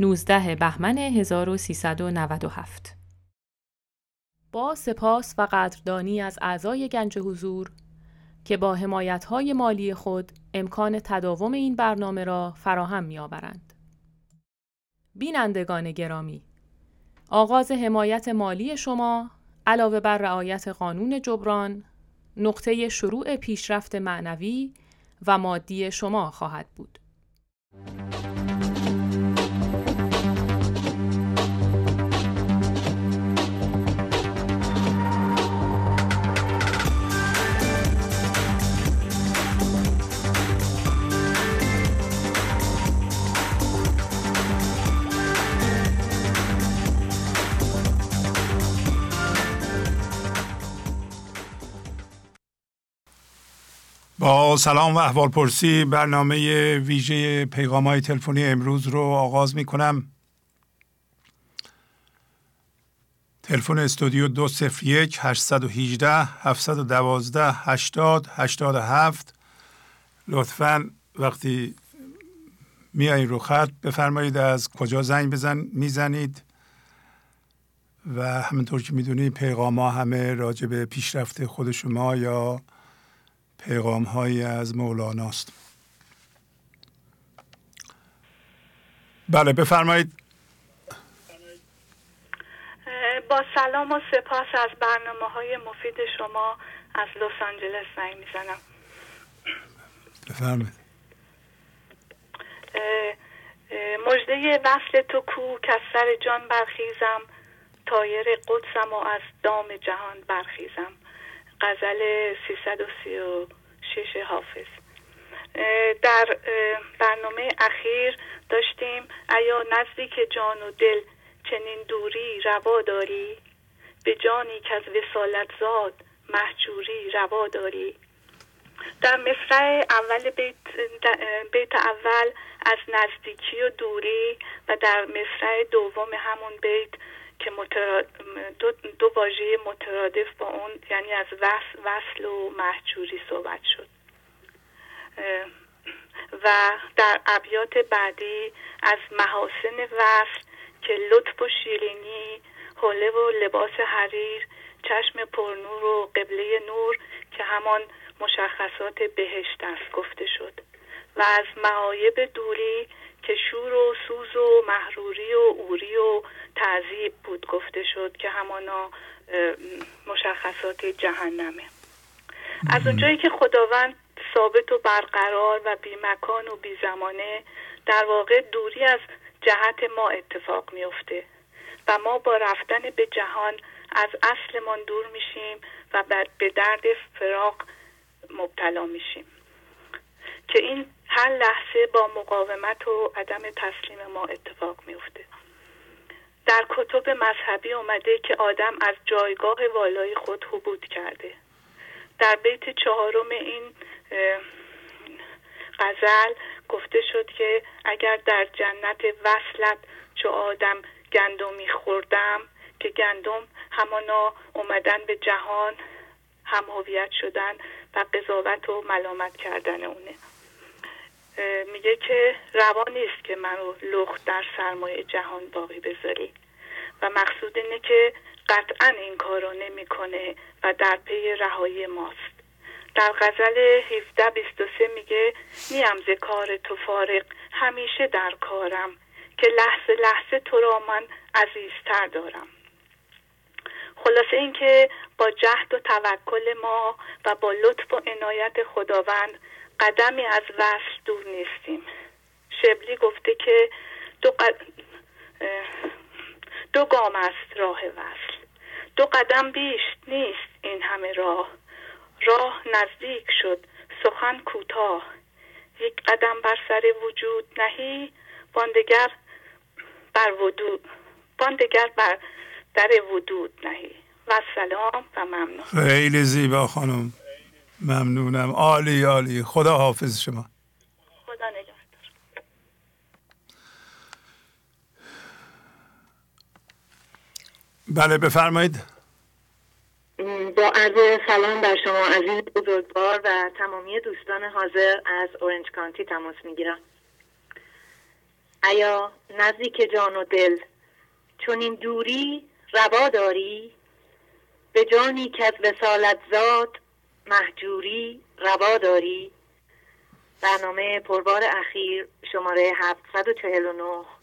19 بهمن 1397 با سپاس و قدردانی از اعضای گنج حضور که با حمایت‌های مالی خود امکان تداوم این برنامه را فراهم می‌آورند. بینندگان گرامی، آغاز حمایت مالی شما علاوه بر رعایت قانون جبران، نقطه شروع پیشرفت معنوی و مادی شما خواهد بود. با سلام و احوال پرسی برنامه ویژه پیغام های تلفنی امروز رو آغاز می کنم تلفن استودیو دو صفر یک هشتصد و هیجده هفتصد و دوازده هشتاد هشتاد هفت. لطفا وقتی میایین رو خط بفرمایید از کجا زنگ بزن می‌زنید. و همینطور که می‌دونید پیغام ها همه راجع به پیشرفت خود شما یا پیغام هایی از مولاناست. بله بفرمایید. با سلام و سپاس از برنامه های مفید شما از لس آنجلس زنگ می‌زنم. بفرمایید. مجده وصل تو کو که از سر جان برخیزم تایر قدسم و از دام جهان برخیزم. غزل 336 حافظ. در برنامه اخیر داشتیم ایا نزدیک جان و دل چنین دوری روا داری؟ به جانی که از وسالت زاد محجوری روا داری؟ در مصرع اول بیت, بیت اول از نزدیکی و دوری و در مصرع دوم همون بیت که دو, دو واژه مترادف با اون یعنی از وصل, وصل و محجوری صحبت شد. و در ابیات بعدی از محاسن وصل که لطف و شیرینی حوله و لباس حریر چشم پرنور و قبله نور که همان مشخصات بهشت است گفته شد. و از معایب دوری که شور و سوز و محروری و اوری و تعذیب بود گفته شد که همانا مشخصات جهنمه. از اونجایی که خداوند ثابت و برقرار و بی مکان و بی زمانه در واقع دوری از جهت ما اتفاق میفته و ما با رفتن به جهان از اصلمان دور میشیم و به درد فراق مبتلا میشیم. که این هر لحظه با مقاومت و عدم تسلیم ما اتفاق میفته در کتب مذهبی اومده که آدم از جایگاه والای خود حبود کرده. در بیت چهارم این غزل گفته شد که اگر در جنت وصلت چو آدم گندمی خوردم که گندم همانا اومدن به جهان هم هویت شدن و قضاوت و ملامت کردن اونه. میگه که روا نیست که منو لخت در سرمایه جهان باقی بذاری و مقصود اینه که قطعا این کارو نمی‌کنه و در پی رهایی ماست. در غزل 1723 میگه نیم ز کار تو فارق همیشه در کارم که لحظه لحظه تو را من عزیزتر دارم. مثل اینکه با جهد و توکل ما و با لطف و عنایت خداوند قدمی از وصل دور نیستیم. شبلی گفته که دو, دو گام است راه وصل. دو قدم بیش نیست این همه راه. راه نزدیک شد سخن کوتاه. یک قدم بر سر وجود نهی باندگر بر ودود باندگر بر در ودود نهی. و سلام و ممنون. خیلی زیبا خانم. ممنونم. عالی عالی. خدا حافظ شما. خدا نگهدار. بله بفرمایید. با عرض سلام بر شما عزیز بزرگوار و تمامی دوستان حاضر از اورنج کانتی تماس می‌گیرم. ایا نزدیک جان و دل چون این دوری روا داری؟ به جانی که از وسالت زاد محجوری روا داری؟ برنامه پربار اخیر شماره 749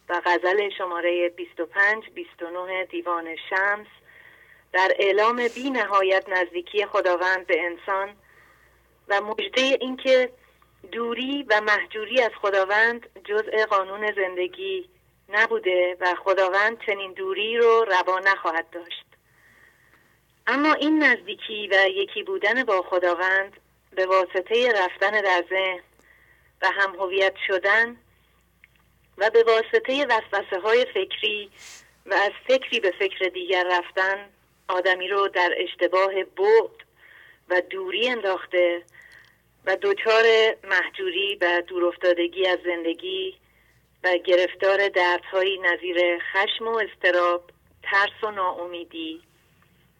و غزل شماره 25 29 دیوان شمس در اعلام بی نهایت نزدیکی خداوند به انسان و مجده اینکه دوری و محجوری از خداوند جزء قانون زندگی نبوده و خداوند چنین دوری رو روا نخواهد داشت. اما این نزدیکی و یکی بودن با خداوند به واسطه رفتن در ذهن و هم هویت شدن و به واسطه وسوسه های فکری و از فکری به فکر دیگر رفتن آدمی رو در اشتباه بود و دوری انداخته و دچار محجوری و دورافتادگی از زندگی و گرفتار دردهایی نظیر خشم و استراب ترس و ناامیدی.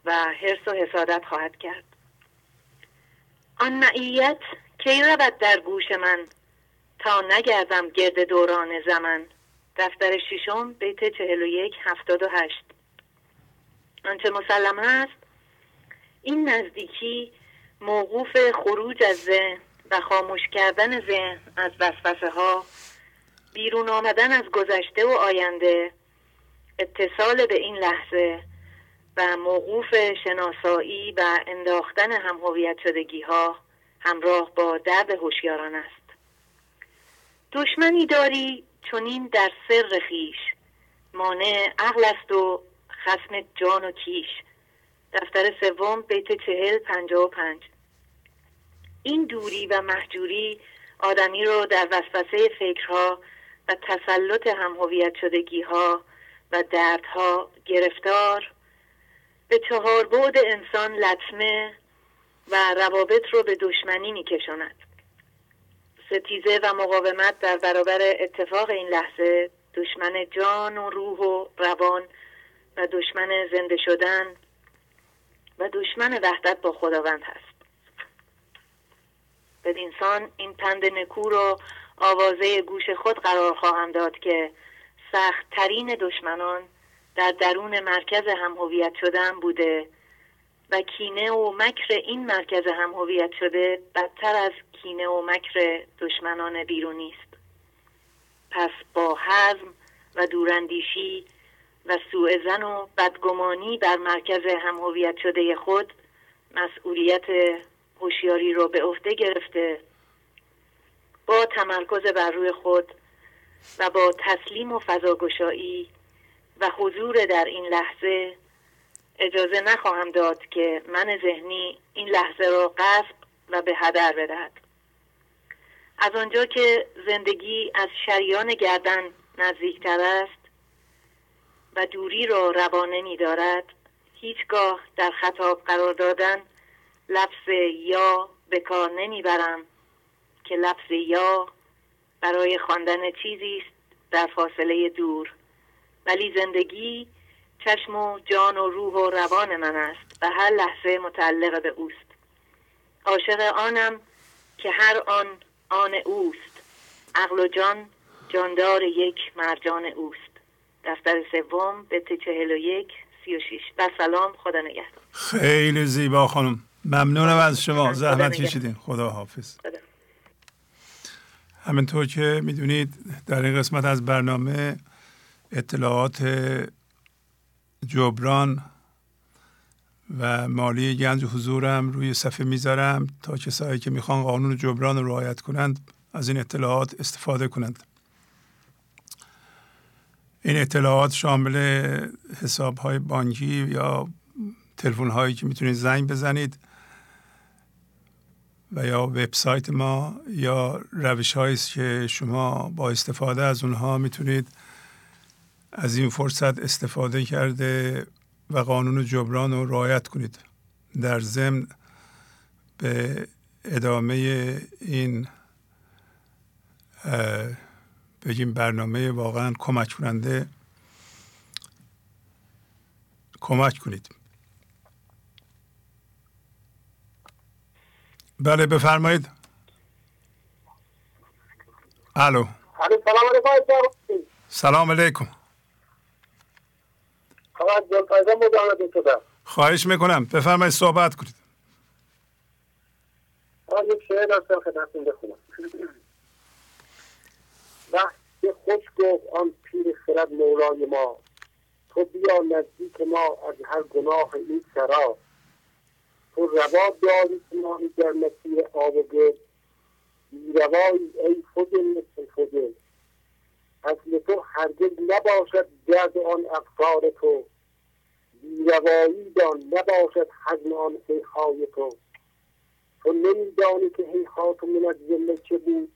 و حرس و حسادت خواهد کرد. آن معیت کی رود در گوش من تا نگردم گرد دوران زمن؟ دفتر ششم بیت چهل و یک هفتاد و هشت. آنچه مسلم هست این نزدیکی موقوف خروج از ذهن و خاموش کردن ذهن از وسوسه ها بیرون آمدن از گذشته و آینده اتصال به این لحظه و موقوف شناسایی و انداختن هم هویت شدگی ها همراه با درد هوشیاران است. دشمنی داری چونین در سر خیش. مانع عقل است و خسم جان و کیش. دفتر سوم بیت چهل پنجا و پنج. این دوری و محجوری آدمی رو در وسوسه فکرها و تسلط هم هویت شدگی ها و دردها گرفتار به چهار بعد انسان لطمه و روابط رو به دشمنی میکشاند. ستیزه و مقاومت در برابر اتفاق این لحظه دشمن جان و روح و روان و دشمن زنده شدن و دشمن وحدت با خداوند هست. به انسان این پند نکو رو آوازه گوش خود قرار خواهم داد که سختترین دشمنان در درون مرکز هم هویت شدن بوده و کینه و مکر این مرکز هم هویت شده بدتر از کینه و مکر دشمنان بیرونی است. پس با حزم و دوراندیشی و سوء زن و بدگمانی بر مرکز هم هویت شده خود مسئولیت هوشیاری رو به عهده گرفته با تمرکز بر روی خود و با تسلیم و فضاگشایی و حضور در این لحظه اجازه نخواهم داد که من ذهنی این لحظه را غصب و به هدر بدهد. از آنجا که زندگی از شریان گردن نزدیکتر است و دوری را روانه می دارد هیچگاه در خطاب قرار دادن لفظ یا به کار نمی‌برم که لفظ یا برای خواندن چیزی است در فاصله دور. ولی زندگی چشم و جان و روح و روان من است و هر لحظه متعلق به اوست. عاشق آنم که هر آن آن اوست. عقل و جان جاندار یک مرجان اوست. دفتر سوم به چهل و یک سی و شیش. و سلام خدا نگهدار. خیلی زیبا خانم. ممنونم از شما. زحمت کشیدین. خدا حافظ. خدا. همینطور که می‌دونید در این قسمت از برنامه اطلاعات جبران و مالی گنج حضورم روی صفحه می‌ذارم تا کسایی که می‌خوان قانون جبران رو رعایت کنند از این اطلاعات استفاده کنند. این اطلاعات شامل حساب های بانکی یا تلفن هایی که می‌تونید زنگ بزنید و یا وبسایت ما یا روش هایی که شما با استفاده از اونها می‌تونید از این فرصت استفاده کرده و قانون جبران رو رعایت کنید. در ضمن به ادامه این بگیم برنامه واقعا کمک کننده کمک کنید. بله بفرمایید. الو. سلام علیکم. علیکم خواهش می‌کنم. بفرمایید صحبت کنید. یک شعر داشتم خدمتتون بخونم. وقتی خوش گفت آن پیر خرد مولای ما تو بیا نزدیک ما از هر گناه این سرا. تو روا داری کنانی در مسیر آب و گرد بیروایی ای فجل مثل فجل اصل تو هرگز نباشد درد آن افکار تو. بیروایی دان نباشد حجم آن حیهای تو. تو نمیدانی که حیحات من از ذله چه بود.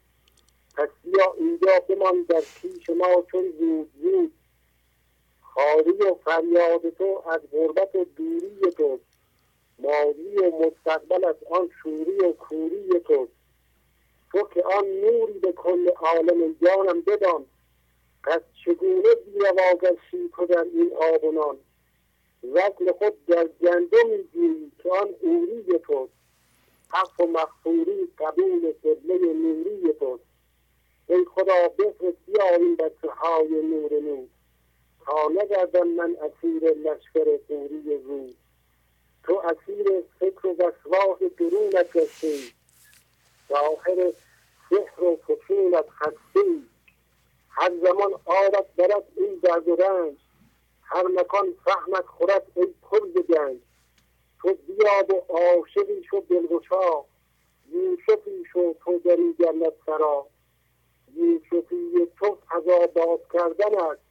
پس بیا اینجا بمان در پیش ما چون زود زود. خاری و فریاد تو از غربت و دوری تو. ماضی و مستقبل از آن شوری و کوری تو. تو که آن نوری به کل عالم جانم بدان. پس چگونه بیرواگشی تو در این آبونان وکل خود در گندمی جویی که آن اوری توست. حق و مغفوری قبول قبله نوری توست. ای خدا بفرست بیا این بچه های نور نور تا نگردم من اسیر لشکر قوری رو. تو اسیر فکر و وسواس درونت گشتی. ظاهر سحر و فشونت خستی. هر زمان آبت برد این درد رنج. هر مکان فهمت خورد ای پرز گنج. تو بیاد و عاشقی شو دلگشا یوسفی شو تو در این جنت سرا. یوسفی تو فضا باز کردن است.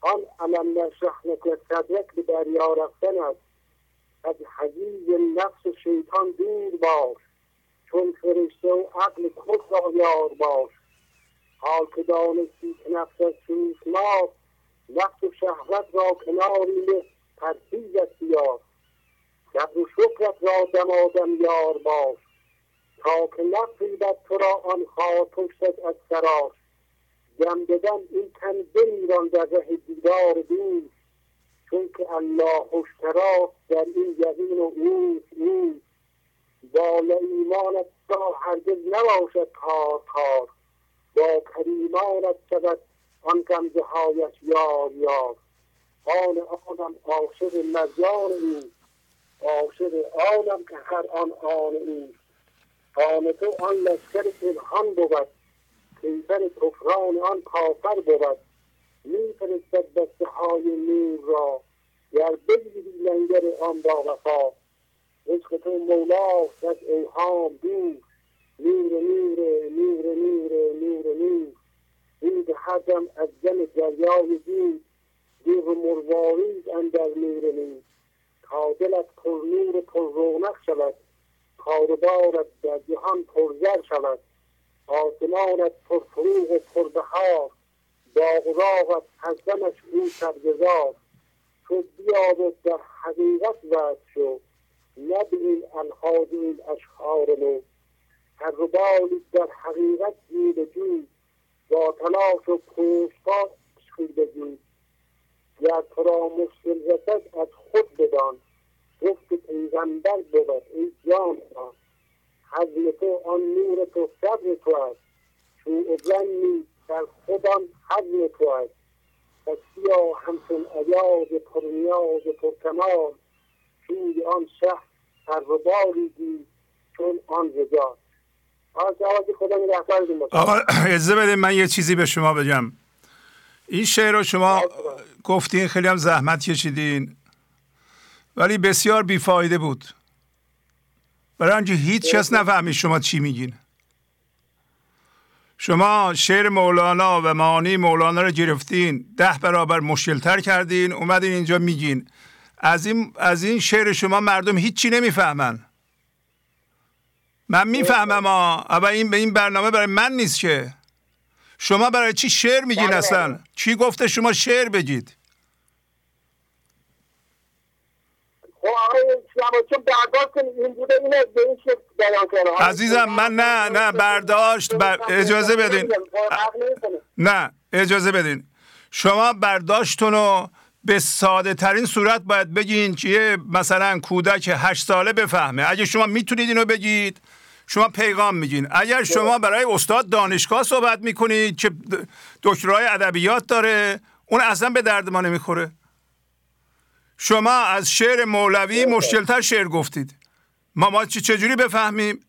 آن علم نشرح لک صدرک به دریا رفتن است. از حزیز نفس شیطان دور باش. چون فرشته و عقل خود را یار باش. حال که دانستی که نفس از ما نفس و شهوت را کناری نه پرهیزت بیار صبر و شکرت را دمادم یار باش تا که نفریبد تو را آن خواه پشتت از سراش. دم بدم این تن بمیران در ره دیدار دوست چون که الله اشتراک در این یقین و اوس اوس بالا ایمانت را هرگز نباشد کار کار با کریمانت شود آن گمزه هایش یار یار آن آنم عاشق مزیان او عاشق آنم که هر آن آن او آن تو آن لشکر پنهان بود. کیفر کفران آن کافر بود. میفرستد دسته های نور را. گر بگیری لنگر آن با وفا. عشق تو مولاست از اوهام دور. نور نور نور نور نور نور. دود هر از دم دریای دود دور مروارید اندر نور نور. تا دلت پر نور پر رونق شود. کاربارت در جهان پرزر شود. آسمانت پر فروغ و پربهار باغ و راغت از دمش او سرگزار تو بیاد در حقیقت نه به این الحاظ این اشعار نو. هر ربالی در حقیقت جوی جوی با تلاش و پوشباش بگید یا تو را مشکل رسد از خود بدان. گفت پیغمبر بود ای جان حضم تو آن نور تو صبر تو است. چون اجنی در خودم حضم تو است. پس بیا همچون عیاز پرنیاز پرکمال سوی آن شهر هر ربالی دید چون آن رجال آقا اجازه بده من یه چیزی به شما بگم. این شعر رو شما گفتین خیلی هم زحمت کشیدین. ولی بسیار بیفایده بود. برای آنکه هیچ کس نفهمید شما چی میگین. شما شعر مولانا و معانی مولانا رو گرفتین ده برابر مشکلتر کردین اومدین اینجا میگین. از این, از این شعر شما مردم هیچی نمی‌فهمن. من می‌فهمم اما این به این برنامه برای من نیست که. شما برای چی شعر میگین اصلا. چی گفته شما شعر بگید؟ عزیزم من نه نه برداشت بر... اجازه بدین. نه اجازه بدین. شما برداشتون رو به ساده ترین صورت باید بگین که مثلا کودک هشت ساله بفهمه. اگه شما می‌تونید اینو بگید شما پیغام میگین. اگر شما برای استاد دانشگاه صحبت می‌کنید که دکترای ادبیات داره اون اصلا به درد ما نمی‌خوره. شما از شعر مولوی مشکلتر شعر گفتید. ما ما چجوری بفهمیم؟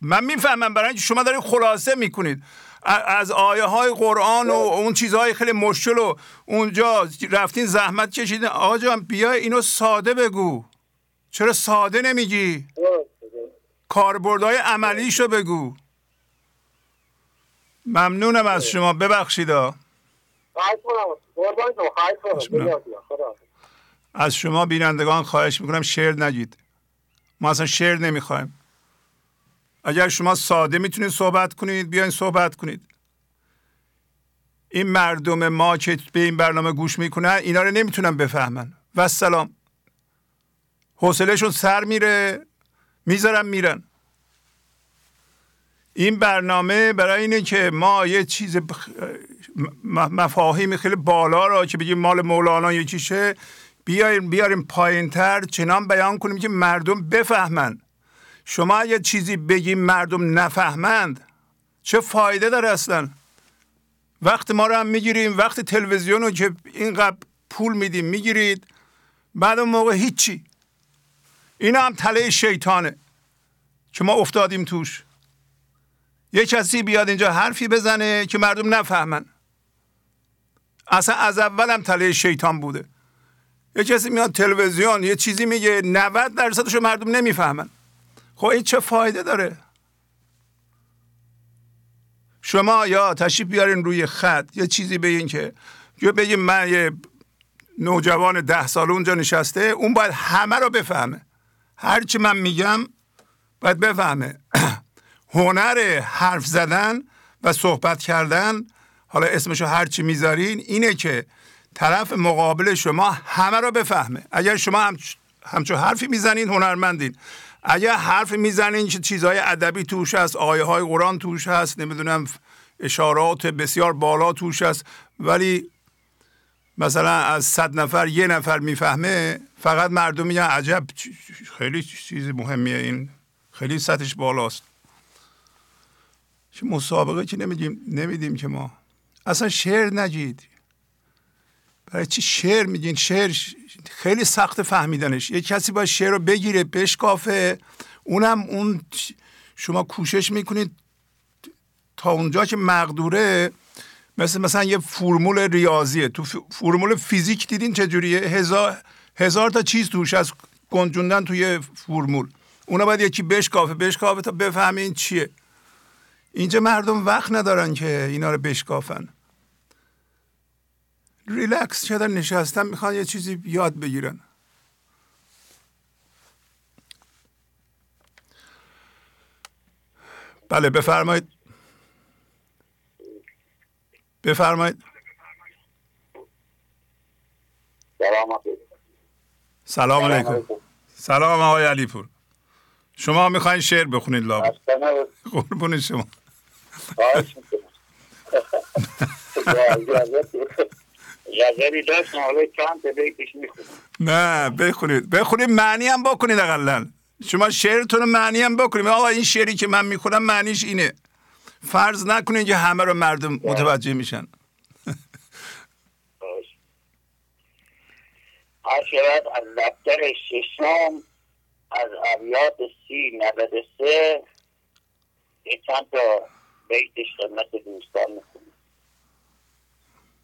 من, می‌فهمم برای اینکه شما دارید خلاصه می‌کنید. از آیه های قرآن و اون چیزهای خیلی مشکل و اونجا رفتین زحمت کشیدین. آقا جان بیا اینو ساده بگو. چرا ساده نمیگی؟ کاربردهای عملیشو بگو. ممنونم از شما. ببخشید از شما بینندگان خواهش می‌کنم. شعر نگید. ما اصلا شعر نمی‌خوایم. اگر شما ساده می‌تونید صحبت کنید بیاین صحبت کنید. این مردم ما که به این برنامه گوش می‌کنن اینا رو نمی‌تونن بفهمن. و سلام. حوصلهشون سر میره. می‌ذارن میرن. این برنامه برای اینه که ما یه چیز مفاهیم خیلی بالا را که بگیم مال مولانا یکیشه بیاریم بیاریم پایین تر چنان بیان کنیم که مردم بفهمند شما یه چیزی بگیم مردم نفهمند چه فایده داره اصلا؟ وقت ما رو هم می‌گیریم وقت تلویزیون رو که اینقدر پول میدیم می‌گیرید. بعد اون موقع هیچی. این هم تله شیطانه. که ما افتادیم توش. یه کسی بیاد اینجا حرفی بزنه که مردم نفهمن. اصلا از اولم تله شیطان بوده. یه کسی میاد تلویزیون یه چیزی میگه 90 درصدش مردم نمی‌فهمن. خب این چه فایده داره؟ شما یا تشریف بیارین روی خط یه چیزی بگین که یا بگیم من یه نوجوان ده سال اونجا نشسته اون باید همه رو بفهمه. هرچی من میگم باید بفهمه. هنر حرف زدن و صحبت کردن حالا اسمشو هرچی می‌ذارین اینه که طرف مقابل شما همه رو بفهمه. اگر شما هم همچون حرفی می‌زنین هنرمندین. اگر حرف می‌زنین که چیزهای ادبی توش هست آیه های قرآن توش هست نمی‌دونم اشارات بسیار بالا توش هست ولی مثلا از صد نفر یه نفر می‌فهمه فقط مردم میگن عجب خیلی چیز مهمیه این. خیلی سطحش بالاست. چه مسابقه که نمیدیم نمیدیم که ما. اصلا شعر نگید. برای چی شعر میگین؟ شعر خیلی سخت فهمیدنش. یه کسی باید شعر رو بگیره بشکافه. اونم اون شما کوشش می‌کنید تا اونجا که مقدوره مثل مثلا یه فرمول ریاضیه. تو فرمول فیزیک دیدین چجوریه؟ هزار, هزار تا چیز توش از گنجوندن توی فرمول. اونا باید یکی بشکافه بشکافه تا بفهمین چیه. اینجا مردم وقت ندارن که اینا رو بشکافن. ریلکس شدن نشستن می‌خوان یه چیزی یاد بگیرن. بله بفرمایید. بفرمایید. سلام علیکم. سلام آقای علیپور. شما می‌خواین شعر بخونید لابد. قربون شما. نه بخونید. بخونید معنی هم بکنید اقلا شما شعرتون معنی هم بکنید. آقا این شعری که من می‌خونم معنیش اینه. فرض نکنید که همه رو مردم متوجه میشن. شعر از دفتر ششم از ابیات سی نود سه یه چند تا بیتش خدمت دوستان می‌خونم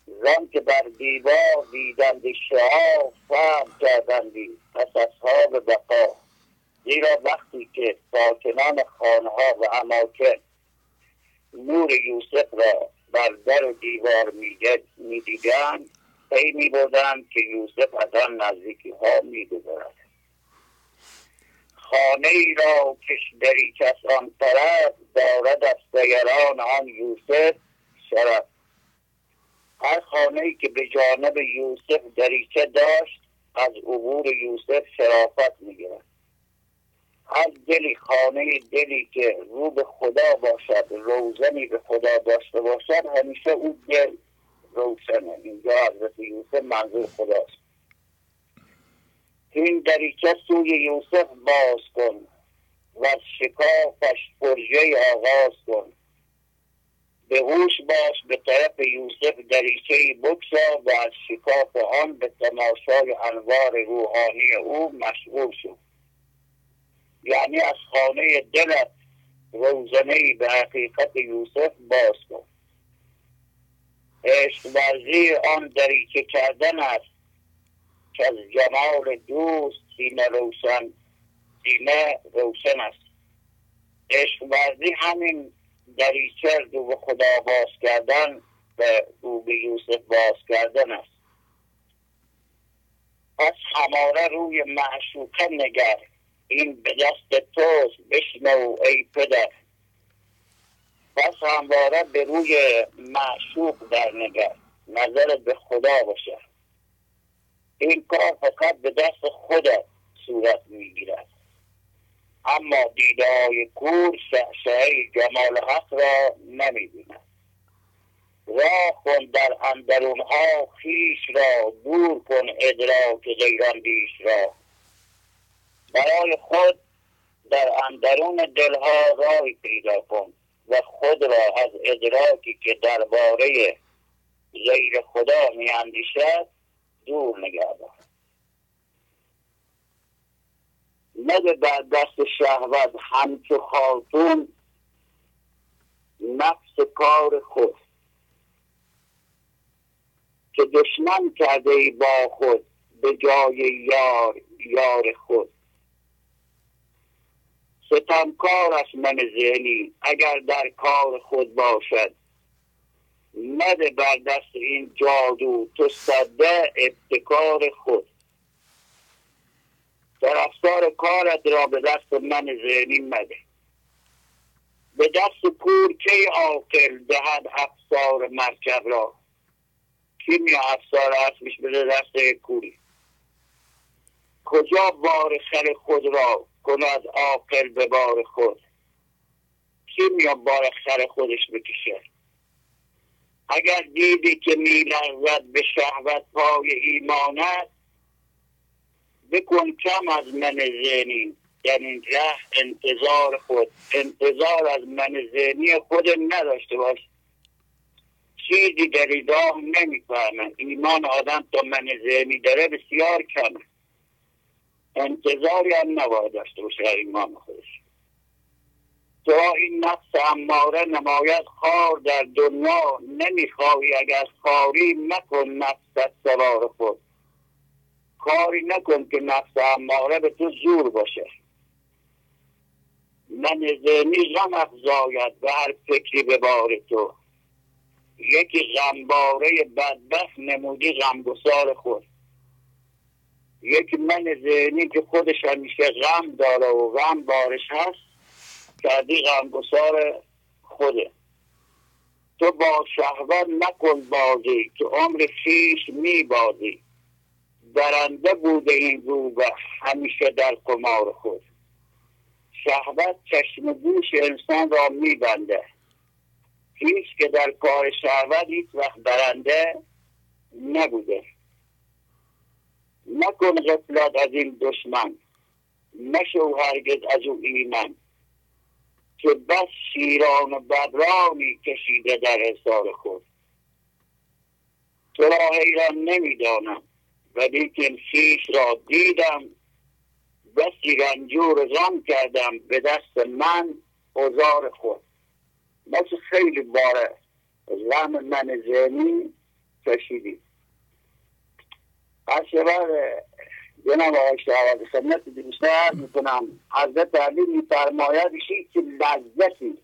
زن که بر دیوار دیدند شاه فهم کردندی پس اصحاب بقا. زیرا وقتی که ساکنان خانه ها و اماکن نور یوسف را بر در و دیوار می‌دیدند پی می بودند که یوسف از آن نزدیکی ها میگذرد. خانه ای را کش کس آن طرف دارد از دیگران آن یوسف شرف. هر خانه ای که به جانب یوسف دریچه داشت از عبور یوسف شرافت می‌گیرد هر دلی خانه دلی که رو به خدا باشد روزنی به خدا داشته باشد همیشه او دل روشنه. اینجا حضرت یوسف منظور خداست. این دریچه سوی یوسف باز کن و شکافش پرژه آغاز کن. به هوش باش به طرف یوسف دریچه بکشا و از شکاف آن به تماشای انوار روحانی او مشغول شد یعنی از خانه دلت روزنه به حقیقت یوسف باز کن. عشق آن دریچه کردن است. که از جمال دوست سینه روشن سینه روشن است. عشق ورزی همین دریچه رو به خدا باز کردن و رو به یوسف باز کردن است. پس هماره روی معشوقه نگر این به دست توست بشنو ای پدر. پس همواره به روی معشوق در نگر نظر به خدا باشه این کار فقط به دست خودت صورت می‌گیرد. اما دیده های کور شهشهی جمال حق را نمی‌بیند. راه کن در اندرونها خیش را دور کن ادراک غیراندیش را. برای خود در اندرون دلها رای پیدا کن و خود را از ادراکی که درباره غیر خدا میاندیشد دور نگه نده در دست شهوت همچو خاتون نفس کار خود. که دشمن کرده با خود به جای یار یار خود. ستمکارش من ذهنی اگر در کار خود باشد نده بر دست این جادو تو صده ابتکار خود. افکار کارت را به دست من ذهنی مده. به دست کور کی عاقل دهد افسار مرکب را. کی می افسار اسبش بده دست کوری. کجا بار خر خود را کند عاقل به بار خود؟ کی میاد بار خر خودش بکشه. اگر دیدی که میلرزد به شهوت پای ایمانت بکن کم از من ذهنی یعنی ره انتظار خود. انتظار از من ذهنی خود نداشته باش. چیزی در ایداه نمی‌فهمن ایمان آدم تا من ذهنی داره بسیار کمه. انتظاری هم نباید داشته باشه ایمان خودش. تو این نفس اماره نماید خار در دنیا. نمی‌خواهی اگر خاری مکن نفست سوار خود. کاری نکن که نفس اماره به تو زور باشه. من ذهنی غم افزاید و هر فکری به بار تو. یکی غمباره بدبخت نمودی غمگسار خود. یک من ذهنی که خودش همیشه غم داره و غم بارش هست کردی غمگسار خوده. تو با شهوت نکن بازی که عمر خیش می بازی. درنده بوده این و همیشه در قمار خود. شهوت چشم گوش انسان را میبنده هیچ که در کار شهوت هیچ وقت برنده نبوده. نکن غفلت از این دشمن. نشو هرگز از او ایمن. که بس شیران و بدرانی کشیده در حسار خود. تو را حیران نمی‌دانم ولیکن خیش را دیدم. بسی رنجور غم کردم به دست من اوزار خود. مثل خیلی باره غم من ذهنی کشیدیم پس بر جناب آقای شهوت خدمت بیشتر می‌کنم. حضرت علی میفرماید که لذتی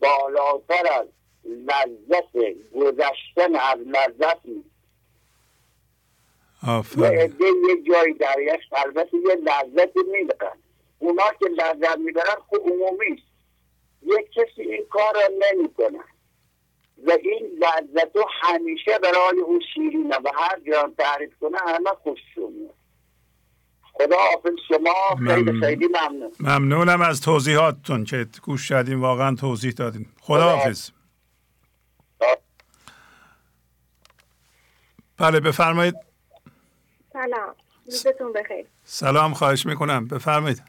بالاتر از لذت گذشتن از لذت نیست. یه عده یه جایی در یک البته یه لذت می‌برن. اونا که لذت می‌برن خب عمومی یک کسی این کار را نمی‌کنه. و این لذت همیشه برای او شیرینه و هر جان تعریف کنه همه خوششون خدا حافظ شما. خیلی خیلی ممنون. ممنونم از توضیحاتتون که گوش شدیم واقعا توضیح دادین. خدا حافظ. بله بفرمایید. سلام. روزتون بخیر. سلام خواهش می‌کنم. بفرمایید.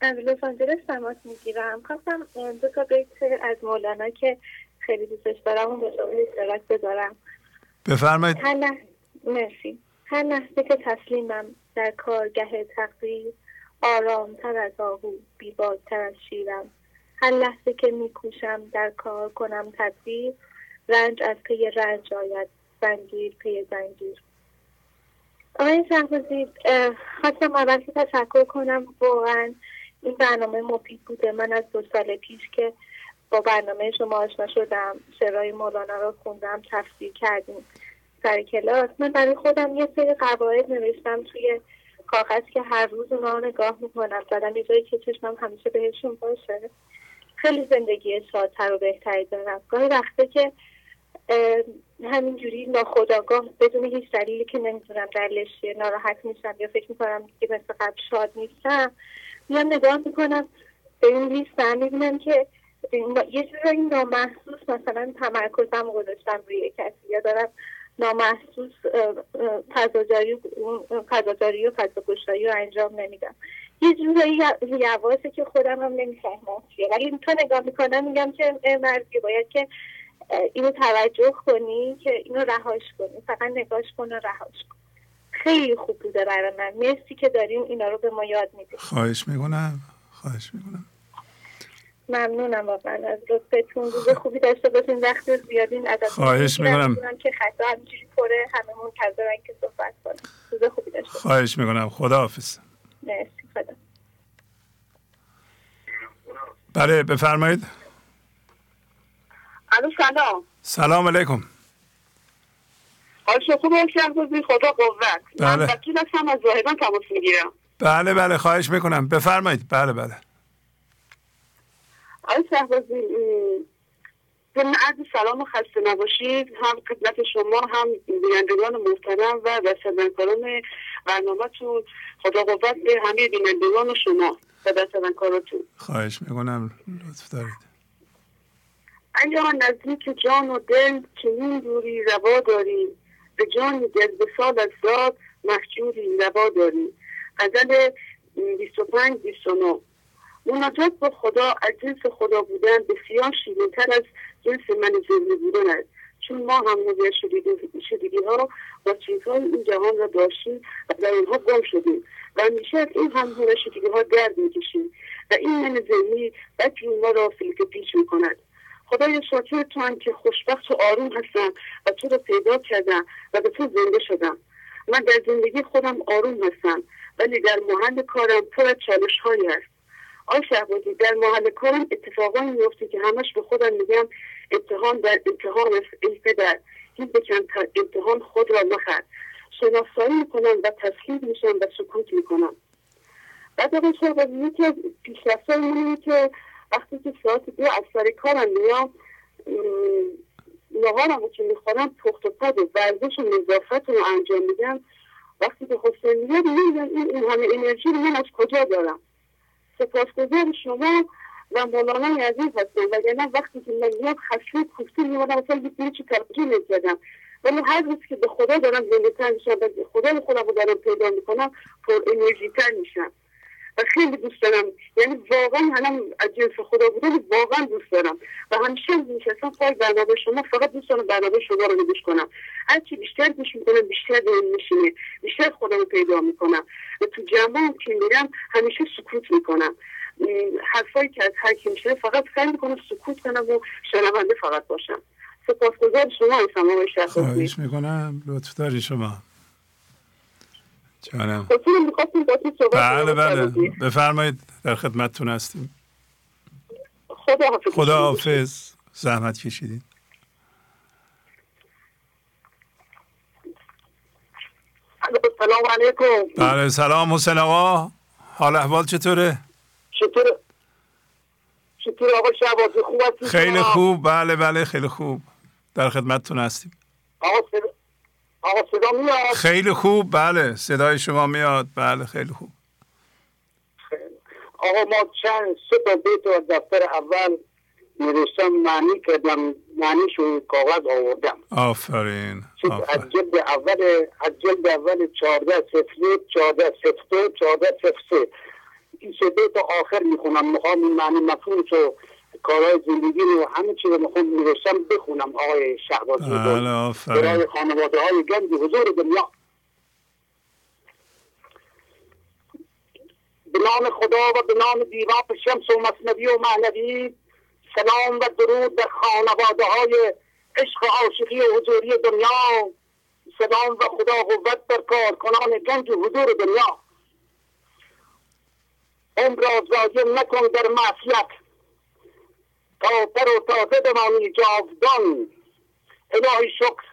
از لس آنجلس تماس می‌گیرم. خواستم دو تا بیت از مولانا که خیلی دوستش دارم اون به شما اشتراک بذارم. بفرمایید. مرسی. هر لحظه که تسلیمم در کارگه تقدیر آرامتر از آهو بیبازتر از شیرم. هر لحظه که میکوشم در کار کنم تدبیر رنج از پی رنج آید زنگیر پی زنگیر. آقای شهبازی خواستم اول که تشکر کنم. واقعا این برنامه مفید بوده. من از دو سال پیش که با برنامه شما آشنا شدم شعرهای مولانا رو خوندم تفسیر کردیم. سر کلاس. من برای خودم یه سری قواعد نوشتم توی کاغذ که هر روز اونا نگاه می‌کنم. زدم یه جایی که چشمم همیشه بهشون باشه. خیلی زندگی شادتر و بهتری دارم. گاهی وقته که همینجوری ناخداگاه بدون هیچ دلیلی که نمی‌تونم دلیلش ناراحت میشم یا فکر می‌کنم که مثل قبل شاد نیستم میام نگاه می‌کنم. به این لیستم می‌بینم که یه جورایی نامحسوس مثلا تمرکزم گذاشتم روی کسی. یا دارم نامحسوس فضاجاری و فضاگشایی رو انجام نمیدم. یه جورایی یواسه که خودم هم نمی‌فهمم ولی تو نگاه می‌کنم میگم که مرزی باید که اینو توجه کنی که اینو رهاش کنی. فقط نگاش کن و رهاش کن. خیلی خوب بوده برای من. مرسی که داریم اینا رو به ما یاد میدیم. خواهش می‌کنم. خواهش می‌کنم. ممنونم واقعا. از لطفتون روز خوبی داشته باشین وقت زیادین از خواهش می‌کنم. که خطا همینجوری پره همه منتظرن که صحبت کنم روز خوبی داشته خواهش می‌کنم. خدا حافظ مرسی. خدا. بله بفرمایید. الو سلام. سلام علیکم. حال خوب شهبازی خدا قوت. بله. من وکیل هستم از زاهدان تماس می‌گیرم. بله بله خواهش می‌کنم. بفرمایید. بله بله. آقای شهبازی ضمن عرض سلام و خسته نباشید هم خدمت شما هم بینندگان محترم و دستدنکاران برنامهتون خدا قوت به همه بینندگان و شما و دستدنکاراتون خواهش می‌کنم. لطف دارید. ایا نزدیک جان و دل چنین دوری روا داری. به جان سال از ذات محجوری روا داری. غزل 25 29 مناجات با خدا از جنس خدا بودن بسیار شیرینتر از جنس من ذهنی بودن است. چون ما هم نظر شدیدی ها با چیزهای این جهان را داشتیم و در اینها گم شدیم. و همیشه از این هم شدیدی ها درد می‌کشیم و این من ذهنی بچه ما را فیلک پیش می‌کند. خدای شاکر تو هم که خوشبخت و آروم هستم و تو رو پیدا کردم و به تو زنده شدم. من در زندگی خودم آروم هستم ولی در محل کارم پر از چالش هایی هست. آی شهبازی در محل کارم اتفاقایی میفته که همش به خودم میگم امتحان در امتحان است ای پدر این بکن امتحان خود را مخد شناسایی می‌کنم و تسلیم میشم و سکوت می‌کنم. بعد آقای شهبازی یکی از پیشرفتهای که وقتی که ساعت دو از سر کارم میام نهارم که می‌خورم پخت و پد و ورزش و نظافت رو انجام میدم. وقتی که حسین میاد میگم این همه انرژی رو من از کجا دارم؟ سپاسگزار شما و مولانا عزیز هستم. وگرنه وقتی که من میام خشم کوفتی میمادم اصلا یک چی توجه نمی‌کردم. ولی هر روز که به خدا دارم زنده تر میشم و خدا خودم رو دارم پیدا می‌کنم پر انرژی تر میشم. و خیلی دوست دارم. یعنی واقعا هم از جنس خدا بودن واقعا دوست دارم. و همیشه میشستم پای برنامه شما فقط دوست دارم برنامه شما رو گوش کنم. هرچی بیشتر گوش می‌کنم بیشتر به میشینه بیشتر خودم رو پیدا می‌کنم. و تو جمع که میرم همیشه سکوت می‌کنم. حرفایی که از هر کی میشه فقط سعی می‌کنم سکوت کنم و شنونده فقط باشم. سپاسگزار شما هستم آقای شهبازی. خواهش می‌کنم. لطف داری شما. جانم. بله بله. بفرمایید در خدمتتون هستیم. خدا حافظ. خدا حافظ. زحمت کشیدین سلام علیکم. بله سلام حسین آقا. حال احوال چطوره؟ چطور چطور آقا شهبازی خوب هستی خیلی؟ خوب. بله بله خیلی خوب. در خدمتتون هستیم. آقا آقا صدا میاد؟ خیلی خوب بله صدای شما میاد. بله خیلی خوب. آقا ما چند سه تا بیت از دفتر اول نوشتم معنی کردم معنیش رو کاغذ آوردم. آفرین از جلد اول از جلد اول 14 صفر یک 14 صفر دو 14 صفر سه. این سه بیت آخر می‌خونم می‌خوام این معنی مفهوم رو کارهای زندگی رو همه چی رو می‌خوام نوشتم بخونم آقای شهبازی بله برای خانواده های گنج حضور دنیا. به نام خدا و به نام دیوان شمس و مصنوی و معنوی سلام و درود در خانواده های عشق و عاشقی و حضوری دنیا. سلام و خدا قوت در کارکنان گنج و حضور دنیا. عمر را ضایع نکن در معصیت. تا پر و تازه بمانی جاودان. الهی شکر.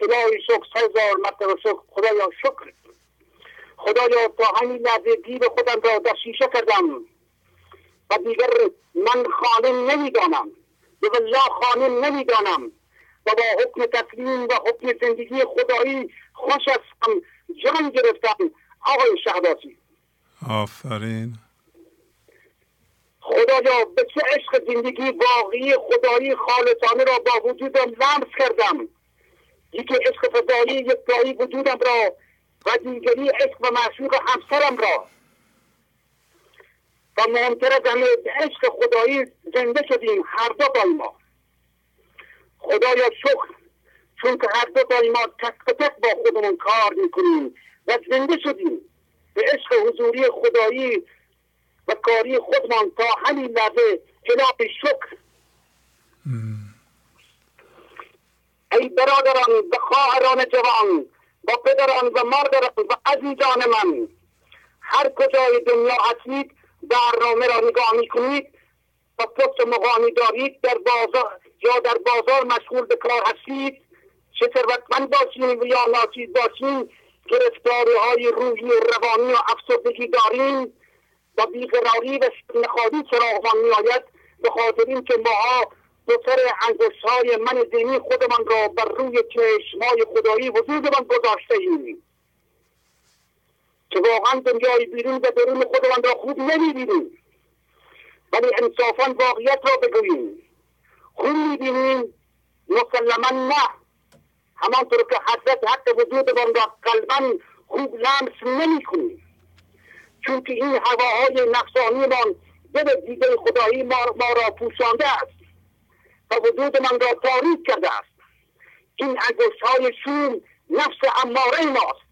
الهی شکر هزار مرتبه شکر. خدایا شکر. خدایا تا همین لحظه دیر خودم را در شیشه کردم. و دیگر من خانه نمی‌دانم. به والله خانه نمی‌دانم. و با حکم تسلیم و حکم زندگی خدایی خوش هستم. جان گرفتم. آقای شهبازی. آفرین. خدایا به چه عشق زندگی واقعی خدایی خالصانه را با وجودم لمس کردم. یکی عشق فضایی یکتایی وجودم را و دیگری عشق و معشوق همسرم را. و مهمتر از همه به عشق خدایی زنده شدیم هر دو بای ما خدایا شکر چون که هر دو بای ما تک به تک با خودمون کار می‌کنیم و زنده شدیم. به عشق حضوری خدایی و کاری خودمان تا همین لحظه الهی شکر. ای برادران و خواهران جوان و پدران و مادران و عزیزان من هر کجای دنیا هستید برنامه را نگاه می‌کنید و پست مقامی دارید در بازار یا در بازار مشغول به کار هستید. چه ثروتمند باشین و یا ناچیز باشین گرفتاری های روحی و روانی و افسردگی داریم. و بیقراری و نخواهی سراغمان میآید به خاطر اینکه ماها سر انگشت های من دینی خودمان را بر روی چشمای خدایی وجودمان گذاشته ایم. که واقعا دنیای بیرون و درون خودمان را خوب نمی‌بینیم. ولی انصافا واقعیت را بگوییم. خوب می‌بینیم مسلما نه. همانطور که حضرت حق وجودمان را قلبا خوب لمس نمی‌کنیم. چون که این هواهای نفسانیمان دل دیده خدایی ما, ما را پوشانده است و وجود من را تاریک کرده است. این انگشت های شوم نفس اماره ماست.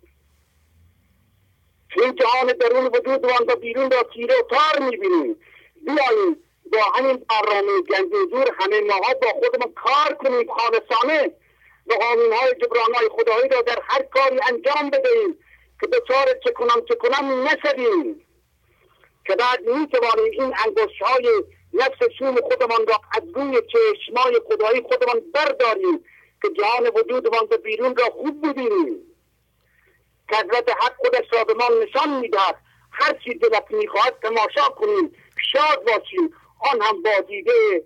این جهان درون وجودمان و بیرون را تیره و تار می‌بینیم بیاییم با همین برنامه گنج حضور همه ماها با خودمان کار کنیم خالصانه و قانون های جبران های خدایی را در هر کاری انجام بدهیم. که دچار چه کنم چه کنم که بعد می‌توانیم این انگشت های نفس شوم خودمان را از روی چشمای خدایی خودمان برداریم که جهان وجودمان به بیرون را خوب ببینیم که حضرت حق خودش را به ما نشان می‌دهد. هر چی دلت می‌خواهد تماشا کنیم شاد باشیم. آن هم با دیده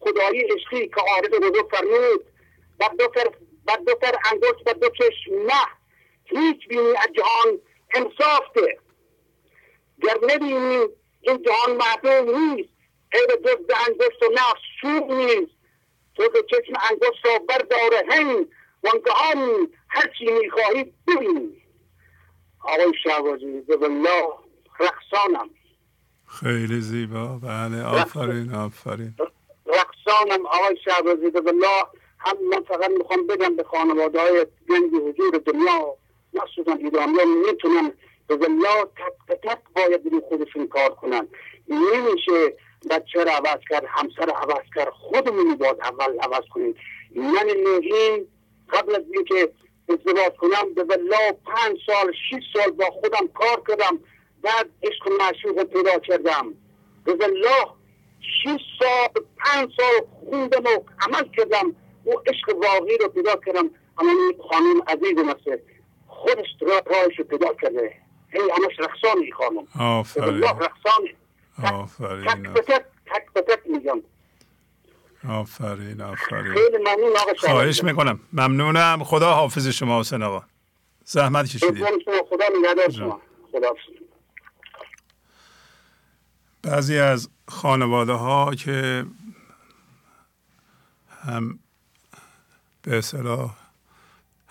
خدایی عشقی که عارف بزرگ فرمود بر دو سر بر دو و دو چشم نه. هیچ بینی از جهان انصاف ده گر نبینی این جهان معدوم نیست غیر جز انگشت و نفس شوق نیست. تو که چشم انگشت را بردار هنگ وانگهان هر چی می‌خواهی ببینی آقای شهبازی به بالله رقصانم. خیلی زیبا. بله آفرین آفرین. رقصانم آقای شهبازی به بالله هم من فقط می‌خوام بگم به خانواده های گنج حضور دنیا مخصوصا ایرانیا می‌تونن به بالله تک تک باید روی خودشون کار کنن. نمیشه بچه را عوض کرد همسر عوض کرد خودمون باید اول عوض کنیم. من نوین قبل از اینکه ازدواج کنم به والله پنج سال شش سال با خودم کار کردم. بعد عشق معشوق پیدا کردم. به والله شش سال پنج سال خوندم و عمل کردم. و عشق واقعی رو پیدا کردم. اما این خانم عزیز مثل خودش راهش رو پیدا کرده. هی همش رقصان این خانم. آفرین. رقصان. آفرین. تک به تک میگم. آفرین آفرین. خیلی ممنون آقا خواهش می‌کنم. ممنونم. خدا حافظ شما حسین آقا. زحمت کشیدید. خدا نگهدار شما. خدا بعضی از خانواده ها که هم به اصطلاح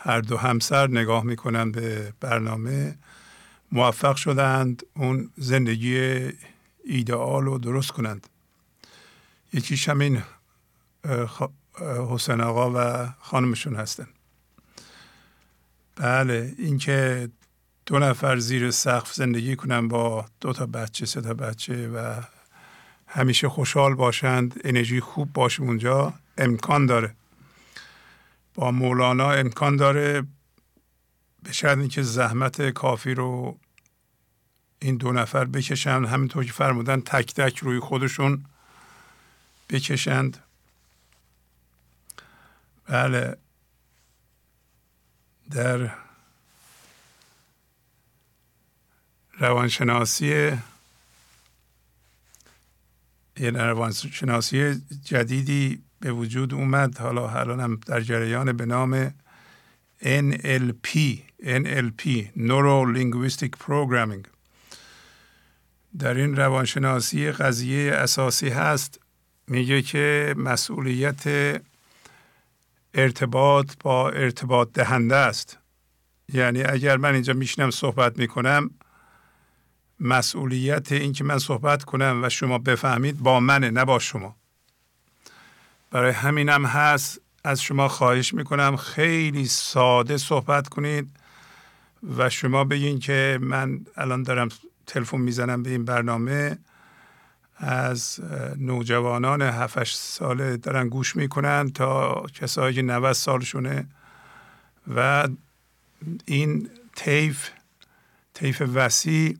هر دو همسر نگاه می‌کنن به برنامه موفق شدند اون زندگی ایدئال رو درست کنند. یکیش همین حسین آقا و خانمشون هستن. بله اینکه دو نفر زیر سقف زندگی کنن با دو تا بچه سه تا بچه و همیشه خوشحال باشند انرژی خوب باشه اونجا امکان داره. با مولانا امکان داره به شرط که زحمت کافی رو این دو نفر بکشند همینطور که فرمودن تک تک روی خودشون بکشند. بله. در روانشناسی یه روانشناسی جدیدی به وجود اومد. حالا هم در جریان به نام NLP NLP Neuro Linguistic Programming. در این روانشناسی قضیه اساسی هست میگه که مسئولیت ارتباط با ارتباط دهنده است. یعنی اگر من اینجا میشنم صحبت می‌کنم مسئولیت این که من صحبت کنم و شما بفهمید با منه نه با شما. برای همینم هست. از شما خواهش می‌کنم خیلی ساده صحبت کنید و شما بگین که من الان دارم تلفن می‌زنم به این برنامه. از نوجوانان 7 ساله دارن گوش می‌کنن تا کسایی که 90 سالشونه و این طیف طیف وسیع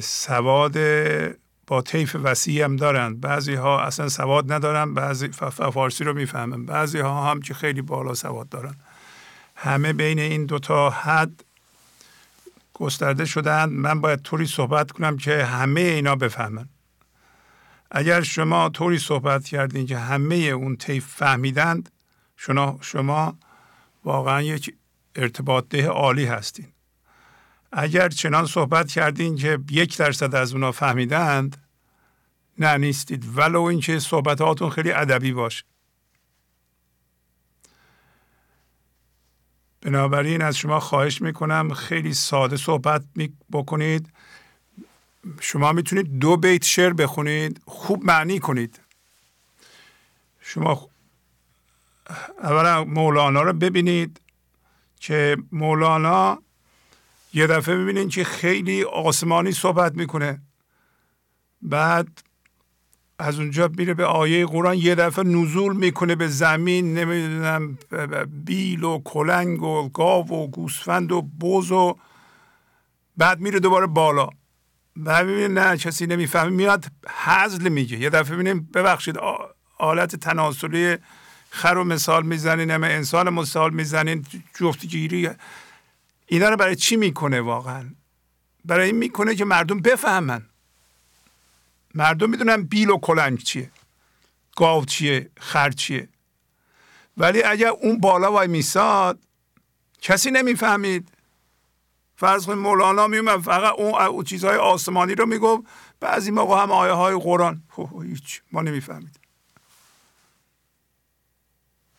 سواد با طیف وسیع هم دارن. بعضی ها اصلا سواد ندارن بعضی فارسی رو می‌فهمن. بعضی ها هم که خیلی بالا سواد دارن. همه بین این دوتا حد گسترده شدن. من باید طوری صحبت کنم که همه اینا بفهمن. اگر شما طوری صحبت کردین که همه اون طیف فهمیدند شما شما واقعا یک ارتباط ده عالی هستین. اگر چنان صحبت کردین که یک درصد از اونا فهمیدند نه نیستید. ولو اینکه صحبتاتون خیلی ادبی باشه. بنابراین از شما خواهش می‌کنم خیلی ساده صحبت بکنید شما می‌تونید دو بیت شعر بخونید. خوب معنی کنید. شما اولا مولانا رو ببینید که مولانا یه دفعه ببینید که خیلی آسمانی صحبت می‌کنه. بعد از اونجا میره به آیه قرآن یه دفعه نزول می‌کنه به زمین نمی‌دونم بیل و کلنگ و گاو و گوسفند و بوز و بعد میره دوباره بالا. بعد می‌بینه نه کسی نمی‌فهمه میاد حزل میگه. یه دفعه ببینیم ببخشید آلت تناسلی خر و مثال می‌زنین همه انسان مثال می‌زنین جفتگیری اینا رو برای چی می‌کنه واقعا؟ برای این می‌کنه که مردم بفهمن. مردم می‌دونن بیل و کلنگ چیه گاو چیه خر چیه. ولی اگر اون بالا وای میساد کسی نمی‌فهمید. فرض کنید مولانا میومد فقط اون چیزهای آسمانی رو می‌گفت. بعضی موقع هم آیه های قرآن هیچ ما نمی‌فهمید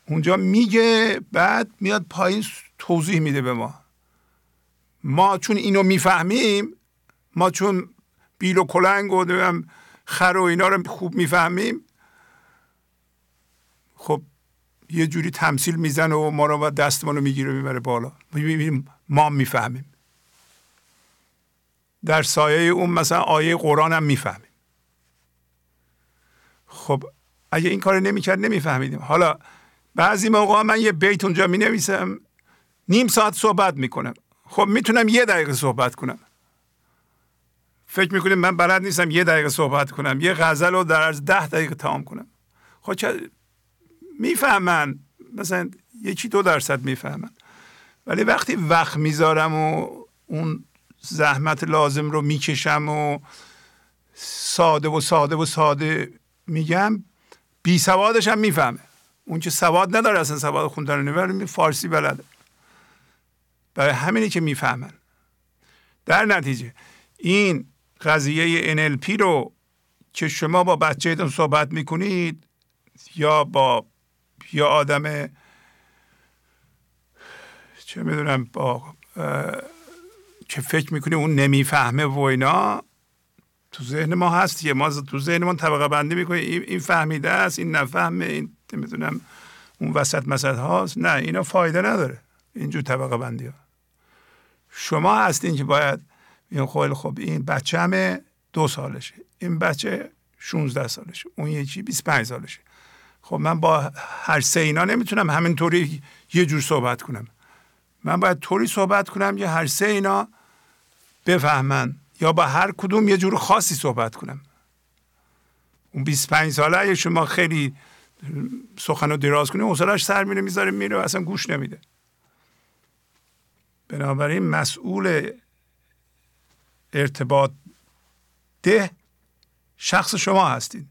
اونجا میگه بعد میاد پایین توضیح میده به ما. ما چون اینو می‌فهمیم ما چون بیل و کلنگ و خر و اینا رو خوب می‌فهمیم خب یه جوری تمثیل می‌زنه و ما رو و دستمان رو می‌گیره می‌بره بالا. ما می‌فهمیم. در سایه اون مثلا آیه قرآن هم می‌فهمیم. خب اگه این کار نمی‌کرد نمیفهمیدیم. حالا بعضی موقع من یه بیت اونجا می نویسم نیم ساعت صحبت می‌کنم. خب می‌تونم یه دقیقه صحبت کنم. فکر می‌کنیم من بلد نیستم یه دقیقه صحبت کنم یه غزل رو در از ده دقیقه تمام کنم. خب چه می‌فهمن؟ مثلا یکی دو درصد می‌فهمن. ولی وقتی وقت می‌ذارم و اون زحمت لازم رو می‌کشم و ساده و ساده و ساده میگم بی سوادش هم می‌فهمه. اون که سواد نداره اصلا سواد خوندن ولی فارسی بلده. برای همینی که می‌فهمن. در نتیجه این قضیه NLP رو که شما با بچهتون صحبت می‌کنید یا با یا آدم چه می‌دونم با که فکر می‌کنی اون نمی‌فهمه و اینا تو ذهن ما هست یه ما تو ذهن ما طبقه بندی می‌کنیم این فهمیده است این نفهمه این می‌دونم اون وسط مسد هاست. نه اینا فایده نداره. اینجور طبقه بندی ها شما هستین که باید این خیلی خب این بچه همه دو سالشه این بچه 16 سالشه اون یکی 25 سالشه. خب من با هر سه اینا نمی‌تونم همینطوری یه جور صحبت کنم. من باید طوری صحبت کنم که هر سه اینا بفهمن یا با هر کدوم یه جور خاصی صحبت کنم. اون 25 ساله اگه شما خیلی سخن رو دراز کنیم حوصلش سر میره می‌ذاره میره و اصلا گوش نمیده. بنابراین مسئول ارتباط ده شخص شما هستید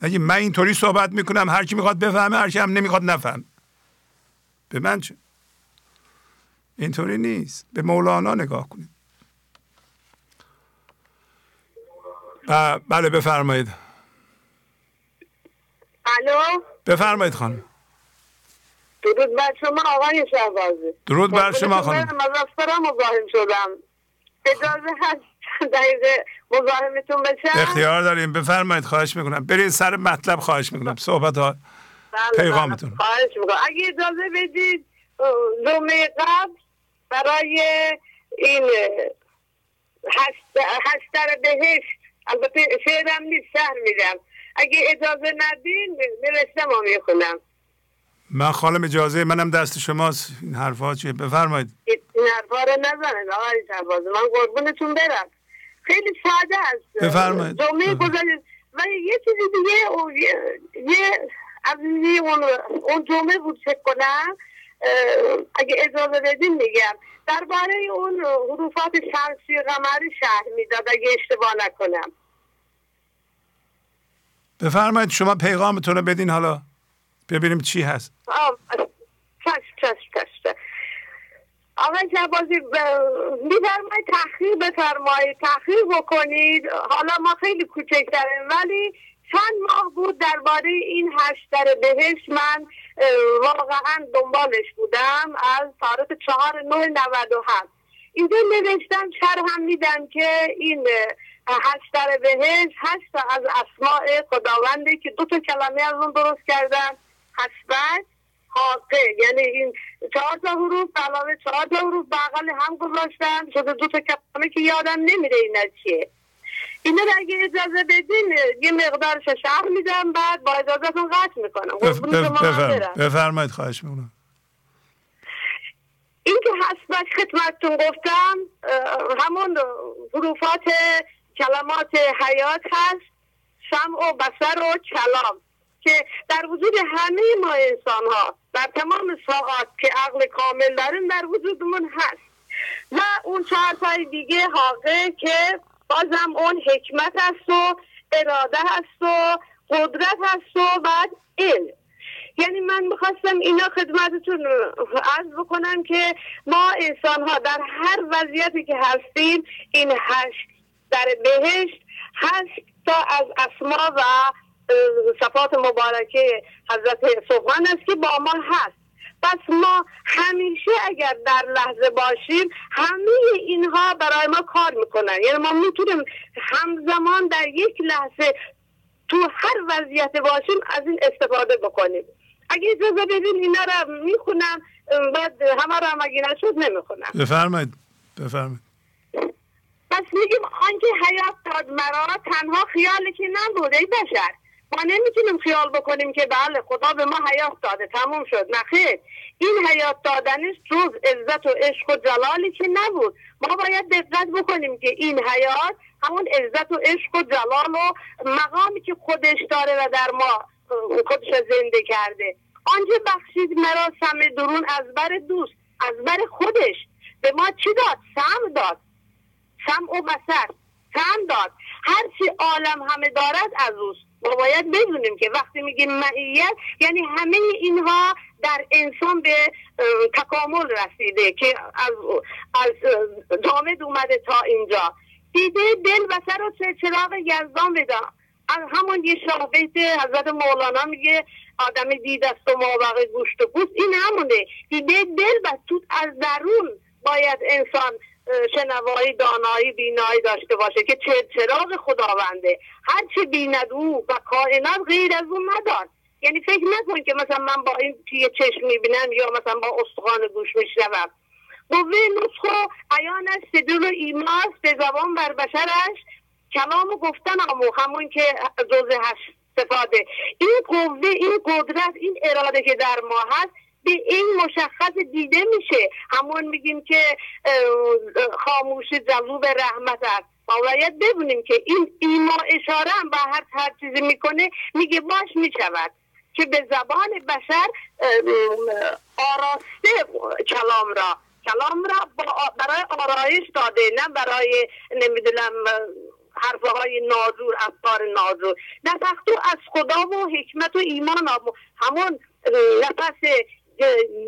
اگه من اینطوری صحبت می‌کنم هر کی می‌خواد بفهمه هر کی هم نمی‌خواد نفهم. به من چه؟ اینطوری نیست. به مولانا نگاه کنید. بله بفرمایید. الو؟ بفرمایید خانم. درود بر شما آقای شهبازی. درود بر شما خانم. مزفرم مزاحم شدم. اجازه هست دقیقه مزاحمتون بشم اختیار داریم. بفرمایید خواهش می‌کنم. برید سر مطلب خواهش می‌کنم. صحبت ها بله، پیغامتون. بله. خواهش می‌کنم. اگه اجازه بدید جمعه قبل برای این هشتر بهشت. البته شعرم نیست شهر میدم اگه اجازه ندین نوشتم و می‌خونم. من خانم اجازه منم دست شماست. این حرفا چیه؟ بفرمایید. این حرفا رو نزنید آقای شهباز من قربونتون برم. خیلی ساده است. بفرمایید. جمعه گذارید و یه چیزی دیگه یه از اون اون جمعه بود فکر کنم. اگه اجازه بدین میگم. درباره اون حروفات شمسی قمری شهر می‌داد اگه اشتباه نکنم. بفرمایید شما پیغامتون رو بدین حالا. ببینیم چی هست. چشم چشم چشم آقای جوازی میفرمایید تحقیق بفرمایید تحقیق بکنید. حالا ما خیلی کوچکتریم ولی چند ماه بود درباره این هشتر بهش من واقعا دنبالش بودم از تاریخ چهار نه نود و هفت. اینجا نوشتم شر هم میدم که این هشتر بهش هشت از اسماع خداونده که دو تا کلمه از اون درست کردن. حسبت حاقه یعنی این چهار تا حروف علاوه چهار تا حروف بغل هم گذاشتن شده دو تا کلمه که یادم نمیره این چیه. اینو اگه اجازه بدین یه مقدارش شهر میدم بعد با اجازهتون قطع می‌کنم. بفرمایید. خواهش می‌کنم. این که هست خدمتتون گفتم همون حروفات کلمات حیات هست. شمع و بسر و کلام. که در وجود همه ما انسان ها در تمام ساعات که عقل کامل داریم در وجودمون هست. و اون چهار دیگه حاقه که بازم اون حکمت هست و اراده هست و قدرت هست و بعد علم. یعنی من می‌خواستم اینا خدمتتون عرض بکنم که ما انسان ها در هر وضعیتی که هستیم این هشت در بهشت هشت تا از اسما و صفات مبارکه حضرت سبحان است که با ما هست. پس ما همیشه اگر در لحظه باشیم همه اینها برای ما کار می‌کنن. یعنی ما می‌تونیم همزمان در یک لحظه تو هر وضعیت باشیم از این استفاده بکنیم. اگه اجازه بدین اینا رو می‌خونم بعد همه رو هم اگه نشد نمی‌خونم. بفرمایید. بفرمایید. پس میگیم آنکه حیات داد مرا تنها خیالی که نبود ای بشر. ما نمی‌تونیم خیال بکنیم که بله خدا به ما حیات داده. تموم شد. نخیر این حیات دادنش جز عزت و عشق و جلالی که نبود. ما باید دقت بکنیم که این حیات همون عزت و عشق و جلال و مقامی که خودش داره و در ما خودش زنده کرده. آنجا بخشید مرا سم درون از بر دوست از بر خودش. به ما چی داد؟ سم داد. سم و بسر سم داد. هرچی عالم همه دارد از اوست. ما باید بدونیم که وقتی میگیم معیت یعنی همه اینها در انسان به تکامل رسیده که از, از جامد اومده تا اینجا. دیده دل و سر و چراغ یزدان بده همون یه شاه حضرت مولانا میگه آدم دید است و مابقه گوشت و پوست. این همونه. دیده دل و تو از درون باید انسان شنوایی دانایی بینایی داشته باشه که چه چراغ خداونده. هر چه بیند او و کائنات غیر از اون ندار. یعنی فکر نکن که مثلا من با این توی چشم می‌بینم یا مثلا با استخوان گوش میشنوم. قوه نسخ عیانش صدور و ایماست به زبان بر بشرش کلام گفتن آمو همون که جزء هشت استفاده این قوه این قدرت این اراده که در ما هست به این مشخص دیده میشه. همون میگیم که خاموش جذوب رحمت است. ما باید ببینیم که این ایما اشاره هم به هر هر چیزی می‌کنه میگه باش می‌شود. که به زبان بشر آراسته کلام را. کلام را برای آرایش داده نه برای نمی‌دونم حرفه های نازور افکار نازور. نفختو از خدا و حکمت و ایمان همون نفس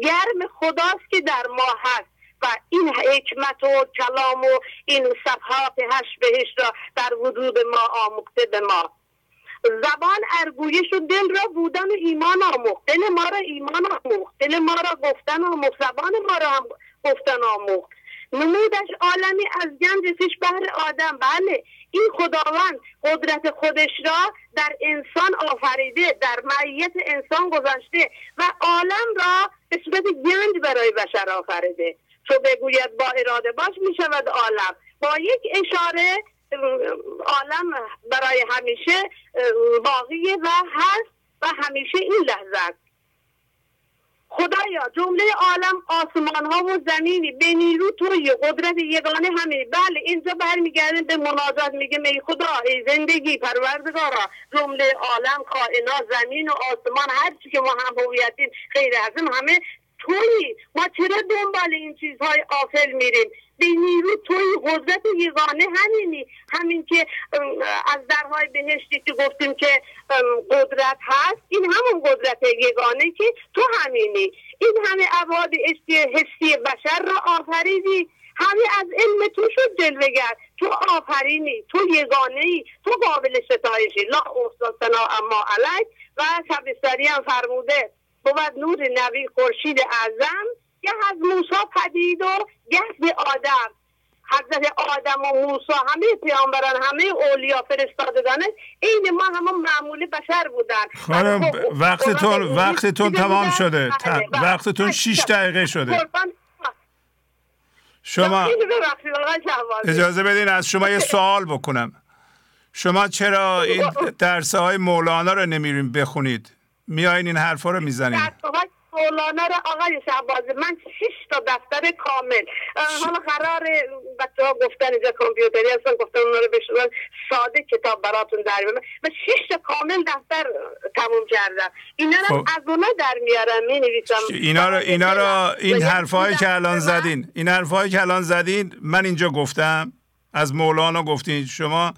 گرم خداست که در ما هست. و این حکمت و کلام و این صفحات هشت بهش را در وجود ما آموخته به ما. زبان ارگویش و دل را بودن و ایمان آموخت. دل ما را ایمان آموخت. دل ما را گفتن آموخت. زبان ما را گفتن آموخت. نمودش عالمی از گنج فیش بهر آدم. بله. این خداوند قدرت خودش را در انسان آفریده در معیت انسان گذاشته و عالم را به صورت گنج برای بشر آفریده. تو بگوید با اراده باش می شود عالم. با یک اشاره عالم برای همیشه باقی و هست و همیشه این لحظه است. خدایا جمله عالم آسمان ها و زمینی به نیرو توی قدرت یگانه همه. بله اینجا برمیگردیم به مناجات. میگه می خدا ای زندگی پروردگارا. جمله عالم کائنات زمین و آسمان هر چی که ما هم هویتیم خیر همه توی ما چرا دنبال این چیزهای آفل میریم؟ به نیرو توی قدرت یگانه همینی. همین که از درهای بهشتی که گفتیم که قدرت هست این همون قدرت یگانه که تو همینی. این همه ابعاد حسی بشر را آفریدی. همه از علم تو شد جلوگر. تو آفرینی تو یگانه ای تو قابل ستایشی. لا احساسنا اما علیک. و شبستری هم فرموده بود نور نبی خورشید اعظم. گه از موسا پدید و گه به آدم. حضرت آدم و موسی همه پیامبران همه اولیا فرستادگان این ما همه معمول بشر بودن. خانم وقتتون وقتتون تمام شده. وقتتون 6 دقیقه شده. شما اجازه بدین از شما یه سوال بکنم. شما چرا این درسه های مولانا رو نمیریم بخونید؟ میایین این حرفا رو می‌زنید مولانا رو آقای شعبازی من شش تا دفتر کامل. حالا قرار بچه ها گفتن اینجا کامپیوتری هستن گفتن اونا رو بشونن ساده کتاب براتون در بیارم و شش تا کامل دفتر تموم کردم. اینا رو خب. از اونا در میارم می نویسم اینا رو اینا رو این حرفایی که الان زدین این حرفایی که الان زدین من اینجا گفتم از مولانا گفتین. شما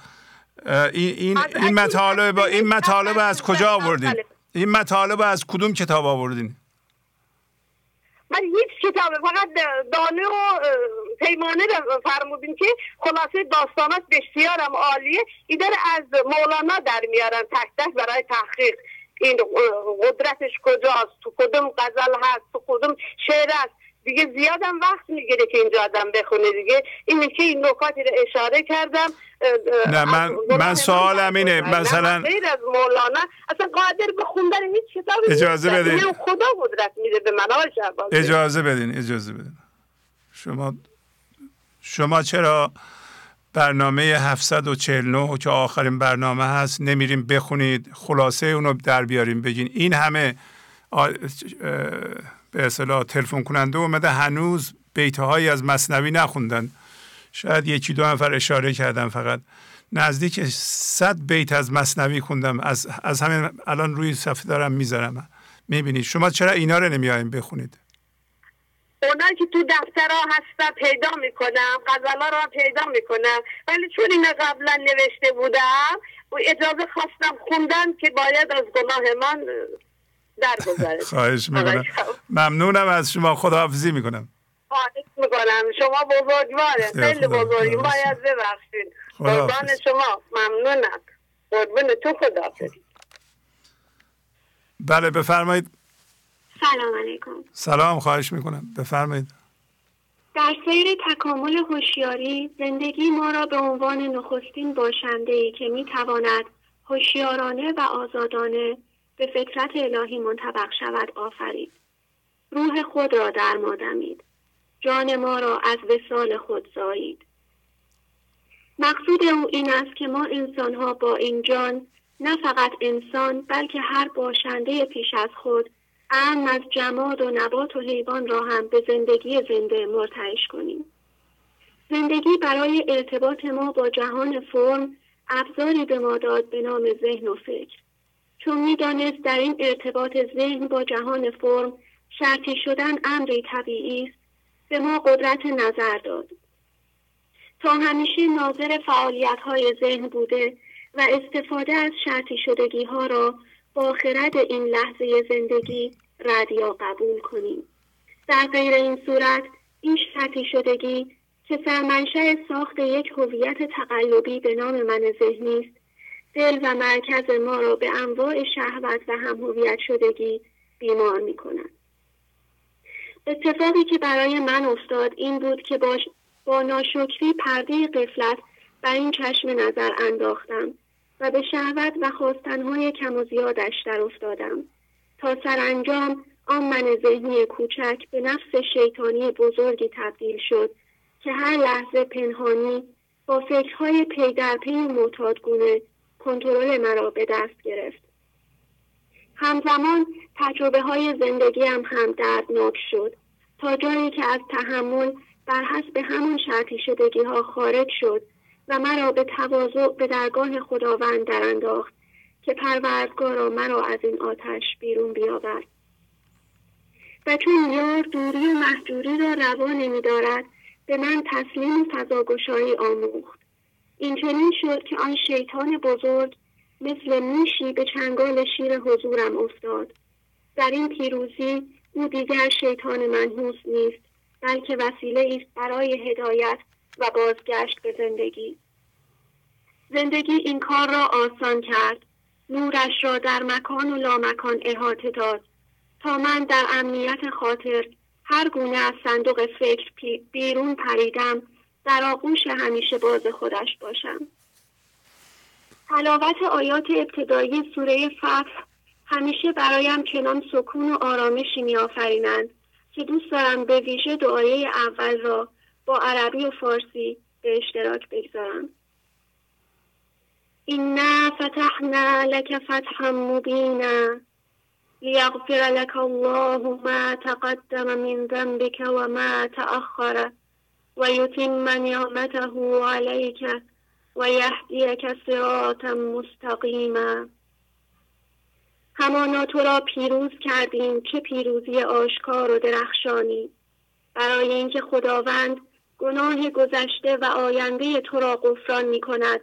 این این این مطالب این مطالب از کجا آوردین؟ این مطالب از کدوم کتاب آوردین؟ من هیچ کتاب فقط دانه و پیمانه فرمودیم که خلاصه داستانات بسیارم عالیه. ایدر از مولانا در میارن تک تک برای تحقیق. این قدرتش کجاست؟ تو کدوم غزل هست؟ تو کدوم شعر است دیگه زیادم وقت می‌گیره که اینجا آدم بخونه دیگه. این که این نکاتی رو اشاره کردم نه من من سوالم اینه مثلا غیر از مولانا اصلا قادر به خوندن هیچ کتابی اجازه بدین. خدا قدرت میده به من اجازه بدین اجازه بدین. شما شما چرا برنامه 749 که آخرین برنامه هست نمیریم بخونید خلاصه اونو در بیاریم بگین. این همه به اصطلاح تلفن کننده اومده هنوز بیتهایی از مصنوی نخوندن. شاید یکی دو نفر اشاره کردم فقط. نزدیک صد بیت از مصنوی خوندم. از, از همین الان روی صفحه دارم می‌ذارم. می‌بینید. شما چرا اینا رو نمیایم بخونید؟ اونا که تو دفترها هستن پیدا می‌کنم غزلا رو پیدا می‌کنم. ولی چون این قبلا نوشته بودم اجازه خواستم خوندن که باید از گناه من درگذره خواهش می‌کنم. ممنونم از شما خداحافظی می‌کنم. خواهش می‌کنم. شما بزرگواره. خیلی بزرگی باید ببخشید. قربان شما. ممنونم. قربان تو خداحافظ. بله بفرمایید. سلام علیکم. سلام خواهش می‌کنم. بفرمایید. در سیر تکامل هوشیاری زندگی ما را به عنوان نخستین باشنده ای که می‌تواند هوشیارانه و آزادانه به فطرت الهی منطبق شود آفرید. روح خود را در ما دمید جان ما را از وسال خود زایید. مقصود او این است که ما انسانها با این جان نه فقط انسان بلکه هر باشنده پیش از خود ام از جماد و نبات و حیوان را هم به زندگی زنده مرتعش کنیم. زندگی برای ارتباط ما با جهان فرم ابزاری به ما داد به نام ذهن و فکر. چون می‌دانست در این ارتباط ذهن با جهان فرم شرطی شدن امری طبیعی است به ما قدرت نظر داد. تا همیشه ناظر فعالیت های ذهن بوده و استفاده از شرطی شدگی ها را با خرد این لحظه زندگی رد یا قبول کنیم. در غیر این صورت این شرطی شدگی که سرمنشأ ساخت یک هویت تقلبی به نام من ذهنی است دل و مرکز ما را به انواع شهوت و هم هویت شدگی بیمار می کند. اتفاقی که برای من افتاد این بود که با, با ناشکری پرده قفلت بر این چشم نظر انداختم و به شهوت و خواستنهای کم و زیادش در افتادم تا سرانجام آن من ذهنی کوچک به نفس شیطانی بزرگی تبدیل شد که هر لحظه پنهانی با فکرهای پی در پی معتادگونه کنترل مرا به دست گرفت. همزمان تجربه های زندگی هم دردناک شد تا جایی که از تحمل بر حسب همون شرطی شدگی ها خارج شد و مرا به تواضع به درگاه خداوند در انداخت که پروردگارا مرا از این آتش بیرون بیاورد. و چون یار دوری و محجوری را روا نمیدارد به من تسلیم فضاگشایی آموخت. این چنین شد که آن شیطان بزرگ مثل میشی به چنگال شیر حضورم افتاد. در این پیروزی او دیگر شیطان منحوس نیست بلکه وسیله است برای هدایت و بازگشت به زندگی. زندگی این کار را آسان کرد. نورش را در مکان و لامکان احاطه داد تا من در امنیت خاطر هر گونه از صندوق فکر بیرون پریدم در آغوش همیشه باز خودش باشم. تلاوت آیات ابتدایی سوره فتح همیشه برایم چنان سکون و آرامشی میآفرینند که دوست دارم به ویژه دعایه اول را با عربی و فارسی به اشتراک بگذارم. إنا فتحنا لك فتحا مبينا ليغفر لك الله ما تقدم من ذنبك وما تأخر ويتم نعمته عليك ويهديك صراطا مستقيما همانا تو را پیروز کردیم چه پیروزی آشکار و درخشانی. برای اینکه خداوند گناه گذشته و آینده تو را غفران می کند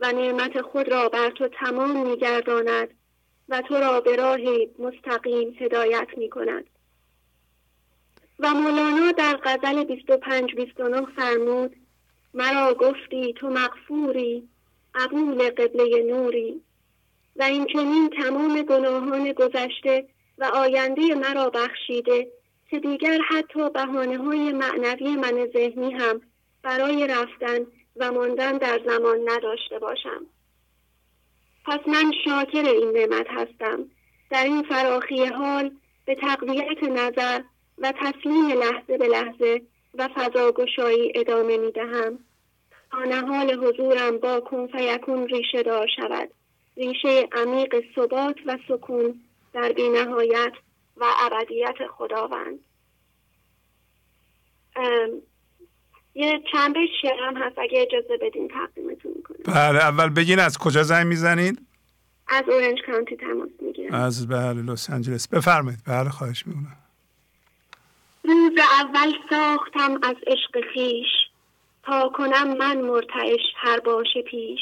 و نعمت خود را بر تو تمام میگرداند و تو را به راه مستقیم هدایت می کند و مولانا در غزل 25 29 فرمود مرا گفتی تو مغفوری قبول قبله نوری. و این چنین تمام گناهان گذشته و آینده مرا بخشیده که دیگر حتی بحانه های معنوی من ذهنی هم برای رفتن و ماندن در زمان نداشته باشم. پس من شاکر این نعمت هستم. در این فراخی حال به تقویت نظر و تسلیم لحظه به لحظه و فضاگشایی ادامه می دهم حال حضورم با کن فیکون ریشه دار شود. ریشه عمیق ثبات و سکون در بینهایت و ابدیت خداوند. یه چند بیت شعرم هست اگه اجازه بدین تقدیمتون می‌کنیم بله اول بگین از کجا زنگ می‌زنید؟ از اورنج کانتی تماس می‌گیرم. از بله لس آنجلس. بفرمایید. بله خواهش می‌کنم. روز اول ساختم از عشق خیش تا کنم من مرتعش هر باش پیش.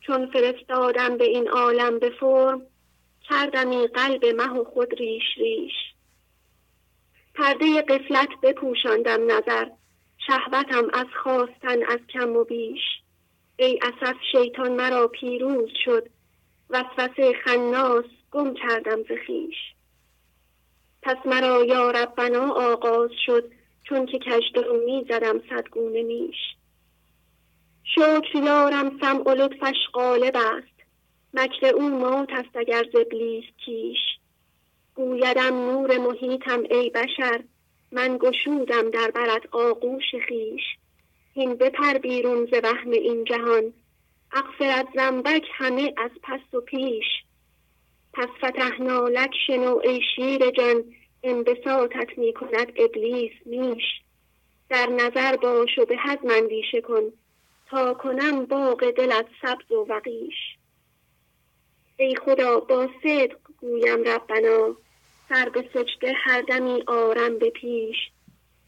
چون فرستادم به این عالم به فرم کردمی قلب مه و خود ریش ریش. پرده قفلت بپوشاندم نظر شهوتم از خواستن از کم و بیش. ای اسف شیطان مرا پیروز شد وسوسه خناس گم کردم ز خویش. پس مرا یا ربنا آغاز شد چون که کژدم می زدم صدگونه نیش. شکر یارم سمع و لطفش غالب است. مکر او مات است اگر ز ابلیس کیش. گویدم نور محیطم ای بشر من گشودم در برت آغوش خیش هین بپر بیرون ز وهم این جهان اغفرت زنبک همه از پس و پیش. پس فتحنا لک شنو ای شیر جان انبساطت می کند ابلیس میش در نظر باش و به حزم اندیشه کن تا کنم باغ دلت سبز و وقیش. ای خدا با صدق گویم ربنا سر به سجده هر دمی آرم به پیش.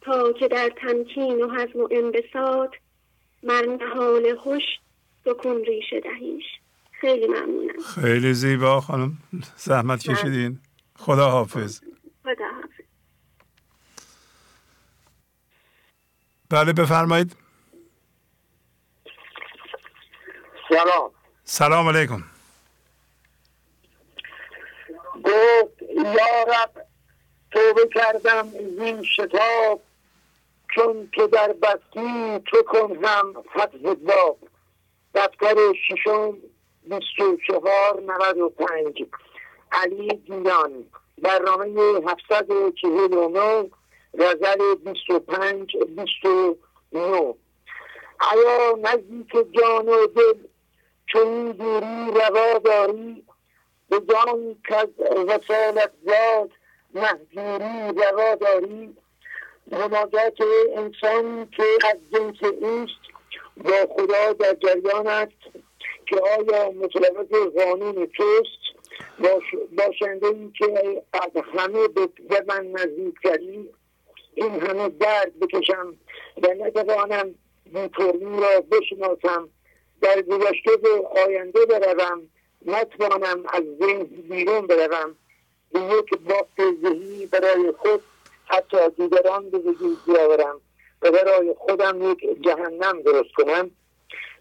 تا که در تمکین و حزم و انبساط مر خوش سکون ریشه دهیش. خیلی ممنونم. خیلی زیبا خانم زحمت کشیدین. خدا حافظ خدا حافظ بله بفرمایید. سلام. سلام علیکم. گفت یارب توبه کردم زین شتاب چون که در بستی تو کن هم فتح باب دفتر ششم بیست و چهار نود و پنج. علی دیان برنامه هفتصد و چهل و نو غزل بیست و پنج بیست و نو ایا نزدیک جان و دل. چون دوری روا داری به جان که از وسالت زاد. محجوری روا داری. مناجات انسانی که از جنس اوست با خدا در جریان است. که آیا مطابق قانون توست؟ باشنده ای که از همه به من نزدیکتری این همه درد بکشم و نتوانم بیترمی را بشناسم در گذشته به آینده بروم نتوانم از ذهن بیرون بروم. به یک بافت ذهنی برای خود حتی دیگران به وجود بیاورم و برای خودم یک جهنم درست کنم.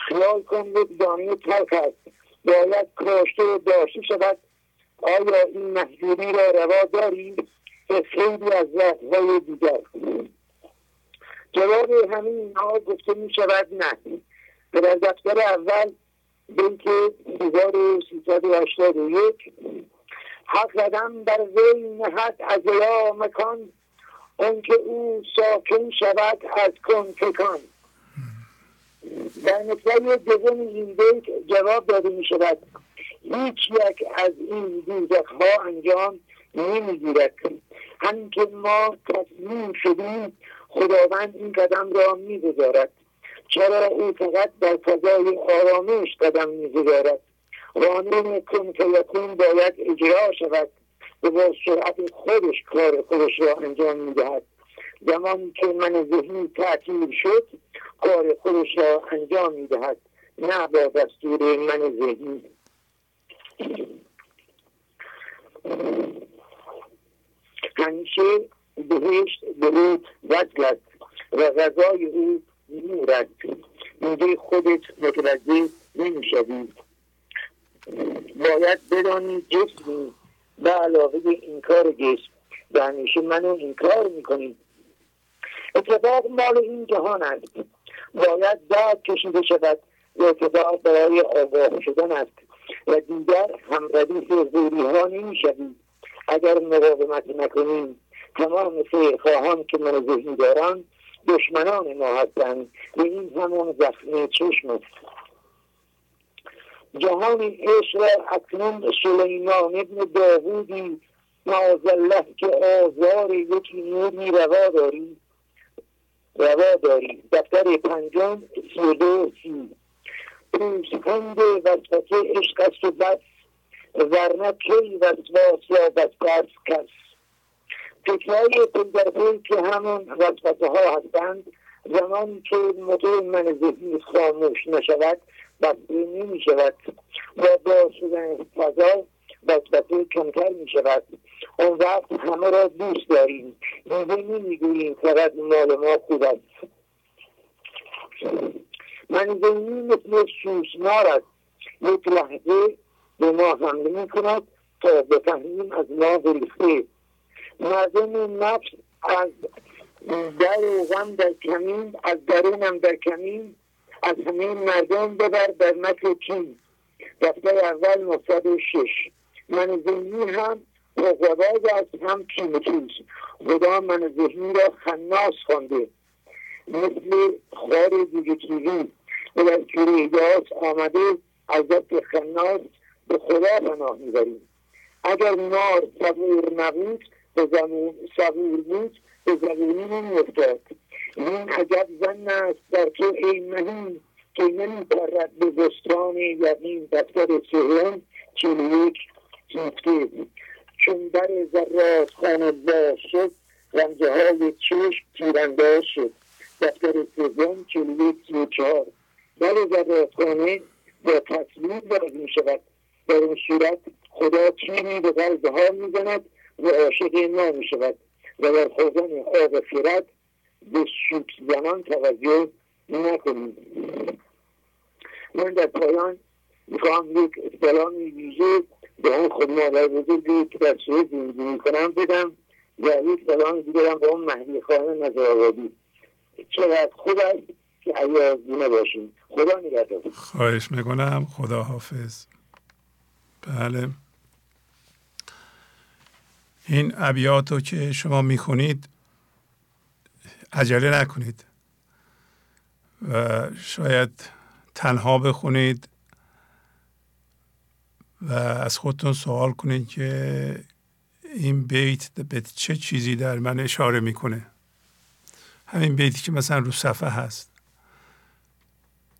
خیال کن یک دانه تلخ است. باید کاشته و داشته شود. آیا این محجوری را روا داری؟ به خیلی از وقتهای دیگر. جواب همه اینها گفته می شود نه. و در دفتر اول بیت 1381 حق زدم بر وی نهد از یا مکان. اون که او ساکن شود از کن فکان در نکته دوم این بیت جواب داده می شود هیچ یک از این دوزخ ها انجام نمی‌گیرد. همین که ما تصمیم شدیم خداوند این قدم را می‌گذارد. چرا او فقط در فضای آرامش قدم می‌گذارد؟ قانون کن فیکون باید اجرا شود و با سرعت خودش کار خودش را انجام می‌دهد. زمانی که من ذهنی تعطیل شد کار خودش را انجام می‌دهد. نه با دستور من ذهنی. همیشه بهشت درود وصل و غذای او نور است اینجا خودت متوجه نمی‌شوی. باید بدانی جسمی به علاوه این کار جسم. و همیشه منو این کار می‌کنیم اتفاق مال این جهان است. باید بعد کشیده شود اتفاق برای آگاه شدن است. و دیگر هم ردیف زوری ها نمی شوید اگر مقاومت نکنیم تمام خواهان که من ذهنی دارم دشمنان ما هستند. و این همون زخم چشم است. جهان عشق را اکنون سلیمان ابن داوودی معاذالله که آزار یکی نوری روا داری روا داری دفتر پنجم سی. و دو سی پوزکند وسوسه عشق است و بس ورنه کی وسواس یا بس کس. فکرهای پی که همون وسوسه ها هستند زمانی که موتور من ذهنی خاموش نشود بسته نمی شود و با شدن فضا وسوسه کمتر می شود اون وقت همه را دوست داریم. دیگه نمی‌گوییم فقط مال ما خوب است. من ذهنی مثل سوسمار است. یک لحظه به ما حمله می کند تا بفهمیم از ما گریخته. مردم نفس از در و غم در کمین از درونم در کمین از همه مردم ببر در متن چین. دفتر اول شش. من ذهنی هم مقابل است هم کیمتوز خدا من ذهنی را خناس خوانده. مثل خار دیگه کیوی و در کریداس آمده از خناس به خدا پناه می‌بریم. اگر نار صبور نبود به زمون صبور بود به زمینی نمیافتاد. این عجب زن است در تو ای مهین که نمیپرد به بستان یقین دفتر سهرم چون یک کیفته چون در ذرات خانه باز شد رمزه های چشم تیرانداز شد. دفتر سوم یک سی چهار در ذرات خانه با تصویر باز می شود در اون صورت خدا تیری به قلب ها می زند و عاشق ما می شود و در خوزن آب خیرت به شوک زنان توجه نکنید. من در پایان می‌خواهم یک سلام ویژه به اون خود مادر بزرگی که در سوی زندگی می‌کنم بدم و یک سلام دیگرم به اون مهدی خانه نظرآبادی. خوب است که ایازونه باشیم. خدا نگهدار. خواهش می‌کنم. خدا حافظ. بله. این ابیات رو که شما می‌خونید عجله نکنید و شاید تنها بخونید. و از خودتون سوال کنید که این بیت به چه چیزی در من اشاره می‌کنه. همین بیتی که مثلا رو صفحه هست.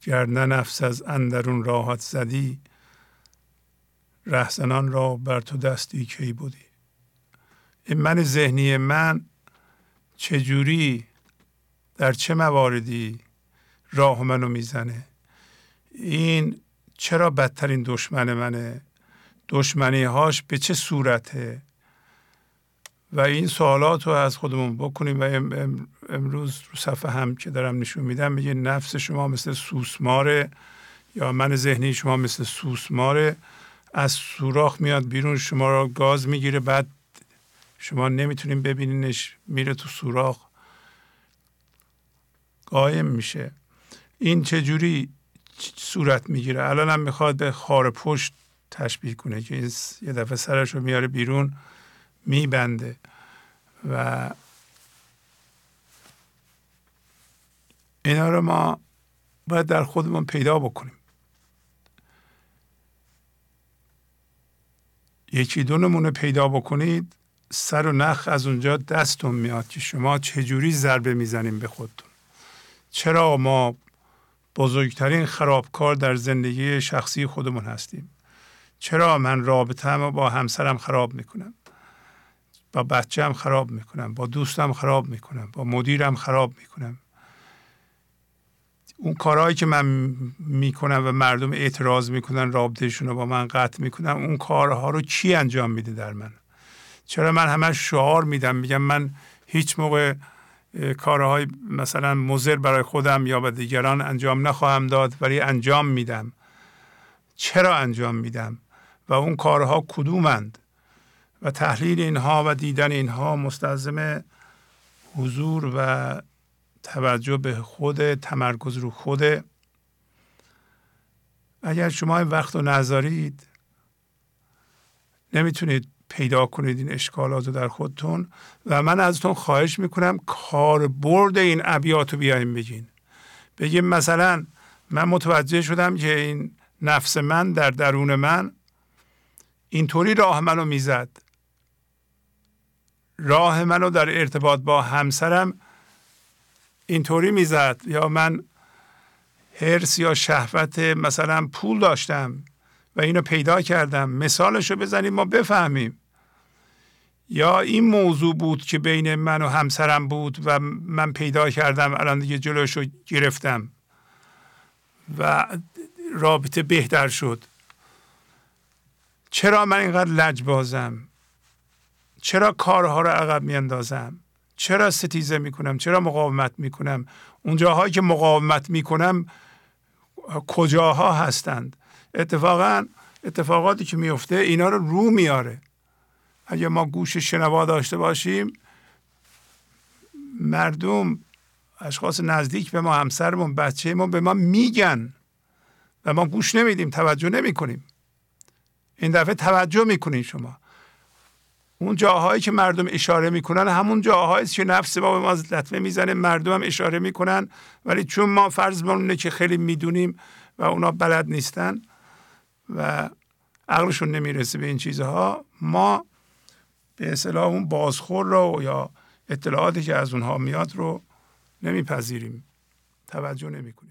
گر نفس از اندرون راحت زدی رهزنان را بر تو دستی کی بودی؟ این من ذهنی من چجوری در چه مواردی راه منو می‌زنه؟ این چرا بدترین دشمن منه؟ دشمنی هاش به چه صورته؟ و این سوالات رو از خودمون بکنیم و امروز رو صفحه هم که دارم نشون میدم میگه نفس شما مثل سوسماره یا من ذهنی شما مثل سوسماره از سوراخ میاد بیرون شما را گاز می‌گیره بعد شما نمی‌تونین ببینینش میره تو سوراخ. قایم میشه. این چجوری صورت می‌گیره؟ الان هم می‌خواد به خار پشت تشبیه کنه که یه دفعه سرش رو میاره بیرون میبنده و اینا رو ما باید در خودمون پیدا بکنیم. یکی دو نمونه پیدا بکنید سر و نخ از اونجا دستون میاد که شما چجوری ضربه می‌زنیم به خودتون. چرا ما بزرگترین خرابکار در زندگی شخصی خودمون هستیم؟ چرا من رابطه با همسرم خراب می‌کنم؟ با بچه هم خراب می‌کنم با دوستم خراب می‌کنم با مدیرم خراب می‌کنم. اون کارهایی که من می‌کنم و مردم اعتراض می‌کنن رابطهشون رو با من قطع می‌کنم اون کارها رو کی انجام میده در من؟ چرا من همه شعار میدم؟ میگم من هیچ موقع کارهای مثلا مزر برای خودم یا به دیگران انجام نخواهم داد ولی انجام میدم. چرا انجام میدم؟ و اون کارها کدومند؟ و تحلیل اینها و دیدن اینها مستلزم حضور و توجه به خود تمرکز رو خود. اگر شما این وقت رو نذارید نمی‌تونید پیدا کنید این اشکالات رو در خودتون و من ازتون خواهش می‌کنم کاربرد این ابیات رو بیایم بگین. بگیم مثلا من متوجه شدم که این نفس من در درون من اینطوری راه منو می‌زد. راه منو در ارتباط با همسرم اینطوری می‌زد. یا من هرس یا شهوت مثلا پول داشتم و اینو پیدا کردم. مثالش رو بزنیم ما بفهمیم. یا این موضوع بود که بین من و همسرم بود و من پیدا کردم الان دیگه جلوش رو گرفتم و رابطه بهتر شد. چرا من اینقدر لج بازم؟ چرا کارها رو عقب میاندازم؟ چرا ستیزه می‌کنم؟ چرا مقاومت می‌کنم؟ اونجاهایی که مقاومت می‌کنم کجاها هستند؟ اتفاقا اتفاقاتی که میفته اینا رو رو میاره اگه ما گوش شنوا داشته باشیم مردم اشخاص نزدیک به ما همسرمون بچه ما به ما میگن و ما گوش نمیدیم توجه نمی کنیم این دفعه توجه می‌کنین شما. اون جاهایی که مردم اشاره می‌کنن همون جاهایی که نفس ما به ما لطمه می‌زنه مردم هم اشاره می‌کنن. ولی چون ما فرض اونه که خیلی می‌دونیم و اونا بلد نیستن و عقلشون نمی‌رسه به این چیزها ما به اصطلاح اون بازخور رو یا اطلاعاتی که از اونها میاد رو نمیپذیریم. توجه نمی‌کنیم.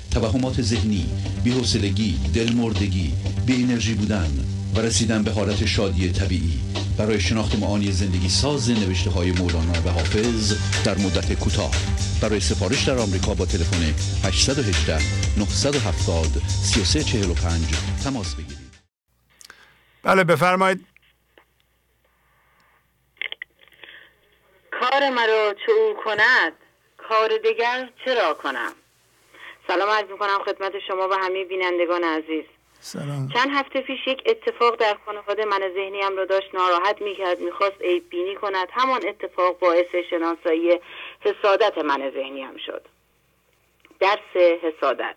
توهمات ذهنی بی‌حوصلگی دلمردگی بی انرژی بودن و رسیدن به حالت شادی طبیعی. برای شناخت معانی زندگی ساز نوشته های مولانا و حافظ در مدت کوتاه. برای سفارش در آمریکا با تلفن 818 970 3345 تماس بگیرید. بله بفرمایید. کار مرا چه او کند کار دیگر چرا کنم؟ سلام عرض می‌کنم خدمت شما و همه بینندگان عزیز. سلام. چند هفته پیش یک اتفاق در خانواده من ذهنیم را داشت ناراحت می‌کرد می‌خواست عیب بینی کند. همان اتفاق باعث شناسایی حسادت من ذهنیم شد. درس حسادت.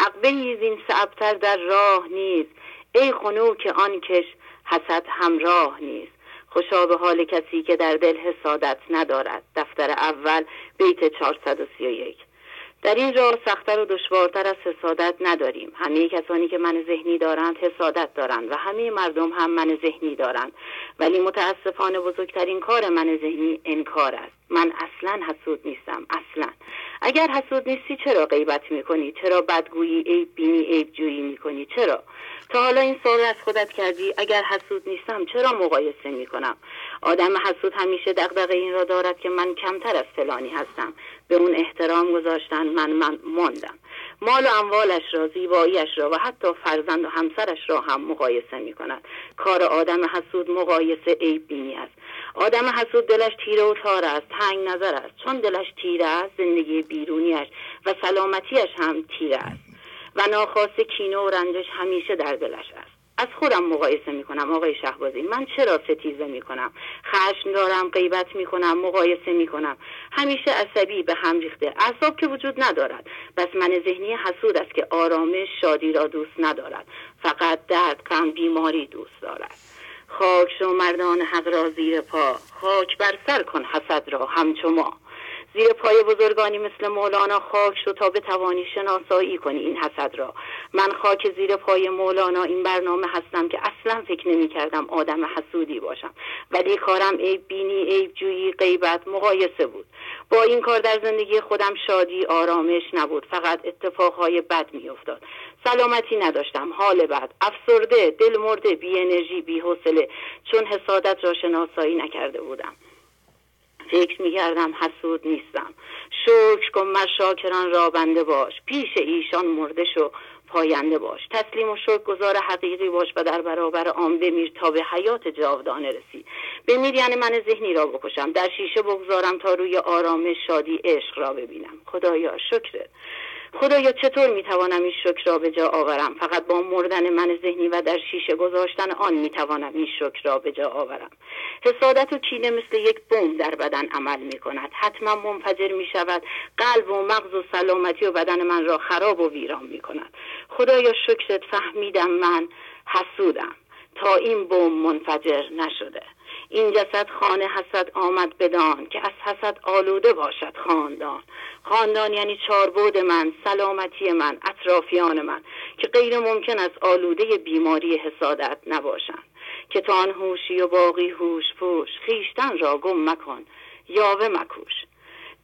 عقبه این سعبتر در راه نیست. ای خنوک آن کش حسد همراه نیست. خوشا به حال کسی که در دل حسادت ندارد. دفتر اول بیت 431 در این راه سختتر و دشوارتر از حسادت نداریم. همه کسانی که من ذهنی دارند حسادت دارند و همه مردم هم من ذهنی دارند. ولی متاسفانه بزرگترین کار من ذهنی انکار است. من اصلا حسود نیستم اصلا. اگر حسود نیستی چرا غیبت می‌کنی؟ چرا بدگویی عیب بینی عیب جویی می‌کنی؟ چرا؟ تا حالا این سوال از خودت کردی. اگر حسود نیستم چرا مقایسه می‌کنم؟ آدم حسود همیشه دغدغه این را دارد که من کمتر از فلانی هستم. به اون احترام گذاشتن من من ماندم. مال و اموالش را زیباییش را و حتی فرزند و همسرش را هم مقایسه می کند کار آدم حسود مقایسه عیب بینی است. آدم حسود دلش تیره و تار است تنگ نظر است. چون دلش تیره است زندگی بیرونیش و سلامتیش هم تیره است. و ناخواسته کینه و رنجش همیشه در دلش است. از خودم مقایسه می‌کنم آقای شهبازی. من چرا ستیزه می‌کنم؟ خشم دارم غیبت می‌کنم مقایسه می‌کنم. همیشه عصبی به هم ریخته. اعصاب که وجود ندارد. بس من ذهنی حسود است که آرامش شادی را دوست ندارد. فقط درد غم بیماری دوست دارد. خاک شو مردان حق را زیر پا. خاک بر سر کن حسد را همچو ما. زیر پای بزرگانی مثل مولانا خاک شو تا بتوانی شناسایی کنی این حسد را. من خاک زیر پای مولانا این برنامه هستم که اصلا فکر نمی کردم آدم حسودی باشم. ولی کارم عیب بینی عیب جویی غیبت مقایسه بود. با این کار در زندگی خودم شادی آرامش نبود. فقط اتفاقهای بد میافتاد سلامتی نداشتم. حال بد. افسرده دل مرده بی انرژی بی حوصله چون حسادت را شناسایی نکرده بودم. فکر می‌کردم حسود نیستم. شکر کن مر شاکران را بنده باش. پیش ایشان مرده شو پاینده باش. تسلیم و شکر گذار حقیقی باش و در برابر آن بمیر تا به حیات جاودانه رسی. بمیر یعنی من ذهنی را بکشم. در شیشه بگذارم تا روی آرامش شادی عشق را ببینم. خدایا شکرت. خدایا چطور می‌توانم این شکر را به جا آورم؟ فقط با مردن من ذهنی و در شیشه گذاشتن آن می‌توانم این شکر را به جا آورم. حسادت و کینه مثل یک بمب در بدن عمل می کند حتما منفجر می شود قلب و مغز و سلامتی و بدن من را خراب و ویران می کند خدایا شکرت فهمیدم من حسودم. تا این بمب منفجر نشده. این جسد خانه حسد آمد بدان که از حسد آلوده باشد خاندان. خاندان یعنی چاربود من سلامتی من اطرافیان من که غیر ممکن است آلوده بیماری حسادت نباشند. که تا آن هوشی و باقی هوش پوش خیشتن را گم مکن یاوه مکوش.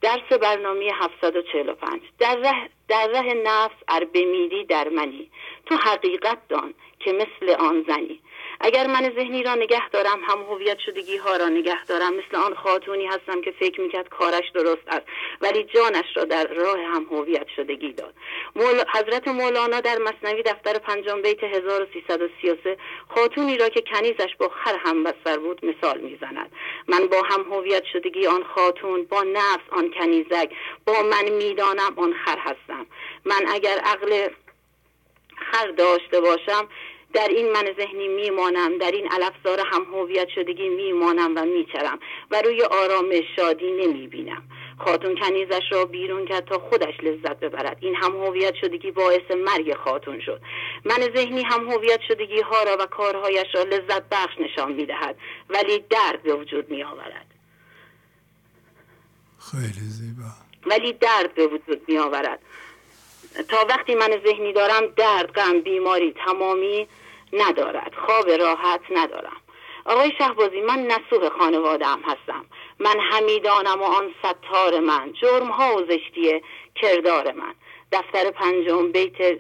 درس برنامه 745 در ره, در ره نفس ار بمیری در منی. تو حقیقت دان که مثل آن زنی. اگر من ذهنی را نگه دارم هم هویت شدگی ها را نگه دارم. مثل آن خاتونی هستم که فکر می‌کرد کارش درست است ولی جانش را در راه هم هویت شدگی داد. مول... حضرت مولانا در مصنوی دفتر پنجم بیت 1333 خاتونی را که کنیزش با خر هم بستر بود مثال می‌زند. من با هم هویت شدگی آن خاتون با نفس آن کنیزک با من می‌دانم آن خر هستم. من اگر عقل خر داشته باشم در این من ذهنی میمانم در این الافزار هم هویت شدگی میمانم و میچرم و روی آرامش شادی نمی‌بینم. خاتون کنیزش را بیرون کرد تا خودش لذت ببرد. این هم هویت شدگی باعث مرگ خاتون شد. من ذهنی هم هویت شدگی ها را و کارهایش را لذت بخش نشان می‌دهد ولی درد به وجود می آورد خیلی زیبا. ولی درد به وجود می آورد تا وقتی من ذهنی دارم درد غم بیماری تمامی ندارد. خواب راحت ندارم. آقای شهبازی من نسوح خانواده هم هستم. من همیدانم و آن ستار من. جرم ها و زشتی کردار من. دفتر پنجم بیت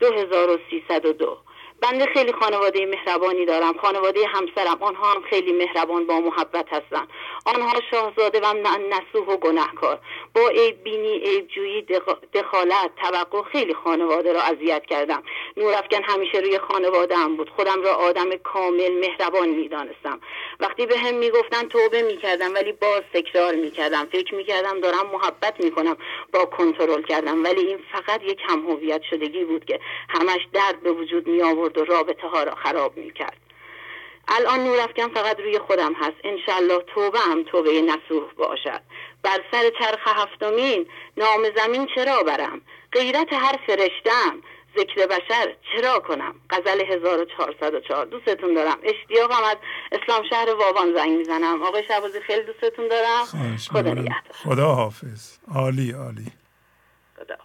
2302 بنده خیلی خانواده مهربانی دارم. خانواده همسرم آنها هم خیلی مهربان با محبت هستن. آنها شاهزاده و نسوح و گناهکار. با عیب بینی عیب جویی دخالت توقع خیلی خانواده را اذیت کردم. نورافکن همیشه روی خانواده هم بود. خودم را آدم کامل مهربان می‌دانستم. وقتی به هم می‌گفتن توبه می‌کردم ولی باز تکرار می‌کردم. فکر می‌کردم دارم محبت می‌کنم. با کنترل کردم. ولی این فقط یک هم هویت شدگی بود که همش درد به وجود می آورد و رابطه ها را خراب می‌کرد. الان نورافکن فقط روی خودم هست. انشالله توبه هم توبه نسوح باشد. بر سر چرخ هفتمین نام زمین چرا برم؟ غیرت هر فرشتم. ذکر بشر چرا کنم؟ غزل 1404 دوستتون دارم. اشتیاقم از اسلام شهر وابان زنگ می‌زنم. آقای شبازی خیلی دوستتون دارم. خدا خدا حافظ. عالی عالی. خدا.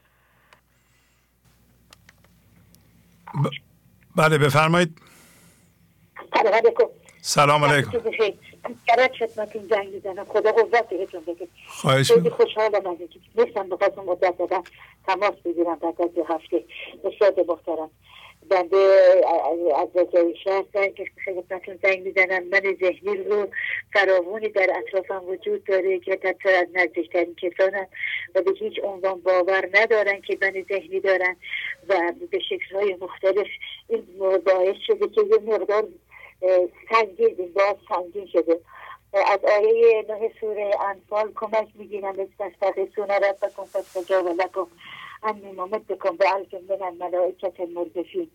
ب... بله بفرمایید. سلام علیکم. کرد خدمتون زنگ خدا قوت بهتون بده. خواهش خیلی خوشحالم از اینکه نیستم بخواستم مدت دادم تماس بگیرم بعد از هفته. استاد محترم. بنده از وزای شهر زنگ خدمتتون زنگ می‌زنم من ذهنی رو فراوانی در اطرافم وجود داره که حتی از نزدیکترین کسانم و به هیچ عنوان باور ندارن که من ذهنی دارن و به شکلهای مختلف این باعث شده که یه مقدار سنگین باز سنگین شده. از آیه نه سوره انفال کمک می‌گیرم استستغیثون ربکم فاستجاب لکم انی ممدکم به الف من الملائکت المردفین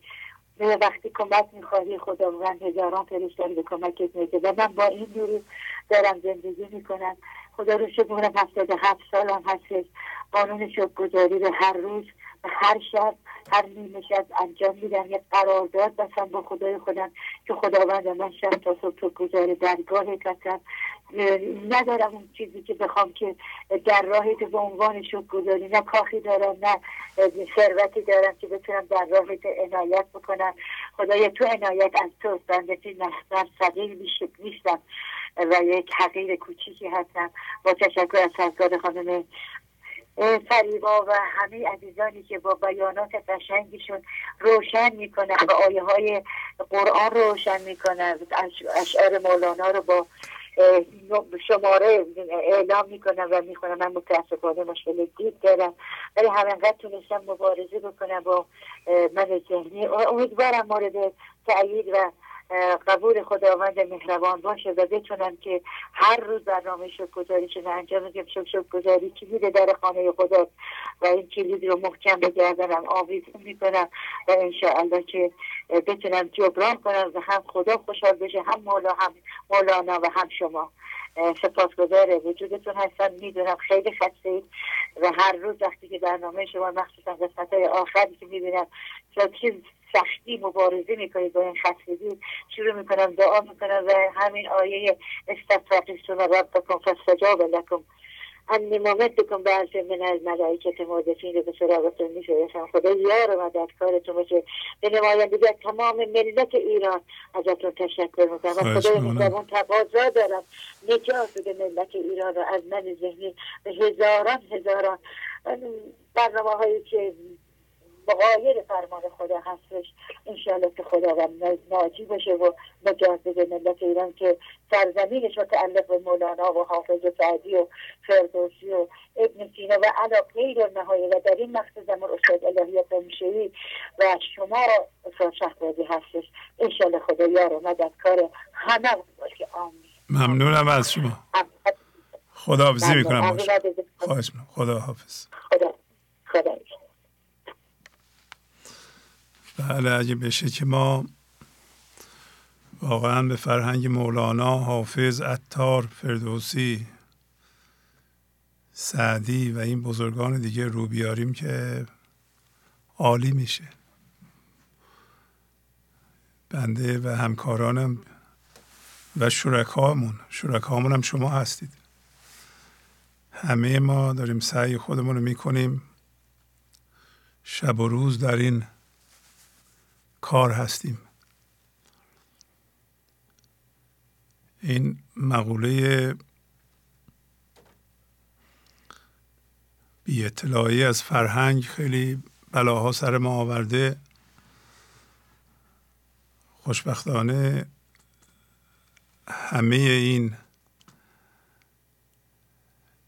وقتی کمک می‌خواهی خداوند هزاران فرشته به کمکت میده. و من با این دوری دارم زندگی می‌کنم. خدا رو شکر هفتاد هفت سالم هستش. قانون گذاری به هر روز و هر شب هر نیمه شب انجام میدم یک قرارداد بسم با خدای خودم که خداوند من شب تا صبح تو گذار درگاه کسم ندارم اون چیزی که بخوام که در راهی به عنوان شد گذاری نه کاخی دارم نه ثروتی دارم که بتونم در راهت عنایت بکنم. خدای تو عنایت از تو بنده نحبر صغیر نیستم و یک حقیر کوچیکی هستم. با تشکر از سرکار خانم فریبا و همه عزیزانی که با بیانات قشنگشون روشن می‌کنن و آیه های قرآن روشن می‌کنن. اشعار مولانا رو با شماره اعلام می‌کنم و می‌خونم من متاسفانه مشکل دید دارم. ولی همینقدر تونستم مبارزه بکنم با من ذهنی. امیدوارم مورد تأیید و قبول خداوند مهربان باشه. و بتونم که هر روز برنامه شکر گذاری شده انجام بدیم شکر شکر گذاری کلید در خانه خدا؟ و این کلید رو محکم بگردنم آویزون می‌کنم و انشاءالله که بتونم جبران کنم و هم خدا خوشحال بشه هم مولا هم مولانا و هم شما. سپاسگزار وجودتون هستم. می‌دونم خیلی خسته و هر روز وقتی که برنامه شما مخصوصا قسمت های آخری که می‌بینم چیز سختی مبارزه می‌کنید با این خستگی. شروع می‌کنم دعا می‌کنم و همین آیه استفرقیستون ربکم فاستجاب لکم. انی ممدکم بعض من الملائکت مردفین به سراغتون میشویشم خدا یار و مددکارتون باشه. به نمایندگی تمام ملت ایران ازتون تشکر می‌کنم. و خدای مهربان تقاضا دارم. نجات بده ملت ایران رو از من ذهنی به هزاران هزاران برنامه هایی که مقایر فرمان خدا هستش. انشاءالله که خدا و ناجی باشه و نجات بده ملت ایران که سرزمینش متعلق به مولانا و حافظ سعدی و فردوسی و ابن سینا و علا غیر نهایی و در این مقصد زمان استاد الهی قمشهی و شما استاد شهبازی هستش. انشاءالله خدا یار و مددکار همه باشه. آمین. ممنونم از شما. خدا حافظی می‌کنم. خواهش خدا حافظ. خدا خدا بله اگه بشه که ما واقعا به فرهنگ مولانا حافظ عطار فردوسی سعدی و این بزرگان دیگه رو بیاریم که عالی میشه. بنده و همکارانم و شرکامون شرکامون هم شما هستید. همه ما داریم سعی خودمون رو می‌کنیم شب و روز در این کار هستیم. این مقوله بی اطلاعی از فرهنگ خیلی بلاها سر ما آورده. خوشبختانه همه این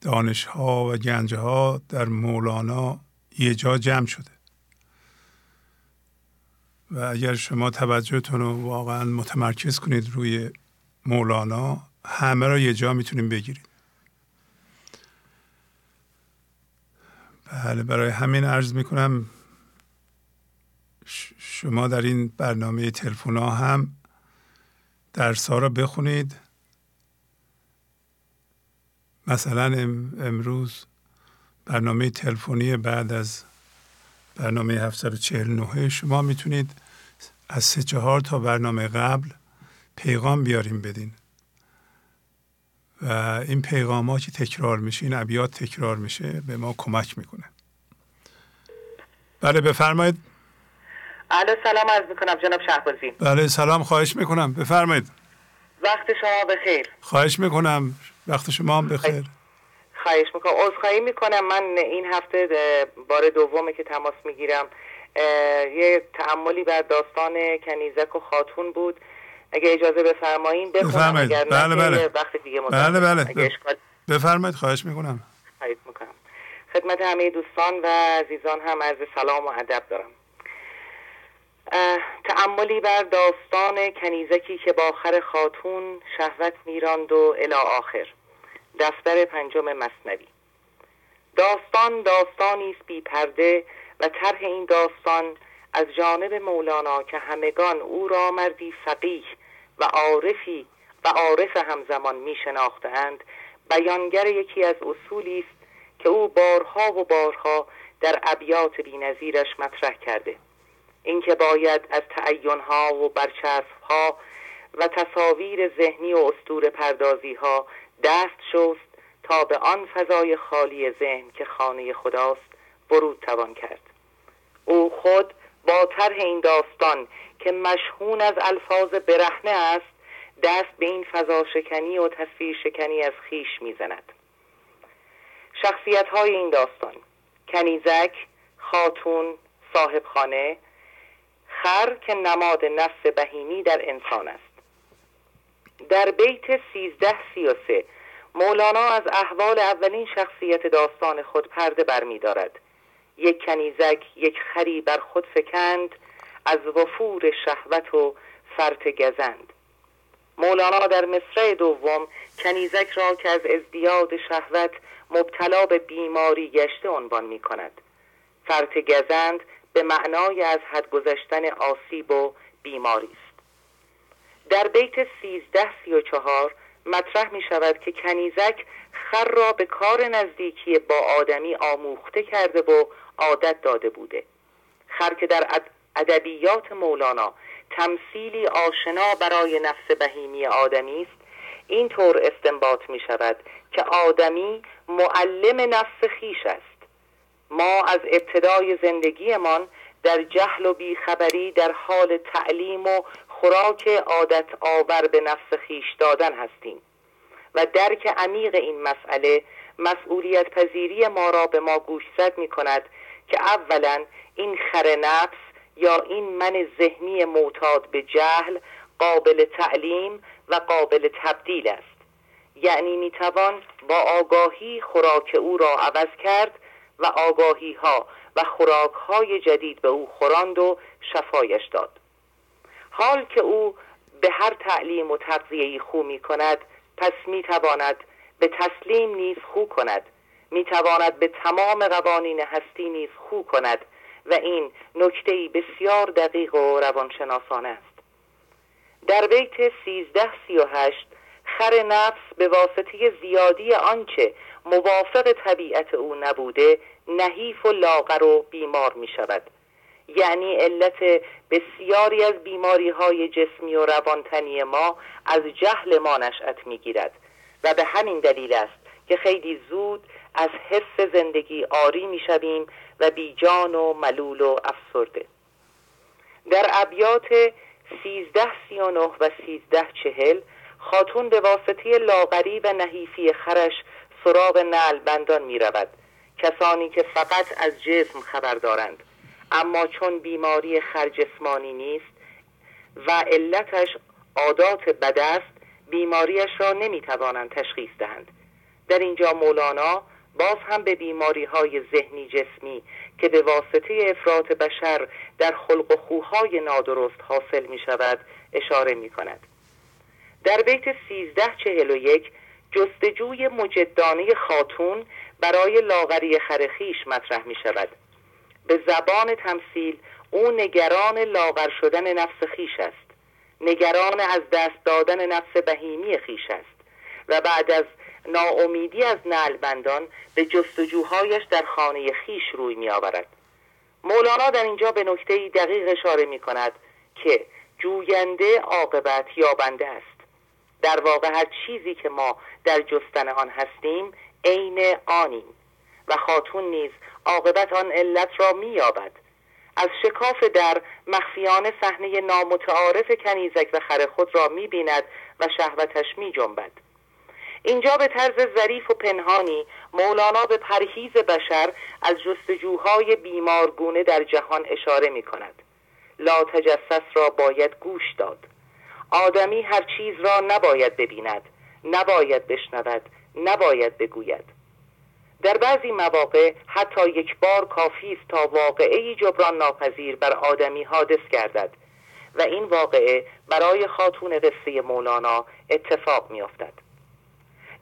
دانش ها و گنج ها در مولانا یه جا جمع شده. و اگر شما توجهتون رو واقعا متمرکز کنید روی مولانا همه را یه جا می‌تونیم بگیرید بله برای همین عرض می‌کنم شما در این برنامه تلفن هم درس ها بخونید. مثلا امروز برنامه تلفنی بعد از برنامه 749 شما می‌تونید از سه چهار تا برنامه قبل پیغام بیاریم بدین. و این پیغام ها که تکرار میشه این ابیات تکرار میشه به ما کمک می‌کنه. بله بفرمایید. بله سلام عرض می‌کنم جناب شهبازی. بله سلام خواهش می‌کنم. بفرمایید. وقت شما بخیر. خواهش می‌کنم. وقت شما هم بخیر. خواهش می‌کنم. عذرخواهی می‌کنم. من این هفته بار دومه که تماس می‌گیرم. یه تعملی بر داستان کنیزک و خاتون بود. اگه اجازه بفرمایین بخونم. اگر بله بله. وقت دیگه بله بله. بفرمایید خواهش می‌کنم. خواهش می‌کنم. خدمت همه دوستان و عزیزان هم عرض سلام و ادب دارم. تعملی بر داستان کنیزکی که با آخر خاتون شهوت میراند و الی آخر. دفتر پنجم مصنوی. داستان داستانی است بی پرده طرح این داستان از جانب مولانا که همگان او را مردی فقیه و عارفی و عارف همزمان می شناختند بیانگر یکی از اصولی است که او بارها و بارها در ابیات بینظیرش مطرح کرده. اینکه باید از تعینها و برچسبها و تصاویر ذهنی و استور پردازی ها دست شست تا به آن فضای خالی ذهن که خانه خداست ورود توان کرد. او خود با طرح این داستان که مشهون از الفاظ برهنه است دست به این فضا شکنی و تصویر شکنی از خیش می‌زند. شخصیت های این داستان کنیزک خاتون صاحب خانه خر که نماد نفس بهینی در انسان است. در بیت سیزده سی و سه مولانا از احوال اولین شخصیت داستان خود پرده برمیدارد. یک کنیزک یک خری بر خود فکند از وفور شهوت و فرت گزند. مولانا در مصرع دوم کنیزک را که از ازدیاد شهوت مبتلا به بیماری گشته عنوان می کند. فرت گزند به معنای از حد گذشتن آسیب و بیماری است. در بیت سیزده سی و چهار مطرح می شود که کنیزک خر را به کار نزدیکی با آدمی آموخته کرده و عادت داده بوده. خر که در ادبیات مولانا تمثیلی آشنا برای نفس بهیمی آدمی است. اینطور استنباط می شود که آدمی معلم نفس خیش است. ما از ابتدای زندگیمان در جهل و بیخبری در حال تعلیم و خوراک عادت آور به نفس خیش دادن هستیم. و درک عمیق این مسئله مسئولیت پذیری ما را به ما گوشزد می کند که اولا این خر نفس یا این من ذهنی معتاد به جهل قابل تعلیم و قابل تبدیل است. یعنی می‌توان با آگاهی خوراک او را عوض کرد و آگاهی ها و خوراک های جدید به او خوراند و شفایش داد. حال که او به هر تعلیم و تغذیه خو می کند پس می تواند به تسلیم نیز خو کند. می تواند به تمام قوانین هستی نیز خو کند و این نکته بسیار دقیق و روانشناسانه است. در بیت سیزده سی و هشت خر نفس به واسطه زیادی آنچه موافق طبیعت او نبوده نحیف و لاغر و بیمار می شود یعنی علت بسیاری از بیماری های جسمی و روانتنی ما از جهل ما نشأت می گیرد و به همین دلیل است که خیلی زود از حس زندگی آری می شویم و بیجان و ملول و افسرده. در ابیات سیزده سی و سیزده چهل خاتون به واسطه لاغری و نحیفی خرش سراغ نعل بندان می رود کسانی که فقط از جسم خبر دارند. اما چون بیماری خرجسمانی نیست و علتش عادات بد است بیماریش را نمی توانند تشخیص دهند. در اینجا مولانا باز هم به بیماری های ذهنی جسمی که به واسطه افراط بشر در خلق و خوهای نادرست حاصل می شود اشاره می کند در بیت سیزده چهل و یک جستجوی مجدانه خاتون برای لاغری خرخیش مطرح می شود به زبان تمثیل او نگران لاغر شدن نفس خیش است. نگران از دست دادن نفس بهیمی خیش است. و بعد از ناامیدی از نعلبندان به جستجوهایش در خانه خیش روی می آورد مولانا در اینجا به نکته دقیق اشاره می کند که جوینده عاقبت یابنده است. در واقع هر چیزی که ما در جستن آن هستیم عین آنیم و خاتون نیز عاقبت آن علت را مییابد. از شکاف در مخفیانه صحنه نامتعارف کنیزک و خر خود را می‌بیند و شهوتش میجنبد. اینجا به طرز ظریف و پنهانی مولانا به پرهیز بشر از جستجوهای بیمارگونه در جهان اشاره می کند لا تجسس را باید گوش داد. آدمی هر چیز را نباید ببیند نباید بشنود نباید بگوید. در بعضی مواقع حتی یک بار کافی است تا واقعه جبران ناپذیر بر آدمی حادث گردد و این واقعه برای خاتون قصه مولانا اتفاق میافتد.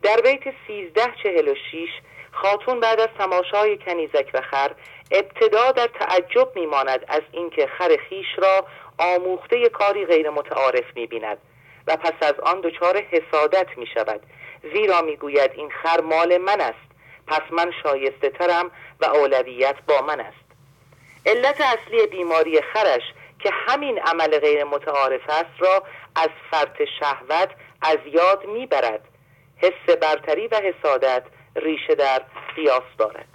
در بیت سیزده چهل و شیش خاتون بعد از تماشای کنیزک و خر ابتدا در تعجب میماند از اینکه خر خیش را آموخته کاری غیر متعارف می‌بیند و پس از آن دچار حسادت می شود زیرا می‌گوید این خر مال من است پس من شایسته ترم و اولویت با من است. علت اصلی بیماری خرش که همین عمل غیر متعارف است را از فرط شهوت از یاد می‌برد. حس برتری و حسادت ریشه در قیاس دارد.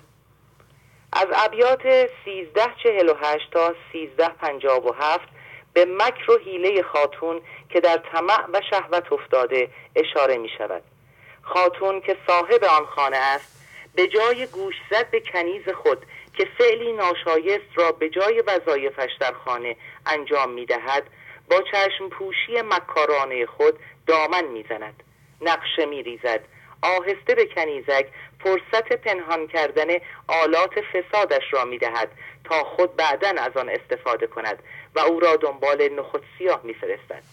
از ابیات 1348 تا 1357 به مکر و حیله خاتون که در طمع و شهوت افتاده اشاره می شود. خاتون که صاحب آن خانه است به جای گوش زد به کنیز خود که فعلی ناشایست را به جای وظایفش در خانه انجام می دهد با چشم پوشی مکارانه خود دامن می زند. نقشه می ریزد آهسته به کنیزک فرصت پنهان کردن آلات فسادش را می دهد تا خود بعدا از آن استفاده کند و او را دنبال نخود سیاه میفرستد.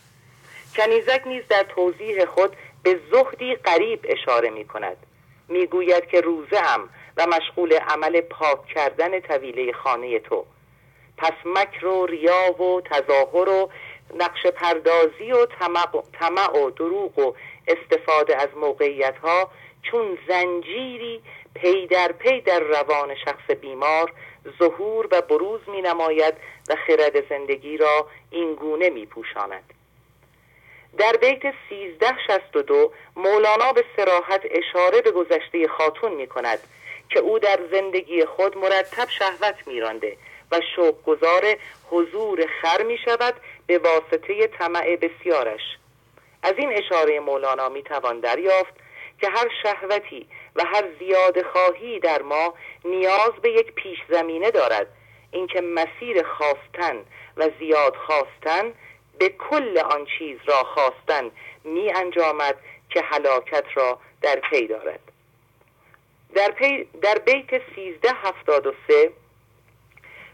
کنیزک نیز در توضیح خود به زهدی قریب اشاره می کند می‌گوید که روزه هم و مشغول عمل پاک کردن طویله خانه تو. پس مکر و ریا و تظاهر و نقش پردازی و طمع و دروغ و استفاده از موقعیت ها چون زنجیری پی در پی در روان شخص بیمار ظهور و بروز می نماید و خرد زندگی را این گونه می پوشاند. در بیت 1362 مولانا به سراحت اشاره به گذشته خاتون می کند که او در زندگی خود مرتب شهوت میرانده و گذار حضور خر می شود به واسطه طمع بسیارش از این اشاره مولانا می توان دریافت که هر شهوتی و هر زیاد خواهی در ما نیاز به یک پیش زمینه دارد. اینکه مسیر خواستن و زیاد خواستن به کل آن چیز را خواستن می انجامد که حلاکت را در پی دارد. در, پی در بیت 1373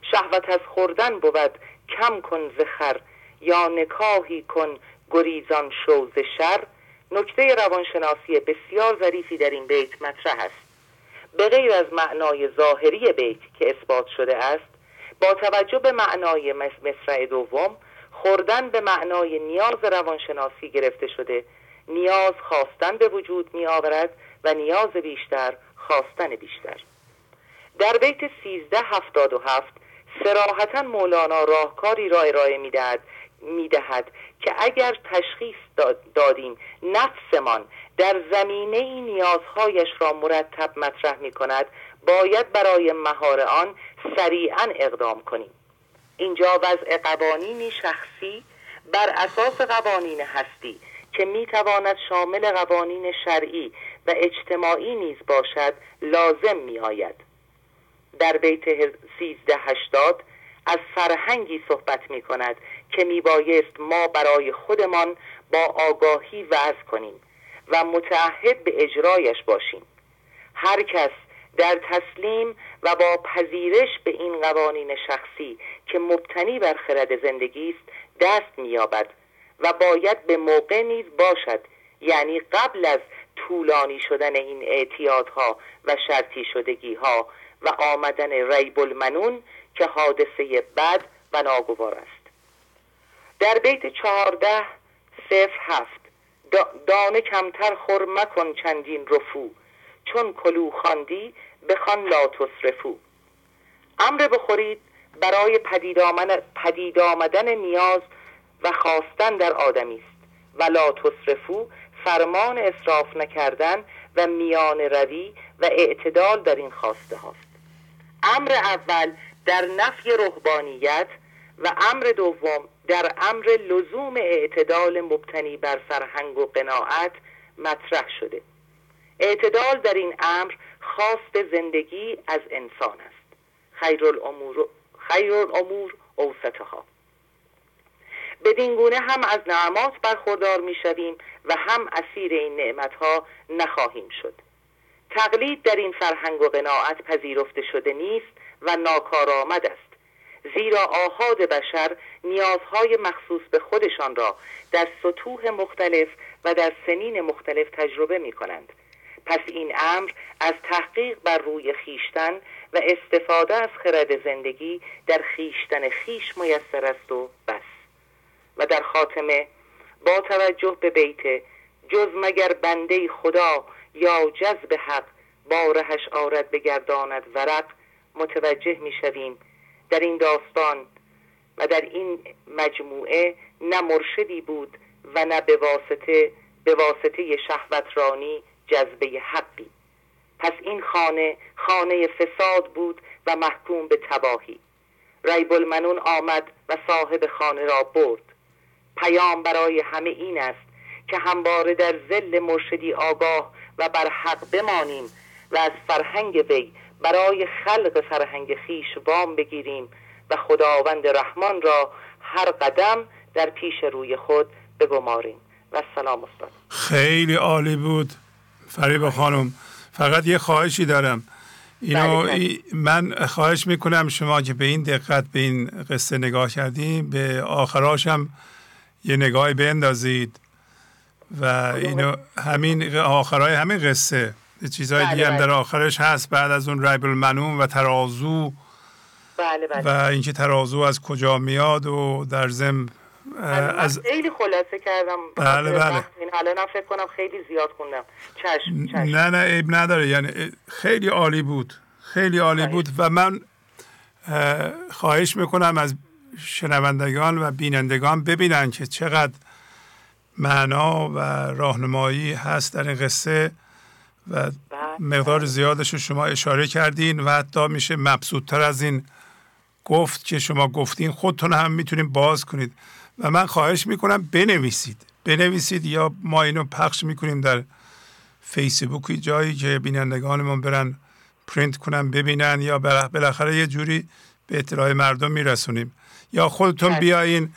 شهوت از خوردن بود کم کن زخر یا نکاهی کن گریزان شوز شر نکته روانشناسی بسیار ظریفی در این بیت مطرح است. به غیر از معنای ظاهری بیت که اثبات شده است با توجه به معنای مصرع دوم خوردن به معنای نیاز روانشناسی گرفته شده. نیاز خواستن به وجود می آورد و نیاز بیشتر خواستن بیشتر. در بیت 1377 سراحتا مولانا راهکاری را ارائه می‌دهد می‌دهد که اگر تشخیص دادیم نفسمان در زمینه ای نیازهایش را مرتب مطرح می کند باید برای مهار آن سریعا اقدام کنیم. اینجا وضع قوانینی شخصی بر اساس قوانین هستی که می تواند شامل قوانین شرعی و اجتماعی نیز باشد لازم می آید در بیت 1380 از فرهنگی صحبت می کند که می بایست ما برای خودمان با آگاهی وضع کنیم و متعهد به اجرایش باشیم. هر کس در تسلیم و با پذیرش به این قوانین شخصی که مبتنی بر خرد زندگی است دست مییابد و باید به موقع نیز باشد یعنی قبل از طولانی شدن این اعتیادها و شرطی شدگی ها و آمدن ریب المنون که حادثه بد و ناگوار است. در بیت چهارده صفر هفت. دانه کمتر خور مکن چندین رفو چون کلو خواندی بخوان لا تصرفو. امر بخورید برای پدید آمدن نیاز و خواستن در آدمی است. و لا تصرفو فرمان اصراف نکردن و میان روی و اعتدال در این خواسته هاست. امر اول در نفی رهبانیت و امر دوم در امر لزوم اعتدال مبتنی بر فرهنگ و قناعت مطرح شده. اعتدال در این امر خواست زندگی از انسان است. خیر الامور, خیر اوسطها بدین گونه هم از نعمات برخوردار می‌شویم و هم اسیر این نعمت ها نخواهیم شد. تقلید در این فرهنگ و قناعت پذیرفته شده نیست و ناکارآمد است. زیرا آهاد بشر نیازهای مخصوص به خودشان را در سطوح مختلف و در سنین مختلف تجربه می کنند پس این امر از تحقیق بر روی خیشتن و استفاده از خرد زندگی در خیشتن خیش میسر است و بس. و در خاتمه با توجه به بیت جز مگر بنده خدا یا جذب حق بارهش آرد بگرداند ورق متوجه می‌شویم در این داستان و در این مجموعه نه مرشدی بود و نه به واسطه به واسطه شهوت رانی جذبه حقی. پس این خانه خانه فساد بود و محکوم به تباهی. ریب المنون آمد و صاحب خانه را برد. پیام برای همه این است که همواره در زل مرشدی آگاه و بر حق بمانیم و از فرهنگ وی برای خلق فرهنگ خیش وام بگیریم و خداوند رحمان را هر قدم در پیش روی خود بگماریم. و سلام استاد. خیلی عالی بود. فریبا خانم فقط یه خواهشی دارم. اینو بله، ای- من خواهش می‌کنم شما که به این دقت به این قصه نگاه کردیم به آخراش هم یه نگاهی بندازید. و اینو همین آخرای همین قصه. چیزهای بله، دیگه هم بله. در آخرش هست. بعد از اون ریب المنون و ترازو. بله بله. و اینکه ترازو از کجا میاد و در ضمن من از خیلی خلاصه کردم. بله، بله. الانم فکر کنم خیلی زیاد خوندم. چشم چشم. نه نه عیب نداره. یعنی خیلی عالی بود. خیلی عالی بود و من اه، خواهش می‌کنم از شنوندگان و بینندگان ببینن که چقدر معنا و راهنمایی هست در این قصه. و مقدار زیادش رو شما اشاره کردین و حتی میشه مبسوطتر از این گفت که شما گفتین. خودتون هم می‌تونید باز کنید. و من خواهش می‌کنم بنویسید. بنویسید یا ما اینو پخش می‌کنیم در فیسبوکی جایی که بینندگانمون برن پرینت کنن ببینن یا بالاخره یه جوری به اطلاع مردم میرسونیم. یا خودتون بیاین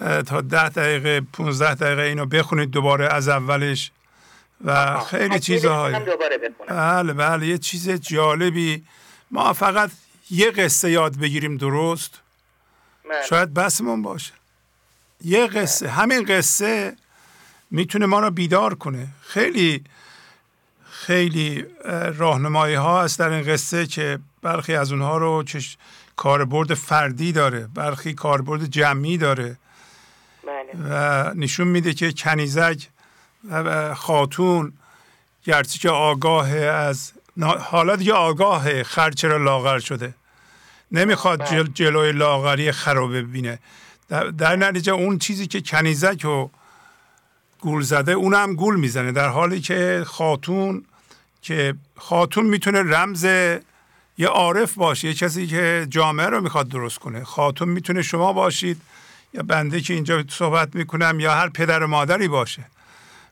اه، تا ده دقیقه 15 دقیقه اینو بخونید دوباره از اولش. و خیلی چیزهای بله بله یه چیز جالبی. ما فقط یه قصه یاد بگیریم درست؟ بله. شاید بسمون باشه. یه قصه همین قصه می‌تونه ما رو بیدار کنه. خیلی خیلی اه، راهنمایی ها هست در این قصه که برخی از اونها رو چش... کاربرد فردی داره برخی کاربرد جمعی داره. بله. و نشون میده که کنیزک خاتون گرچه که آگاه از حالا دیگه آگاه خر چرا لاغر شده. نمی‌خواد جل جلوی لاغری خر رو ببینه. در, در نتیجه اون چیزی که کنیزک رو گول زده اونم گول می‌زنه. در حالی که خاتون که خاتون می‌تونه رمز یه عارف باشه یه کسی که جامعه رو می‌خواد درست کنه. خاتون می‌تونه شما باشید یا بنده که اینجا صحبت می‌کنم یا هر پدر و مادری باشه.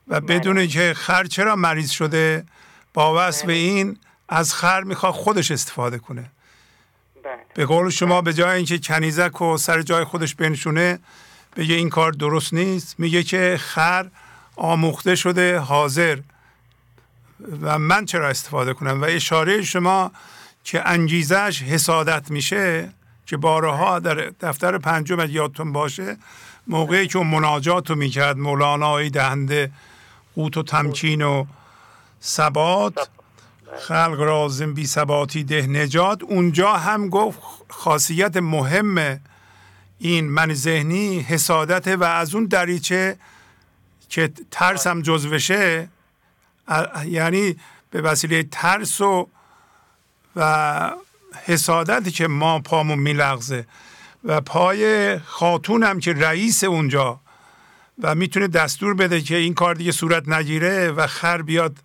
و بدونه که خر چرا مریض شده با وصف این از خر می‌خواد خودش استفاده کنه. بله. به قول شما به جای اینکه کنیزک و سر جای خودش بنشونه بگه این کار درست نیست میگه که خر آموخته شده حاضر. و من چرا استفاده کنم؟ و اشاره شما که انگیزش حسادت میشه که بارها در دفتر پنجم یادتون باشه موقعی که مناجات رو می‌کرد مولانایی دهنده قوت و تمکین و ثبات. خلق رازم بی ثباتی ده نجات. اونجا هم گفت خاصیت مهم این من ذهنی حسادت و از اون دریچه که ترس هم جزوشه یعنی به وسیله ترس و و حسادتی که ما پامون میلغزه. و پای خاتون هم که رئیس اونجا و می‌تونه دستور بده که این کار دیگه صورت نگیره و خر بیاد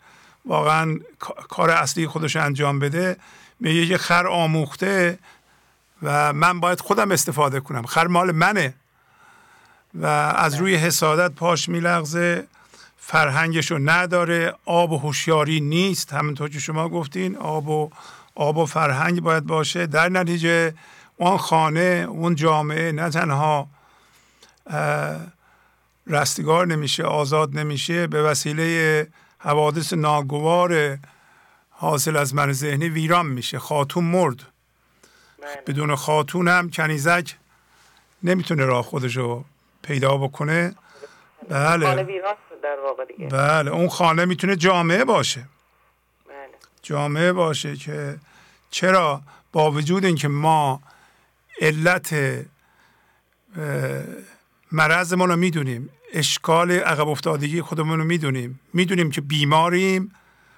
واقعا کا- کار اصلی خودش انجام بده. میگه که خر آموخته و من باید خودم استفاده کنم. خر مال منه. و از روی حسادت پاش میلغزه. فرهنگشو نداره. آب و هوشیاری نیست. همونطور که شما گفتین آب و آب و فرهنگ باید باشه. در نتیجه اون خانه اون جامعه نه تنها رستگار نمیشه آزاد نمیشه به وسیله حوادث ناگوار حاصل از من ذهنی ویران میشه خاتون مرد. بدون خاتون هم کنیزک نمی‌تونه راه خودشو پیدا بکنه. خانه بله ویران شد در واقع دیگه. بله. اون خانه می‌تونه جامعه باشه. بله. جامعه باشه که چرا؟ با وجود اینکه ما علت مرضمون رو می‌دونیم اشکال عقب افتادگی خودمون رو می‌دونیم. می‌دونیم که بیماریم.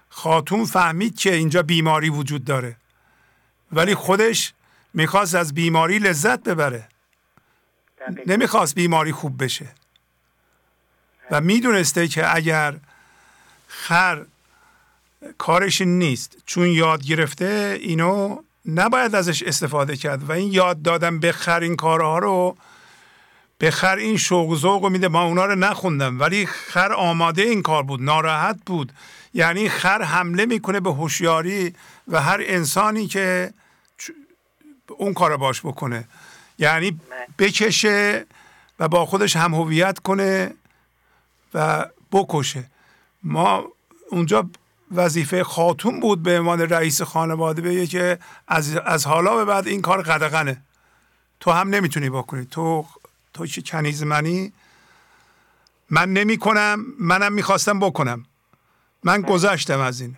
خاتون فهمید که اینجا بیماری وجود داره. ولی خودش می‌خواست از بیماری لذت ببره. نمی‌خواست بیماری خوب بشه. و می‌دونسته که اگر خر کارش نیست. چون یاد گرفته اینو نباید ازش استفاده کرد. و این یاد دادن به خر این کارها رو به خر این شوق و ذوق میده. ما اونا رو نخوندم ولی خر آماده این کار بود ناراحت بود. یعنی خر حمله می‌کنه به هوشیاری و هر انسانی که اون کار باش بکنه. یعنی بکشه و با خودش هم هویت کنه و بکشه. ما اونجا وظیفه خاتون بود به عنوان رئیس خانواده بگه که از, از حالا به بعد این کار قدغنه. تو هم نمی‌تونی بکنی. تو تو چه کنیز منی؟ من نمی کنم منم می‌خواستم بکنم. من گذشتم از این.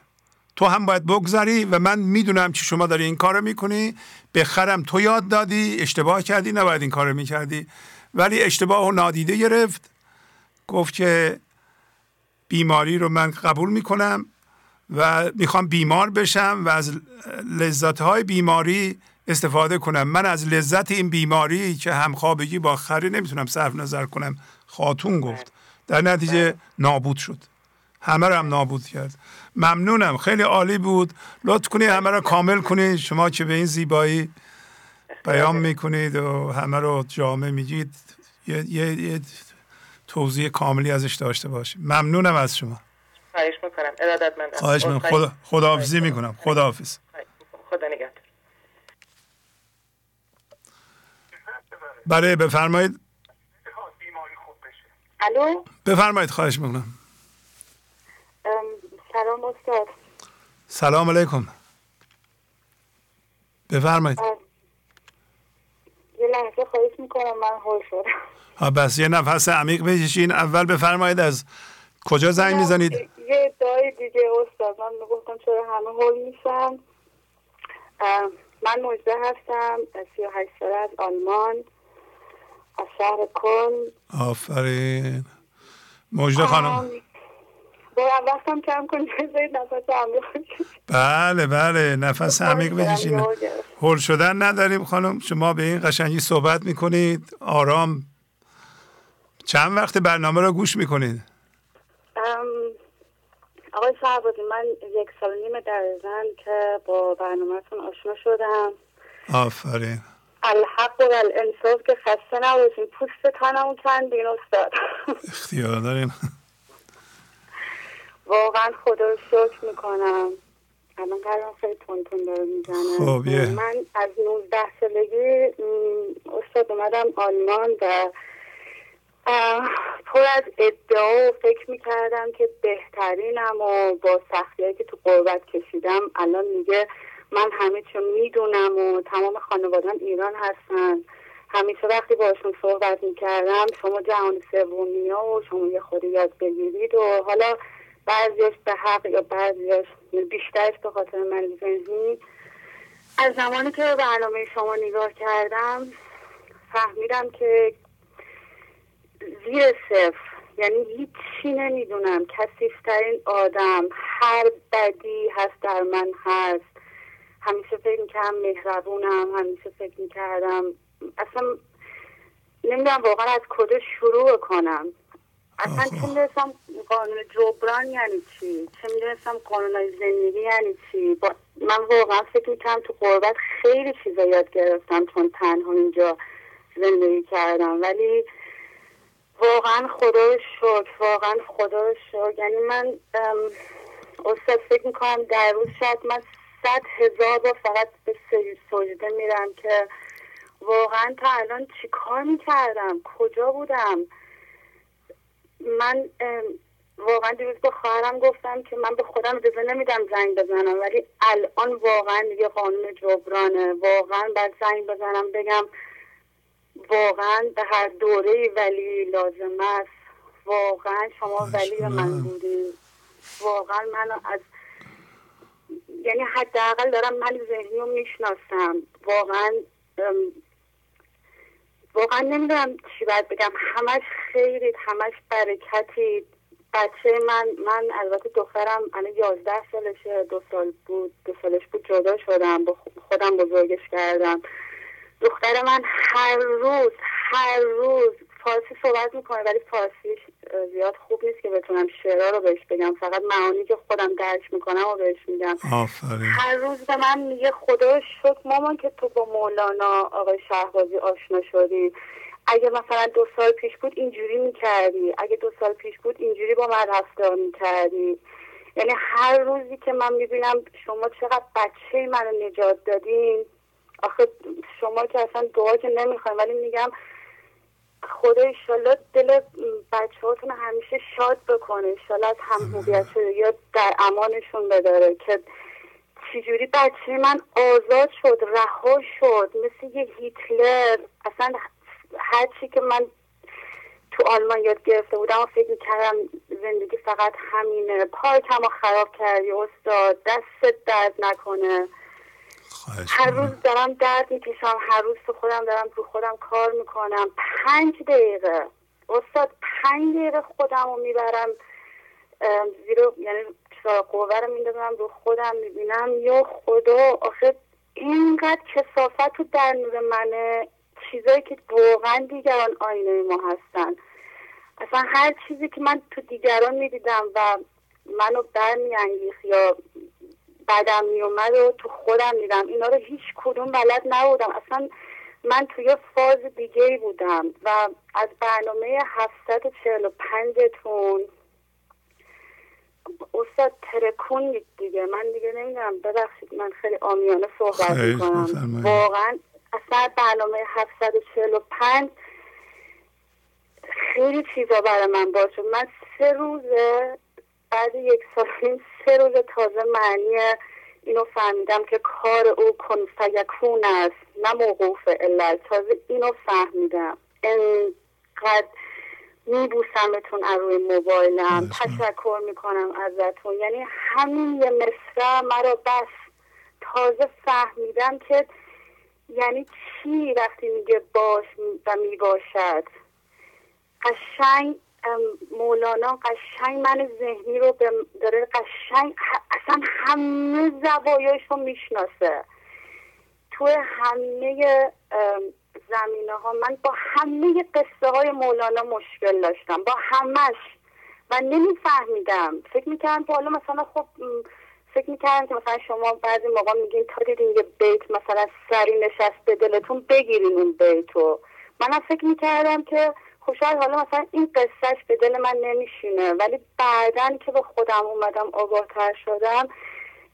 تو هم باید بگذری و من می‌دونم که شما داری این کارو می‌کنی. بخرم تو یاد دادی اشتباه کردی نباید این کارو می‌کردی. ولی اشتباه و نادیده گرفت. گفت که بیماری رو من قبول می‌کنم و می‌خوام بیمار بشم و از لذت های بیماری استفاده کنم. من از لذت این بیماری که همخوابگی با خری نمی‌تونم صرف نظر کنم خاتون گفت. در نتیجه نابود شد. همه رو هم نابود کرد. ممنونم. خیلی عالی بود. لطف کنید همه رو کامل کنید شما که به این زیبایی بیان می‌کنید و همه رو جامعه میگید. یه, یه, یه توضیح کاملی ازش داشته باشید ممنونم از شما. خواهش می‌کنم. ارادت خواهش می‌کنم. خدا خداحافظی می‌کنم. خداحافظ. خدا نگهدار. بله بفرمایید. الو؟ بفرمایید خواهش می‌کنم. سلام استاد. سلام علیکم. بفرمایید. یه لحظه خواهش می‌کنم من هول شدم. ها بس یه نفس عمیق بکشین. اول بفرمایید از کجا زنگ می‌زنید؟ یه ادعای دیگه استاد من می‌گفتم چرا همه هول میشن. من مجده هستم سی و هشت ساله از آلمان. از شهر کن. آفرین. مجده خانم. وقتم کم کنید بذارید نفس عمیق بله بله. نفس عمیق بکشین هول شدن نداریم خانم. شما به این قشنگی صحبت می‌کنید. آرام. چند وقت برنامه رو گوش می‌کنید؟ آقای شهبازی من یک سال نیمه در زن که با برنامهتون آشنا شدم. آفرین. الحق و الانصاف که خسته نباشین پوست تنمو کندین استاد اختیار دارین واقعا خدا رو شکر می‌کنم. الان قرارم خیلی تون تون داره می‌زنه. خب من از 19 سالگی استاد اومدم آلمان و پر از ادعا و فکر می‌کردم که بهترینم و با سختی که تو قربت کشیدم الان میگه من همه چون می‌دونم و تمام خانوادم ایران هستن. همیشه وقتی باشون صحبت می‌کردم شما جهان سومی ها و شما یه خودی یاد بگیرید و حالا بعضیش به حق یا بعضیش بیشترش به خاطر من ذهنی. از زمانی که برنامه شما نگاه کردم فهمیدم که زیر صفر. یعنی هیچی نمی‌دونم. کسیفترین آدم هر بدی هست در من هست. همیشه فکر می‌کردم مهربونم همیشه فکر می‌کردم. اصلا نمی‌دونم واقعا از کجا شروع کنم. اصلا چه می‌دونستم قانون جبران یعنی چی؟ چه می‌دونستم قانون زندگی یعنی چی؟ با... من واقعا فکر می‌کنم تو قربت خیلی چیزا یاد گرفتم چون تنها اینجا زندگی کردم. ولی واقعا خدا رو شکر واقعا خدا رو شکر. یعنی من استاد فکر می‌کنم در روز شاید من صد هزار با فقط به سجده میرم که واقعا تا الان چی کار می‌کردم؟ کجا بودم؟ من واقعا دیروز با خواهرم گفتم که من به خودم اجازه نمیدم زنگ بزنم ولی الان واقعا دیگه قانون جبرانه. واقعا بعد زنگ بزنم بگم واقعا به هر دوره ولی لازم است. واقعا شما ولی من بودین. واقعا من از یعنی حداقل دارم من ذهنی رو می‌شناسم. واقعا واقعا نمی‌دونم چی باید بگم. همش خیلی همش برکتی بچه من من البته دخترم الان یازده سالشه. دو سال بود دو سالش بود جدا شدم. با خودم بزرگش کردم. دختر من هر روز هر روز فارسی صحبت می‌کنه ولی فارسیش زیاد خوب نیست که بتونم شعرها رو بهش بگم. فقط معانی که خودم درک می‌کنم و بهش میگم. هر روز به من میگه خدا شکر مامان که تو با مولانا آقای شهبازی آشنا شدی. اگه مثلا دو سال پیش بود اینجوری می‌کردی. اگه دو سال پیش بود اینجوری با من رفتار می‌کردی. یعنی هر روزی که من می‌بینم شما چقدر بچه منو نجات دادین. آخه شما که اصلا دعا که نمی‌خوایم ولی میگم خدا ایشالله دل بچه هاتون همیشه شاد بکنه. ایشالله از هم شده یا در امانشون بداره که چجوری بچه من آزاد شد رها شد. مثل یه هیتلر. اصلا هرچی که من تو آلمان یاد گرفته بودم و فکر می‌کردم زندگی فقط همینه. پارکم رو خراب کردی استاد. دستت درد نکنه. هر روز دارم درد می‌کشم هر روز تو خودم دارم تو خودم کار می‌کنم. پنج دقیقه. استاد پنج دقیقه خودم رو می‌برم زیرو یعنی قوه رو میدازم رو خودم می‌بینم. یا خدا آخه اینقدر کسافت تو در نور منه. چیزایی که واقعا دیگران آینه ما هستن. اصلا هر چیزی که من تو دیگران می‌دیدم و منو برمیانگیخ یا بدم میومد و تو خودم دیدم. اینا رو هیچ کدوم بلد نبودم. اصلا من توی فاز دیگه بودم و از برنامه 745 تون استاد ترکون دیگه. من دیگه نمی‌دونم. ببخشید من خیلی آمیانه صحبت می‌کنم. واقعا اصلا برنامه 745 خیلی چیزا برای من باز شد. من سه روزه بعد یک سال سه روز تازه معنی اینو فهمیدم که کار او کن فیکون است نه موقوف علت تازه اینو فهمیدم. انقدر میبوسمتون از روی موبایلم. تشکر می‌کنم ازتون. یعنی همین یه مصرع مرا بس. تازه فهمیدم که یعنی چی وقتی میگه باش و می‌باشد؟ قشنگ مولانا قشنگ من ذهنی رو داره قشنگ اصلا همه زوایاش رو می‌شناسه. تو همه زمینه ها من با همه قصه های مولانا مشکل داشتم با همش. و نمیفهمیدم. فکر می‌کردم که حالا مثلا خب فکر می‌کردم که مثلا شما بعضی موقع میگین تا دیدین یه بیت مثلا سری نشست به دلتون بگیرین اون بیتو. منم فکر می‌کردم که خب شاید حالا مثلا این قصهش به دل من نمیشینه. ولی بعدا که به خودم اومدم آگاهتر شدم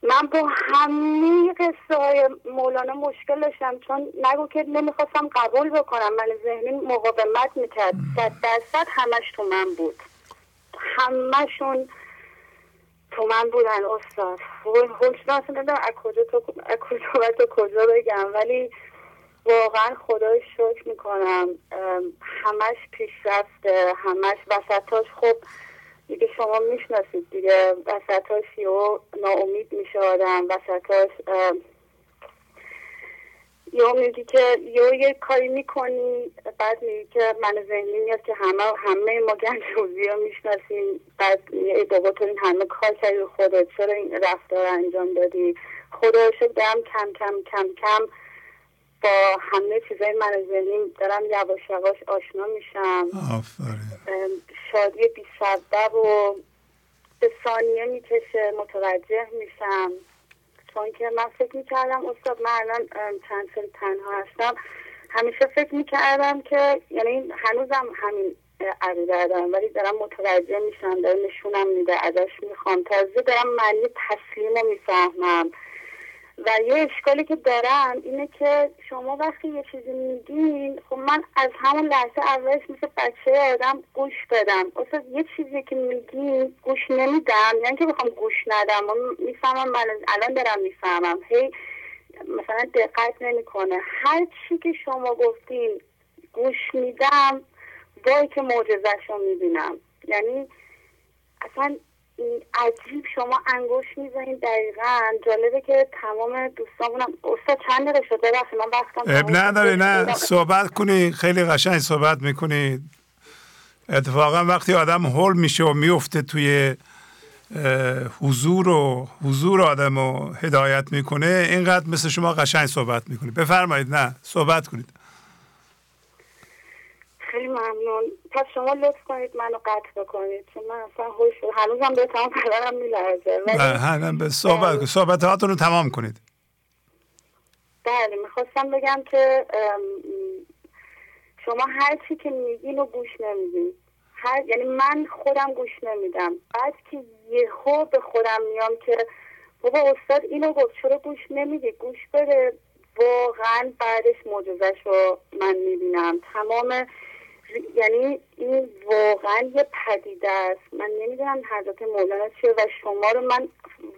من با همه قصه های مولانا مشکل داشتم. چون نگو که نمی‌خواستم قبول بکنم. من ذهنی مقاومت می‌کرد. صد درصد همش تو من بود. همشون تو من بودن استاد. حسنا نمی‌دونم از کجا تو کجا بگم. ولی واقعا خدای شکر می‌کنم. همش پیشرفته همش وسطاش خب دیگه شما می‌شناسید دیگه وسطاش یو ناامید میشه آدم وسطاش یا میگی که یه کاری می‌کنی بعد میگی که من ذهنی میاد که همه همه ما گنج روزی ها می‌شناسیم. بعد ای بابا تو این همه کار کردی خودت چرا این رفتار انجام دادی؟ خدا شد دارم کم کم کم کم. با همه چیزای من ذهنی دارم یواش یواش آشنا میشم. شادی بی سبب و به ثانیه می‌کشه متوجه میشم. چون که من فکر می‌کردم استاد من الان چند سال تنها هستم. همیشه فکر می‌کردم که یعنی هنوزم همین عقیده دارم ولی دارم متوجه میشم داره نشونم میده ازش می‌خوام. تازه دارم معنی تسلیم رو می‌فهمم. و یه اشکالی که دارم اینه که شما وقتی یه چیزی میگین خب من از همون لحظه اولش مثل بچه آدم گوش بدم. اصلا یه چیزی که میگین گوش نمیدم. یعنی که بخوام گوش ندم. می‌فهمم من الان دارم می‌فهمم. هی مثلا دقت نمی‌کنه. هر چی که شما گفتین گوش میدم وای که معجزش رو می‌بینم. یعنی اصلا عجیب شما انگوش می‌زنید دقیقا. جالبه که تمام دوستامونم استاد چند دقیقه شده من وقتم اب نداره نه صحبت کنی خیلی قشنگ صحبت می‌کنی. اتفاقا وقتی آدم هول میشه و میفته توی حضور و حضور آدم رو هدایت می‌کنه اینقدر مثل شما قشنگ صحبت می‌کنید بفرمایید نه صحبت کنید. خیلی ممنون. پس شما لطف کنید منو قطع بکنید. چون من اصلا هوش هنوزم به تمام پدرم میلرزه. نه به صحبت صحبت هاتون رو تمام کنید. بله می‌خواستم بگم که شما هر چی که میگین و گوش نمیدین. هر یعنی من خودم گوش نمیدم. بعد که یهو به خودم میام که بابا استاد اینو گفت چرا گوش نمیدی؟ گوش بده. واقعا بعدش معجزش رو من می‌بینم. تمام یعنی این واقعا یه پدیده است. من نمی‌دونم حضرت مولانا چیه و شما رو من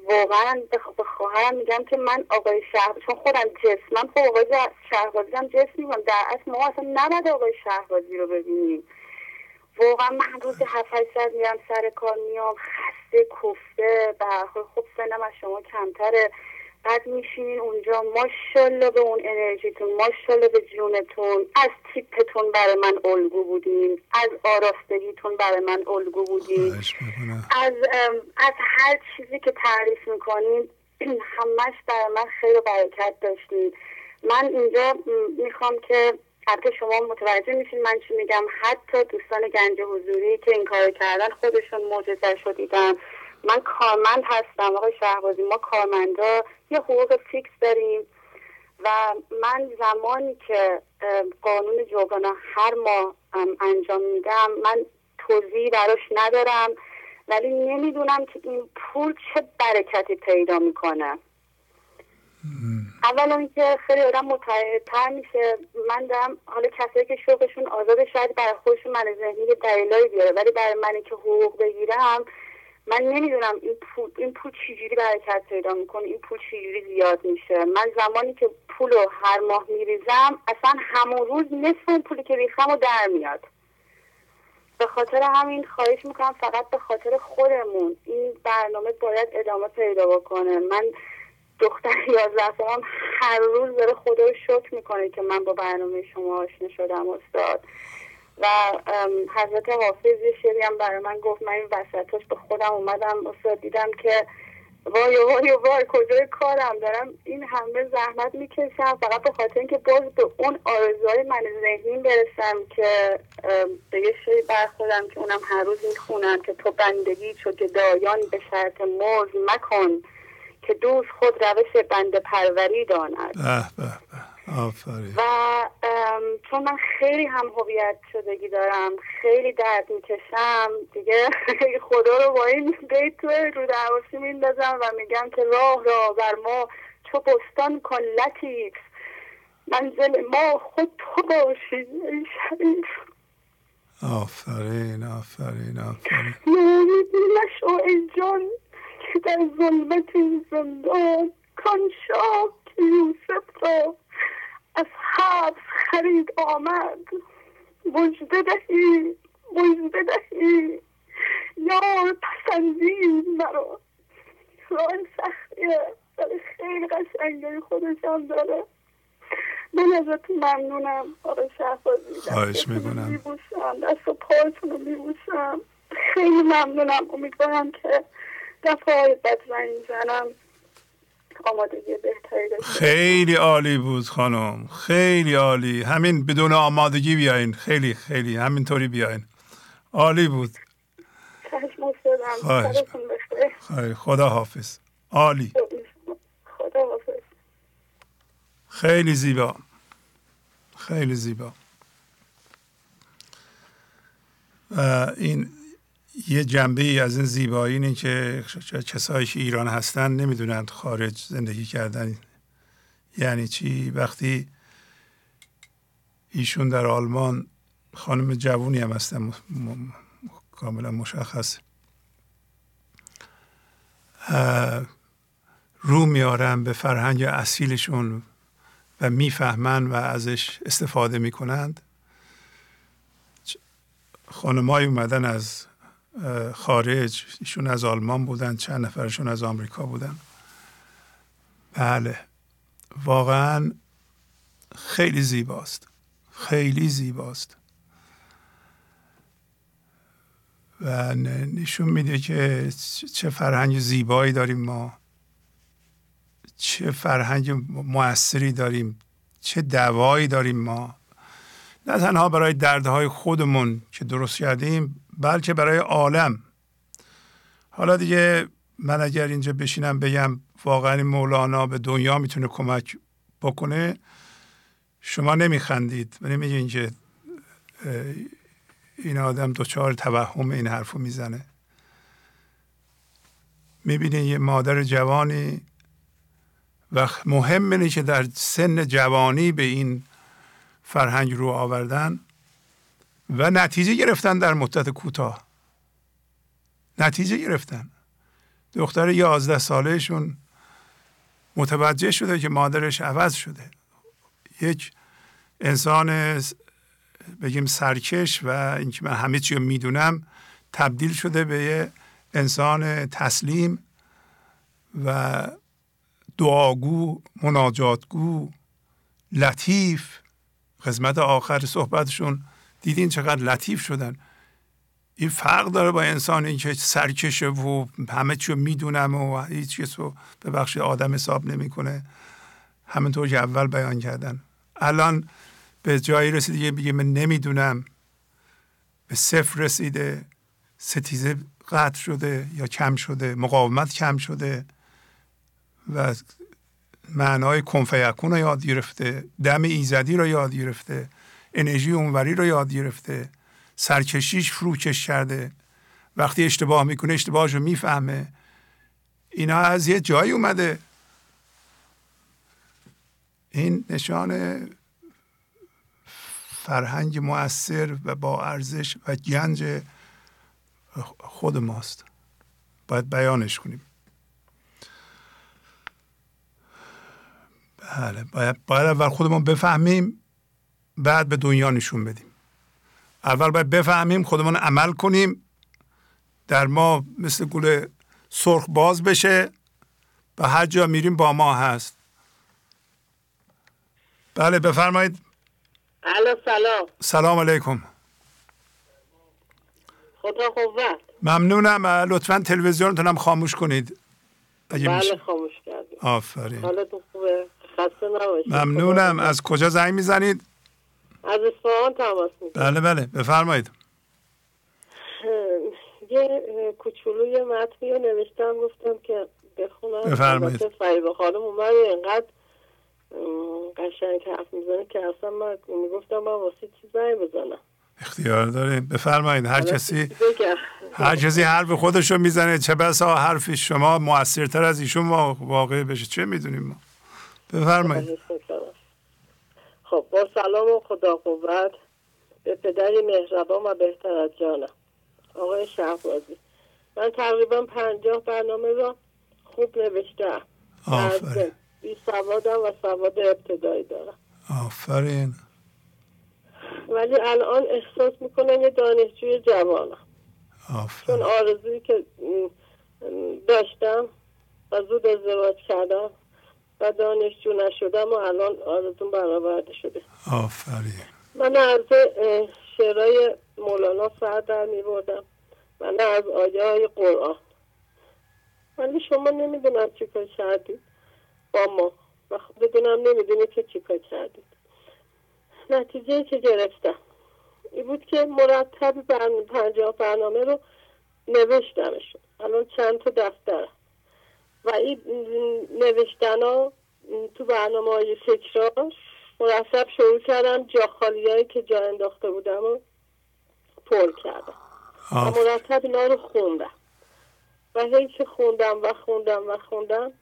واقعا به خواهرم میگم که من آقای شهر چون خودم جسمم خب آقای شهربازی هم جسم میگم. در اصل ما اصلا نباید آقای شهربازی رو ببینیم. واقعا من روز هفت ساعت میرم سر کار میام خسته کفته به خب سنم از شما کمتره. بعد میشینین اونجا ماشالله به اون انرژیتون ماشالله به جونتون. از تیپتون برای من الگو بودین از آراستگیتون برای من الگو بودین. از از هر چیزی که تعریف می‌کنین همش برای من خیلی برکت داشتین. من اینجا می‌خوام که حتی شما متوجه میشین من چی میگم. حتی دوستان گنج حضوری که این کار کردن خودشون معجزه شدیدن. من کارمند هستم آقای شهبازی. ما کارمندا یه حقوق فیکس داریم و من زمانی که قانون جوگانا هر ماه انجام میدم من توضیحی براش ندارم ولی نمی‌دونم که این پول چه برکتی پیدا می‌کنه. اولا اینکه خیلی آدم متحدتر میشه. من دارم حالا کسایی که شوقشون آزاد شاید برای خودشون من ذهنی دلیلایی بیاره ولی برای منی که حقوق بگیرم من نمی‌دونم این پول این پول چجوری برکت پیدا می‌کنه این پول چجوری زیاد میشه. من زمانی که پول رو هر ماه میریزم اصلا همون روز نصف اون پولی که ریختم و در میاد. به خاطر همین خواهش می‌کنم فقط به خاطر خودمون این برنامه باید ادامه پیدا بکنه. من دختر یازده سالم هر روز داره خدا رو شکر می‌کنه که من با برنامه شما آشنا شدم استاد. و حضرت حافظ یه شعری هم برای من گفت. من این وسطاش به خودم اومدم استاد دیدم که وای وای وای کجای کارم؟ دارم این همه زحمت می‌کشم. فقط به خاطر اینکه باز به اون آرزوهای من ذهنی برسم که به یه شعری برخورم که اونم هر روز می‌خونم که تو بندگی چو گدایان به شرط مرز مکن که دوست خود روش بند پروری داند. آفرین. و چون من خیلی هم هویت شدگی دارم خیلی درد می‌کشم دیگه خدا رو با این بیت تو رو درواسی میندازم و میگم که راه را بر ما چو بستان کن لطیف. منزل ما خود تو باشی شریف. آفرین آفرین آفرین. نشو ای جان که در ظلمت زندان کان شاه که یوسف را. از حبس خرید آمد. مجده دهی مجده دهی. یار پسندید مرا. راه سختیه ولی خیلی قشنگه خودش هم داره. من ازت ممنونم. آقای شهبازی خواهش می‌کنم. میبوسم دست و پایتون رو میبوسم. خیلی ممنونم. امیدوارم که دفعه بد زنگ زنم آمادگی بهتری خیلی عالی بود خانم. خیلی عالی. همین بدون آمادگی بیاین. خیلی خیلی. همینطوری بیاین. عالی بود. خواهش خدا حافظ. عالی. خدا حافظ. خیلی زیبا. خیلی زیبا. این یه جنبه ای از این زیبایی اینه که کسایی که ایران هستن نمی‌دونند خارج زندگی کردن. یعنی چی؟ وقتی ایشون در آلمان خانم جوونی هم هستن کاملا مشخص. رو میارن به فرهنگ اصیلشون و می‌فهمن و ازش استفاده می‌کنند. خانمای اومدن از خارج ایشون از آلمان بودن چند نفرشون از آمریکا بودن. بله. واقعا خیلی زیباست. خیلی زیباست. و نشون میده که چه فرهنگ زیبایی داریم ما. چه فرهنگ موثری داریم. چه دوایی داریم ما. نه تنها برای دردهای خودمون که درست کردیم بلکه برای عالم. حالا دیگه من اگر اینجا بشینم بگم واقعا مولانا به دنیا می‌تونه کمک بکنه شما نمیخندید. و نمیگین که این آدم دوچار توهم این حرفو می‌زنه. می‌بینید یه مادر جوانی و مهم اینه که در سن جوانی به این فرهنگ رو آوردن. و نتیجه گرفتن در مدت کوتاه. نتیجه گرفتن. دختر یازده سالهشون متوجه شده که مادرش عوض شده. یک انسان بگیم سرکش و اینکه من همه چی می‌دونم تبدیل شده به یه انسان تسلیم و دعاگو مناجاتگو لطیف. قسمت آخر صحبتشون دیدین چقدر لطیف شدن. این فرق داره با انسانی که سرکشه و همه چی رو می‌دونم و هیچ چیز رو ببخشید آدم حساب نمی‌کنه. همینطور که اول بیان کردن. الان به جایی رسیده که بگه نمی‌دونم. به صفر رسیده. ستیزه قطع شده یا کم شده. مقاومت کم شده. و معنای کنفیکون رو یاد گرفته. دم ایزدی رو یاد گرفته. انرژی اونوری رو یاد گرفته سرکشیش فروکش کرده. وقتی اشتباه می‌کنه اشتباهش رو می‌فهمه. اینا از یه جایی اومده. این نشان فرهنگ مؤثر و با ارزش و گنج خود ماست. باید بیانش کنیم. بله باید, باید اول خودمون بفهمیم بعد به دنیا نشون بدیم. اول باید بفهمیم خودمون عمل کنیم. در ما مثل گل سرخ باز بشه و هر جا میریم با ما هست. بله بفرمایید. سلام. سلام علیکم. خدا قوت. ممنونم لطفا تلویزیونتونم خاموش کنید. اگه بله. خاموش کردیم. آفرین. حالتون خوبه؟ خسته نباشید. ممنونم. از کجا زنگ می‌زنید؟ از اصفهان تماس بله بله. بفرمایید. یه کوچولوی متنی رو نوشتم گفتم که بخونم. بفرمایید. فریبا خانم اومد اینقدر قشنگ حرف می‌زنه که اصلا من می‌گفتم من واسه چی زنگ بزنم. اختیار داریم بفرمایید. هر کسی هر کسی حرف خودش رو می‌زنه چه بسا حرفی شما موثرتر از ایشون واقع بشه. چه می‌دونیم ما؟ بفرمایید. خب با سلام و خدا قوت. به پدری مهربان و بهتر از جانم. آقای شهبازی. من تقریبا پنجاه برنامه را خوب نوشتم. آفرین. بی سوادم و سواد ابتدایی دارم. آفرین. ولی الان احساس می‌کنم یه دانشجوی جوانم. آفرین. چون آرزویی که داشتم و زود ازدواج کردم و دانشجو نشدم و الان آرزون برآورده شده. آفرین. من از شعرهای مولانا سر در می بردم نه از آیه های قرآن. ولی شما نمی‌دونم چی کار کردید. با ما. و بدونم نمی‌دونید که چی کار کردید. نتیجه که گرفتم. این بود که مرتب پنجاه برنامه رو نوشتمشون. الان چند تا دفترم. و این نوشتن ها تو برنامه های فکرها مرتب شروع کردم جا هایی که جا انداخته بودم و پر کردم. و مرتب اینا رو خوندم. و هی که خوندم و خوندم و خوندم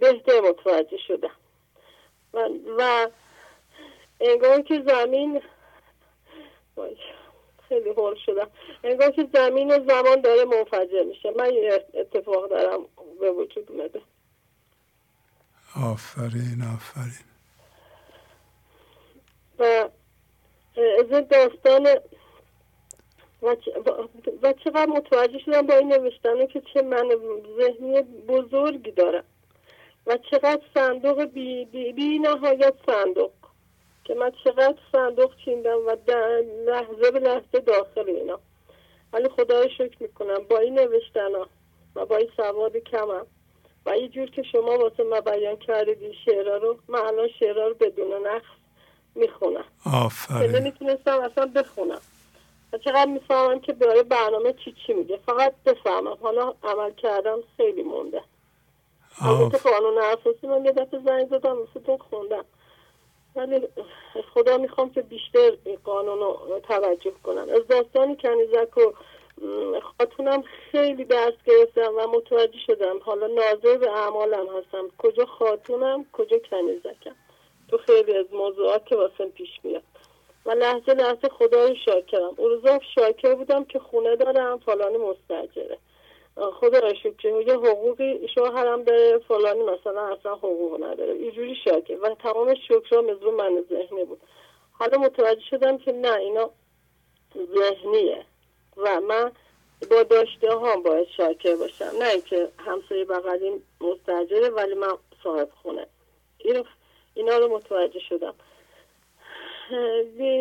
بهتر متوجه شدم. و, و انگار که زمین خیلی حول شدم. انگار که زمین و زمان داره منفجر میشه. من یه اتفاق دارم به وجود اومده. آفرین آفرین. و از داستان و چقدر متوجه شدم با این نوشتنه که چه من ذهنی بزرگی دارم و چقدر صندوق بی, بی, بی نهایت صندوق. که من چقدر صندوق چیندم و لحظه به لحظه داخل اینا. ولی خدا شکر می‌کنم با این نوشتن ها و با این سواد کمم. و یه جور که شما واسه ما بیان کردید شعرها رو من الان شعرها رو بدون نقص می‌خونم. آفرین. نمی‌تونستم اصلا بخونم. و چقدر می‌فهمم که برای برنامه چی چی میگه. فقط بفهمم. حالا عمل کردم خیلی مونده. البته قانون اساسی من یه دفعه زنگ زدم واسه خوندم. ولی خدا می‌خوام که بیشتر قانون رو توجه کنم. از داستانی کنیزک و خاتونم خیلی درس گرفتم و متوجه شدم. حالا ناظر به اعمالم هستم. کجا خاتونم کجا کنیزکم؟ تو خیلی از موضوعات که واسم پیش میاد. و لحظه لحظه خدا رو شاکرم. اون روزا شاکر بودم که خونه دارم فلانی مستجره خدا را شکر یه حقوقی شوهرم داره فلانی مثلا اصلا حقوق نداره. اینجوری شاکر و تمام شکرها مزرو من ذهنی بود. حالا متوجه شدم که نه اینا ذهنیه. و من با داشته ها باید شاکر باشم. نه اینکه همسایه بغلی مستجره ولی من صاحب خونه. این اینا رو متوجه شدم.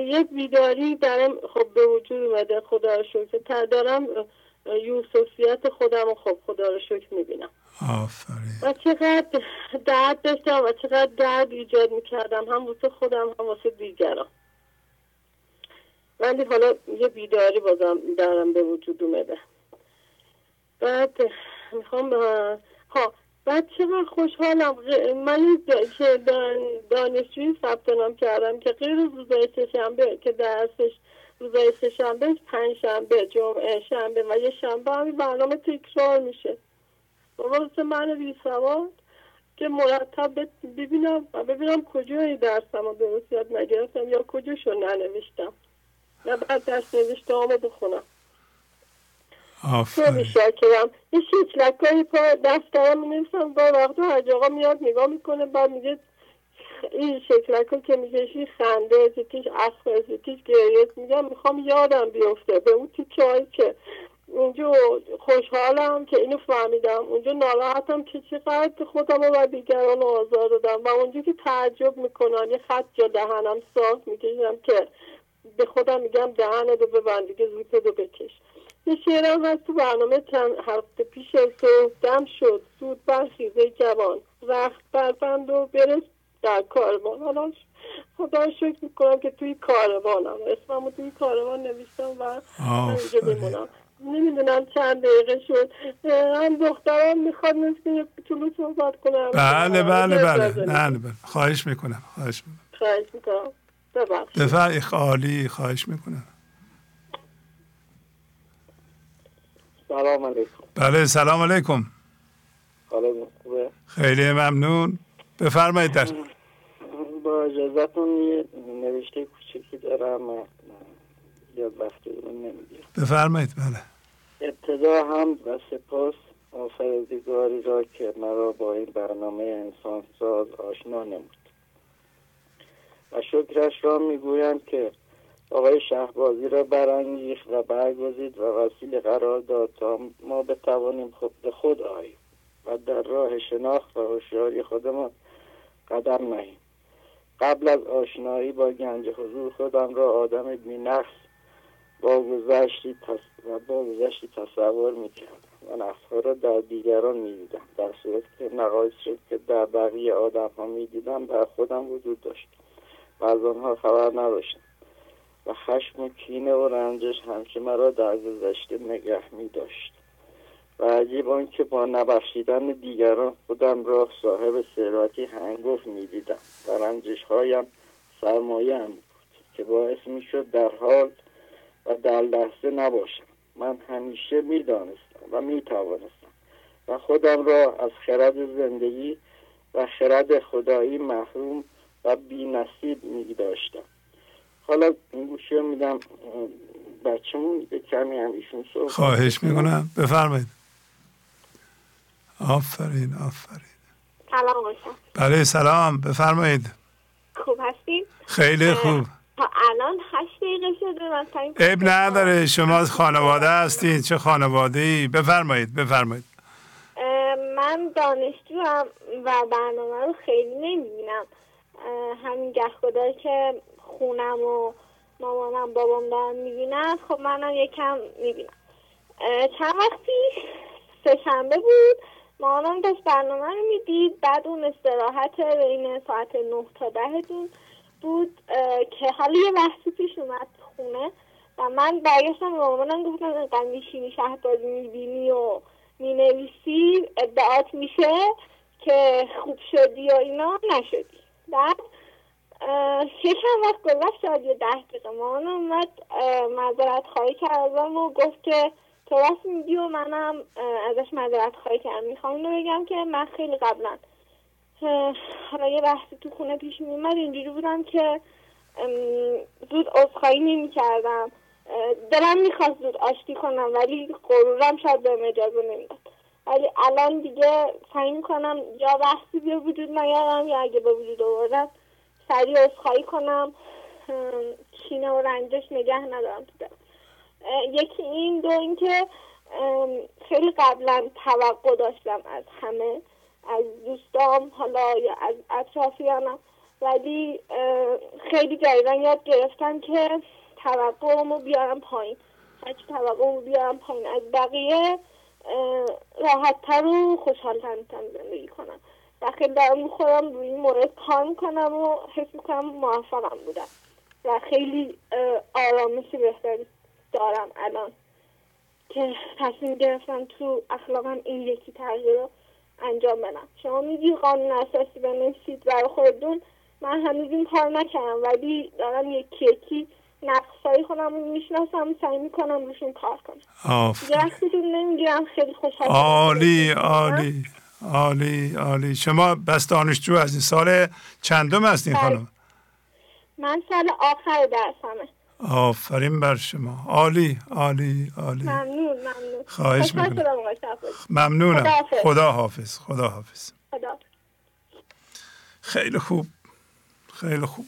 یک بیداری درم خب به وجود اومده خدا رو شکر. دارم یوسفیت خودم رو خب خدا رو شکر می‌بینم. آفرین. و چقدر درد داشتم و چقدر درد ایجاد می‌کردم هم واسه خودم هم واسه دیگران. ولی حالا یه بیداری بازم دارم به وجود اومده. بعد می‌خوام ها بعد چقدر خوشحالم. من که دانشجوی ثبت نام کردم که غیر روزای سهشنبه که درسش روزای سهشنبه پنج شنبه جمعه شنبه و یه شنبه همین برنامه تکرار میشه. واسه من بی سواد که مرتب ببینم و ببینم کجای درسم رو درست یاد نگرفتم یا کجاشو ننوشتم. نه بعد درس نوشته بخونم. خیلی شاکرم. یه شکلک های پا دفترم می نویسم با وقت حج آقا میاد نگاه می‌کنه بعد میگه این شکلک که می‌کشی خنده زیتیش اصفه زیتیش گریت میگم. می‌خوام یادم بیفته. به اون تیکه که اونجا خوشحالم که اینو فهمیدم. اونجا ناراحتم که چقدر خودم و دیگران آزار دادم. و اونجا که تعجب می‌کنم یه خط جا دهنم صاف می‌کشم که به خودم میگم دهنه رو ببند دیگه زیپه رو بکش. یه شعرم هست تو برنامه چند هفته پیش دم شد سود برخیزه جوان. رخت بربند و برس در کاروان. حالا خدا شکر می‌کنم که توی کاروانم. اسمم رو توی کاروان نوشتم و اینجا بمونم. نمی‌دونم چند دقیقه شد. هم دخترم می‌خواد مثل طولو صحبت کنم. بله بله بله. نه بله. خواهش می‌کنم خواهش می‌کنم. خواهش می‌کنم. دفعه خالی خواهش می‌کنم. سلام علیکم. بله سلام علیکم. خیلی ممنون. بفرمایید در. با اجازتون یه نوشته کوچکی دارم یاد وقتی نمی‌گیرم. بفرمایید بله. ابتدا هم و سپاس آفریدگاری را که مرا با این برنامه انسان ساز آشنا نمود. و شکرش را می‌گویم که آقای شهبازی را برانگیخت و برگزید و وسیله قرار داد تا ما بتوانیم خود به خود آییم و در راه شناخت و هوشیاری خودمان قدم نهیم. قبل از آشنایی با گنج حضور خودم را آدم بینقص با گذشتی و با گذشتی تصور می‌کردم. و نفسها را در دیگران می‌دیدم. در صورت که نقایص شد که در بقیه آدم ها می‌دیدم در خودم وجود داشت و از آنها خبر نداشتم. و خشم و کینه و رنجش همچه مرا در گذشته نگه می داشت و عجیب آن که با نبخشیدن دیگران خودم را صاحب ثروتی هنگفت می دیدم و رنجش هایم سرمایه هم بود که باعث می شد در حال و در لحظه نباشم. من همیشه می دانستم و می توانستم و خودم را از خرد زندگی و خرد خدایی محروم و بی نصیب می داشتم حالا رو میدم بچه‌مون به کمی هم ایشون صحبت خواهش می‌کنم. بفرمایید. آفرین آفرین. سلام باشم بله سلام. بفرمایید. خوب هستید؟ خیلی خوب. تا الان هشت دقیقه شده اب نداره. شما خانواده هستید. چه خانواده ای بفرمایید. بفرمایید من دانشجو هم و برنامه رو خیلی نمی‌بینم. همین گه که خونم و مامانم بابام دارم می‌بینن. خب منم یکم می‌بینم. چند وقت پیش سهشنبه بود. مامانم داشت برنامه رو می‌دید. بعد اون استراحت بین ساعت نه تا ده دون بود که حالا یه بحثی پیش اومد خونه و من برگشتم به مامانم گفتم اینقدر میشینی شهبازی می‌بینی و می‌نویسی ادعات میشه که خوب شدی و اینا نشدی. بعد ششم وقت گذشت شاید یه ده دقیقه مامان اومد مذارت خواهی کردم و گفت که تو راست میگی و منم ازش مذارت خواهی کردم. می‌خوام اینو بگم که من خیلی قبلا حالا یه بحثی تو خونه پیش میومد اینجوری بودم که زود عذرخواهی نمی کردم دلم می‌خواست زود آشتی کنم ولی غرورم شاید بهم اجازه نمی‌داد. ولی الان دیگه سعی می‌کنم یا بحثی به وجود نیارم یا اگه به وجود آوردم سریع عذرخواهی کنم. کینه و رنجش نگه ندارم تو یکی این دو اینکه خیلی قبلا توقع داشتم از همه از دوستام حالا یا از اطرافیانم. ولی خیلی جدیدن یاد گرفتم که توقعمو بیارم پایین. هرچی توقعمو بیارم پایین. از بقیه راحتتر و خوشحالتر می‌تونم زندگی کنم. و خیلی دارم می‌خورم روی این مورد کار می‌کنم و حس می‌کنم موفقم بودم. و خیلی آرامش بهتری. دارم الان. که تصمیم گرفتم تو اخلاقم این یکی تغییر رو انجام بدم. شما میگی قانون اساسی بنویسید برای خودتون. من هنوز این کار نکردم ولی دارم یکی یکی نقصای خودم رو می‌شناسم سعی می‌کنم روشون کار کنم. وقتتون نمی‌گیرم خیلی خوشحال عالی عالی عالی عالی. شما بس دانشجو از این سال چندم هستین. خانم؟ من سال آخر درسمه. آفرین بر شما. عالی عالی عالی. ممنون ممنون. خواهش می‌کنم. ممنونم. خداحافظ. خدا حافظ خدا حافظ. خدا خیلی خوب خیلی خوب.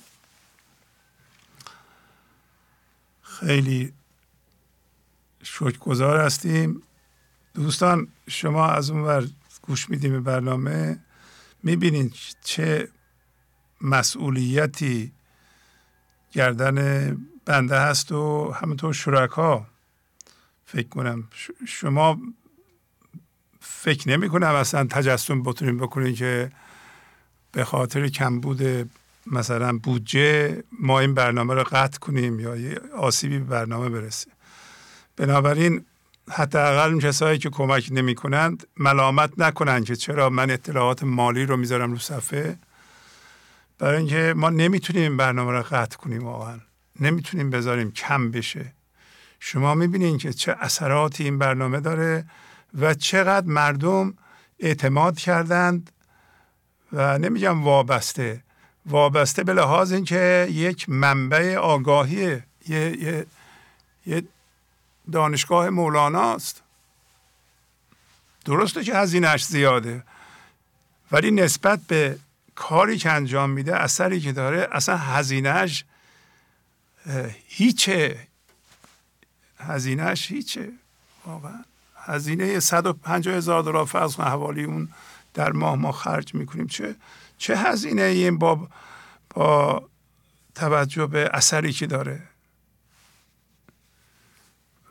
خیلی شکرگزار هستیم. دوستان شما از اون ور گوش میدیم به برنامه. می‌بینید چه مسئولیتی گردن بنده هست و همینطور شرکا فکر کنم. شما فکر نمی کنم اصلا تجسم بتونیم بکنیم که به خاطر کمبود مثلا بودجه ما این برنامه رو قطع کنیم یا یه آسیبی به برنامه برسه. بنابراین حداقل کسایی که کمک نمی کنند ملامت نکنند که چرا من اطلاعات مالی رو می‌ذارم رو صفحه. برای اینکه ما نمی‌تونیم برنامه رو قطع کنیم واقعا. نمی‌تونیم بذاریم کم بشه. شما می‌بینید که چه اثراتی این برنامه داره و چقدر مردم اعتماد کردند و نمیگم وابسته. وابسته به لحاظ اینکه یک منبع آگاهیه یه, یه, یه دانشگاه مولاناست. درسته که هزینهش زیاده ولی نسبت به کاری که انجام میده اثری که داره اصلا هزینهش هیچه. هزینهش هیچه. واقعا. هزینه 150 هزار دلار فرض حوالی اون در ماه ما خرج می‌کنیم. چه چه هزینه این با با توجه به اثری که داره؟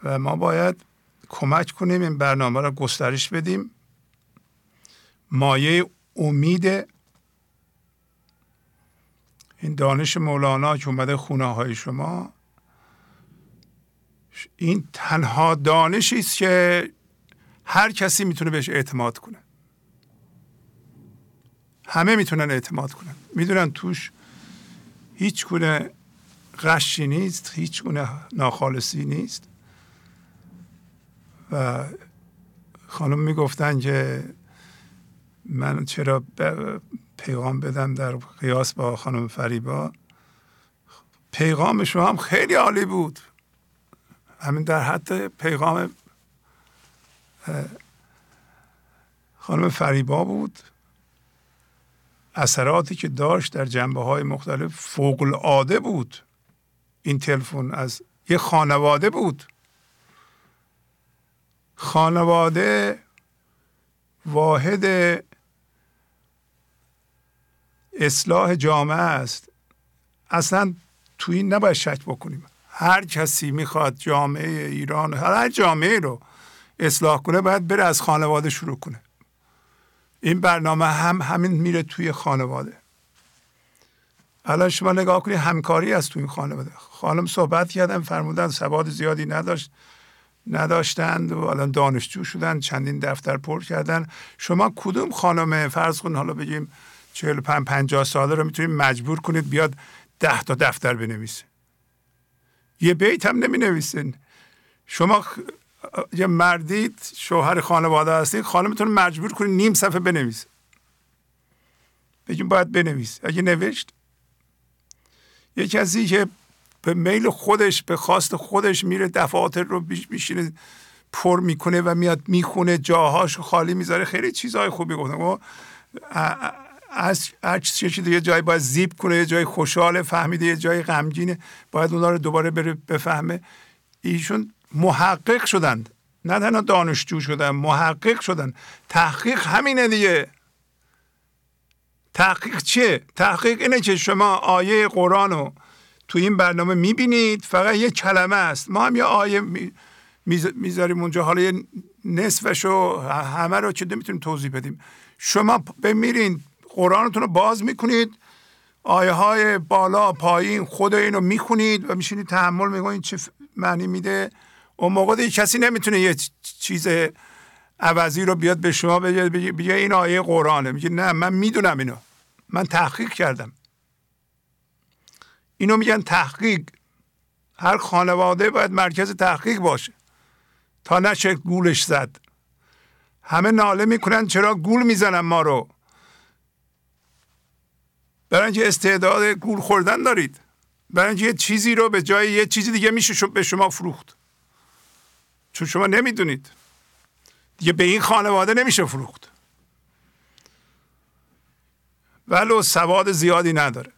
و ما باید کمک کنیم این برنامه را گسترش بدیم. مایه امید این دانش مولانا که اومده خونه های شما این تنها دانشی است که هر کسی می‌تونه بهش اعتماد کنه. همه می‌تونن اعتماد کنن. می‌دونن توش هیچ گونه غشی نیست هیچ گونه ناخالصی نیست. و خانم می‌گفتن که من چرا پیغام بدم در قیاس با خانم فریبا. پیغام شما هم خیلی عالی بود. همین در حد پیغام خانم فریبا بود. اثراتی که داشت در جنبه های مختلف فوق العاده بود. این تلفن از یه خانواده بود. خانواده واحد اصلاح جامعه است. اصلا تو این نباید شک بکنیم. هر کسی می‌خواد جامعه ایران هر جامعه رو اصلاح کنه باید بره از خانواده شروع کنه. این برنامه هم همین میره توی خانواده. الان شما نگاه کنید همکاری از توی خانواده. خانم صحبت کردن فرمودن سواد زیادی نداشت نداشتند و الان دانشجو شدن چندین دفتر پر کردن. شما کدوم خانم؟ فرض کن حالا بگیم 45 50 ساله رو می‌تونید مجبور کنید بیاد ده تا دفتر بنویسه. یه بیت هم نمی نویسین شما یه مردید شوهر خانواده هستید خانمتون مجبور کنید نیم صفحه بنویسه. بگیم باید بنویس. اگه نوشت؟ یه کسی که به میل خودش به خواست خودش میره دفاتر رو میشینه پر می‌کنه و میاد می‌خونه جاهاش خالی می‌ذاره. خیلی چیزهای خوبی گفتم هر چیزی یه جای باید زیب کنه یه جای خوشحال فهمیده یه جای غمگینه باید اونا رو دوباره بره بفهمه. ایشون محقق شدند. نه تنها دانشجو شدن محقق شدن. تحقیق همینه دیگه. تحقیق چیه؟ تحقیق اینه که شما آیه قرآن رو تو این برنامه می‌بینید. فقط یه کلمه است. ما هم یه آیه می‌ذاریم اونجا. حالا یه نصفش رو همه رو که نمی‌تونیم توضیح بدیم. شما بمیرین قرآنتون رو باز می‌کنید. آیه های بالا پایین خود اینو می‌خونید و میشینید تحمل می‌کنید. چه معنی میده؟ اون موقع دیگه کسی نمی‌تونه یه چیز عوضی رو بیاد به شما بگه بگه این آیه قرآنه. میگه نه من می‌دونم اینو. من تحقیق کردم. اینو میگن تحقیق. هر خانواده باید مرکز تحقیق باشه. تا نشه گولش زد. همه ناله می‌کنن چرا گول می‌زنن ما رو؟ برای اینکه استعداد گول خوردن دارید. برای اینکه یه چیزی رو به جای یه چیزی دیگه میشه به شما فروخت. چون شما نمی‌دونید. دیگه به این خانواده نمیشه فروخت. ولو سواد زیادی نداره.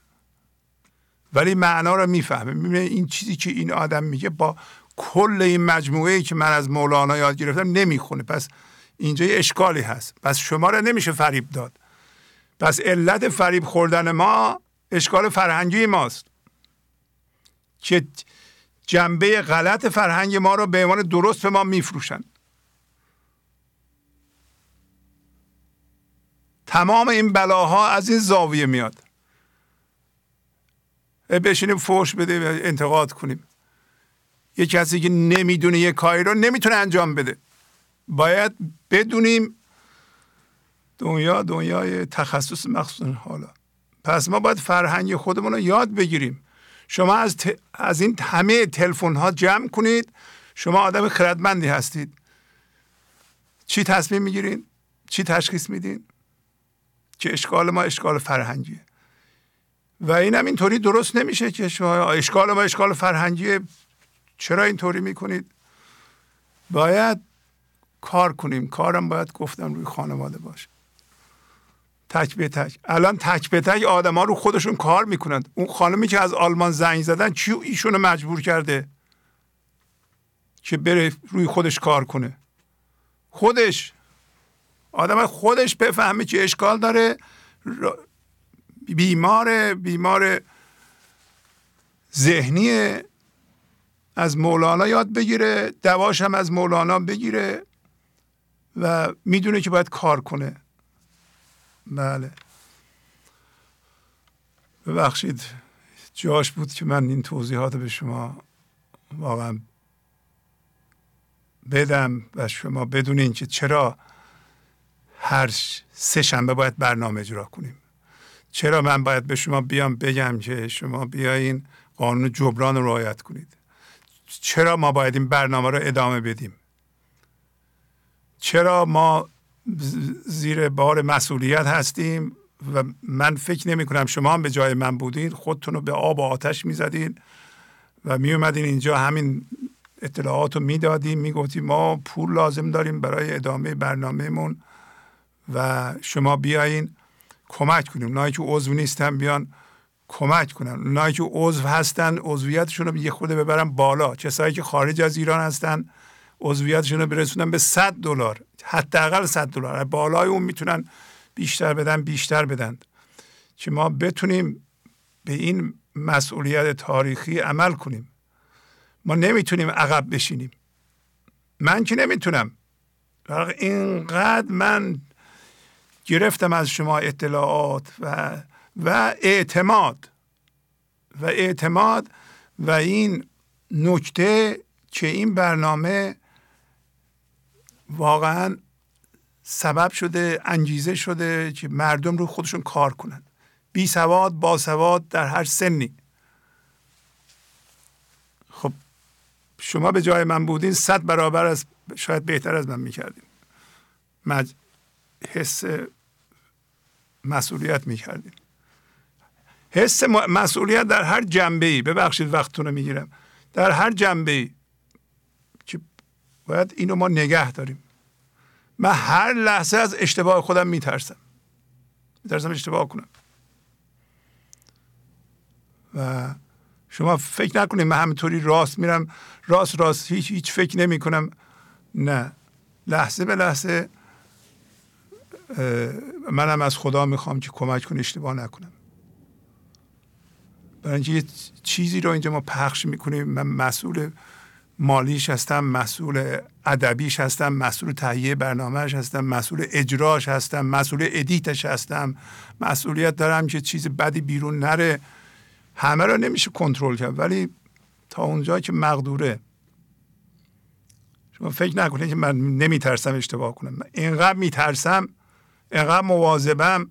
ولی معنا رو می‌فهمه. می‌بینه این چیزی که این آدم میگه با کل این مجموعه ای که من از مولانا یاد گرفتم نمی‌خونه. پس اینجا یه اشکالی هست. پس شما رو نمیشه فریب داد. پس علت فریب خوردن ما اشکال فرهنگی ماست. که جنبه غلط فرهنگ ما رو به عنوان درست به ما میفروشن تمام این بلاها از این زاویه میاد. بشینیم فوش بده و انتقاد کنیم. یه کسی که نمی‌دونه یه کاری رو نمی‌تونه انجام بده. باید بدونیم دنیا دنیای تخصص مخصوص حالا. پس ما باید فرهنگ خودمون رو یاد بگیریم. شما از, از این همه تلفن ها جمع کنید. شما آدم خردمندی هستید. چی تصمیم می‌گیرین؟ چی تشخیص میدین؟ که اشکال ما اشکال فرهنگیه. و این هم اینطوری درست نمیشه که شما اشکال ما اشکال فرهنگیه. چرا اینطوری می‌کنید؟ باید کار کنیم. کارم باید گفتم روی خانواده باشه. تک به تک. الان تک به تک آدما رو خودشون کار می‌کنند. اون خانمی که از آلمان زنگ زدن چی ایشونو مجبور کرده؟ که بره روی خودش کار کنه. خودش. آدم خودش بفهمه که اشکال داره. بیمار بیمار ذهنی از مولانا یاد بگیره. دواش هم از مولانا بگیره و می‌دونه که باید کار کنه. بله. ببخشید. جاش بود که من این توضیحات به شما واقعا بدم و شما بدونین که چرا هر سه شنبه باید برنامه اجرا کنیم. چرا من باید به شما بیام بگم که شما بیاین قانون جبران رو رعایت کنید؟ چرا ما باید این برنامه رو ادامه بدیم؟ چرا ما زیر بار مسئولیت هستیم و من فکر نمی کنم شما هم به جای من بودین خودتون رو به آب و آتش می زدین و می اومدین اینجا همین اطلاعات رو می‌دادیم می‌گفتیم ما پول لازم داریم برای ادامه برنامهمون و شما بیاین کمک کنیم. اونایی که عضو نیستن بیان کمک کنن. اونایی که عضو هستن عضویتشون رو یه خورده ببرن بالا. کسایی که خارج از ایران هستن عضویتشون رو برسونن به 100 دلار. حداقل 100 دلار. بالای اون می‌تونن بیشتر بدن بیشتر بدن. که ما بتونیم به این مسئولیت تاریخی عمل کنیم. ما نمی‌تونیم عقب بشینیم. من که نمی‌تونم. اینقدر من گرفتم از شما اطلاعات و و اعتماد. و اعتماد و این نکته که این برنامه واقعا سبب شده انگیزه شده که مردم رو خودشون کار کنند بی سواد با سواد در هر سنی. خب شما به جای من بودین صد برابر از شاید بهتر از من می‌کردین. حس مسئولیت می‌کردیم حس مسئولیت در هر جنبه ای ببخشید وقتتون رو می‌گیرم. در هر جنبه ای که باید اینو ما نگه داریم. من هر لحظه از اشتباه خودم میترسم. میترسم اشتباه کنم. و شما فکر نکنید من همینطوری راست میرم. راست راست. هیچ هیچ فکر نمی کنم نه. لحظه به لحظه منم از خدا می‌خوام که کمک کنه اشتباه نکنم. برای اینکه چیزی رو اینجا ما پخش می‌کنیم. من مسئول مالیش هستم مسئول ادبیش هستم مسئول تهیه برنامهش هستم مسئول اجراش هستم مسئول ادیتش هستم. مسئولیت دارم که چیز بدی بیرون نره. همه رو نمیشه کنترل کرد ولی تا اونجا که مقدوره. شما فکر نکنید که من نمیترسم اشتباه کنم. من اینقدر میترسم اینقدر مواظبم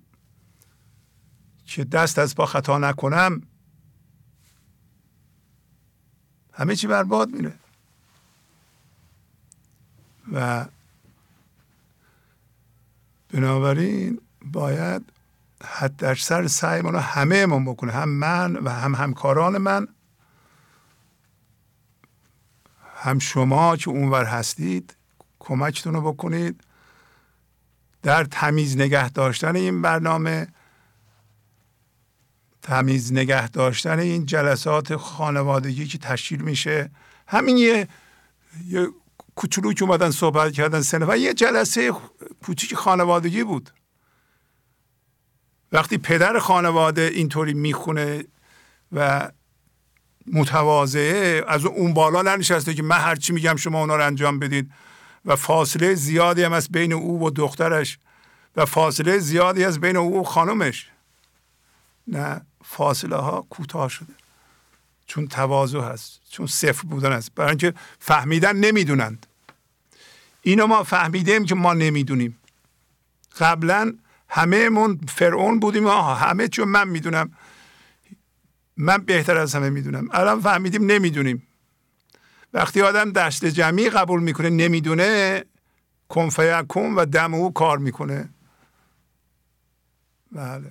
که دست از پا خطا نکنم. همه چی برباد میره. و بنابراین باید حد سر سعی رو همه من بکنه. هم من و هم همکاران من هم شما که اونور هستید کمکتون رو بکنید. در تمیز نگه داشتن این برنامه تمیز نگه داشتن این جلسات خانوادگی که تشکیل میشه همین یه, یه کوچولو که اومدن صحبت کردن سنه و یه جلسه کوچیک خانوادگی بود. وقتی پدر خانواده اینطوری می‌خونه و متواضعه از اون بالا ننشسته که من هرچی میگم شما اونا رو انجام بدید. و فاصله زیادی هم از بین او و دخترش. و فاصله زیادی از بین او و خانمش. نه فاصله ها کوتاه شده. چون تواضع هست. چون صفر بودن است. برای اینکه فهمیدن نمی‌دونند. اینو ما فهمیدیم که ما نمی‌دونیم. قبلا همه من فرعون بودیم. آها همه چون من می‌دونم. من بهتر از همه می‌دونم. الان فهمیدیم نمی‌دونیم. وقتی آدم دست جمعی قبول می‌کنه نمی‌دونه کنفیکون و دم او کار می‌کنه. بله.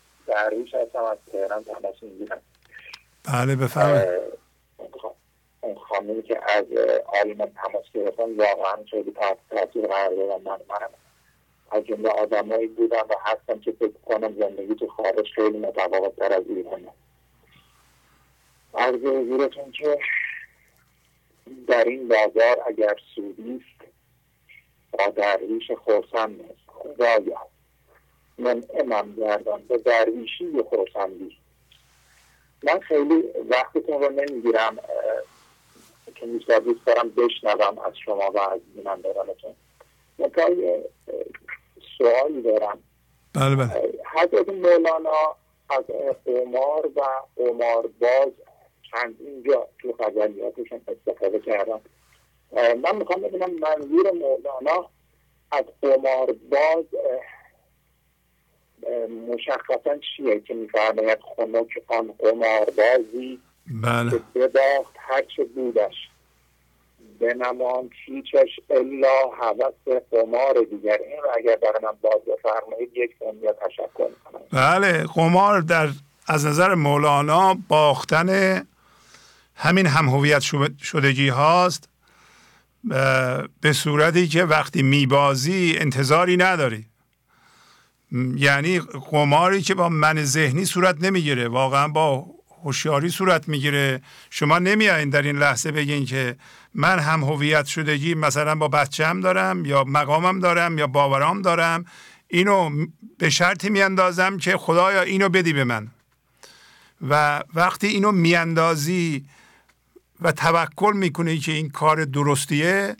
درویش هستم از تهران تماس می‌گیرم. بله بفرمایید. اون خانمی که از آلمان تماس گرفتن واقعا خیلی تحت تاثیر قرار دادن من. منم از جمله آدمایی بودم و هستم که فکر کنم زندگی تو خارج خیلی متفاوت تر از ایرانه. عرض حضورتون که در این بازار اگر سودی است با درویش خورسند نیست. خدایا. من امام گردان به درویشی خورسندی من خیلی وقتتون رو نمی‌گیرم که میشه دوست دارم بشنوم از شما و از بینندگانتون. منتها سوالی دارم. بله بله. حضرت مولانا از قمار و قمار باز چند اینجا تو غزلیاتشون استفاده کردم من می‌خوام ببینم منظور مولانا از قمار باز مشخصا چیه که میفرماید خنک آن قمار بازی بله. که بداخت هرچه بودش بنمان چیچش الا حوث قمار دیگر. این رو اگر برای من باز بفرمایید یک ثانیه تشکر می‌کنم. بله قمار در از نظر مولانا باختن همین هم هویت شدگی هاست به صورتی که وقتی میبازی انتظاری نداری. یعنی قماری که با من ذهنی صورت نمی‌گیره واقعا با هوشیاری صورت می‌گیره. شما نمیایین در این لحظه بگین که من هم هویت شدگی مثلا با بچم دارم یا مقامم دارم یا باورام دارم. اینو به شرطی میاندازم که خدایا اینو بدی به من. و وقتی اینو میاندازی و توکل می‌کنی که این کار درستیه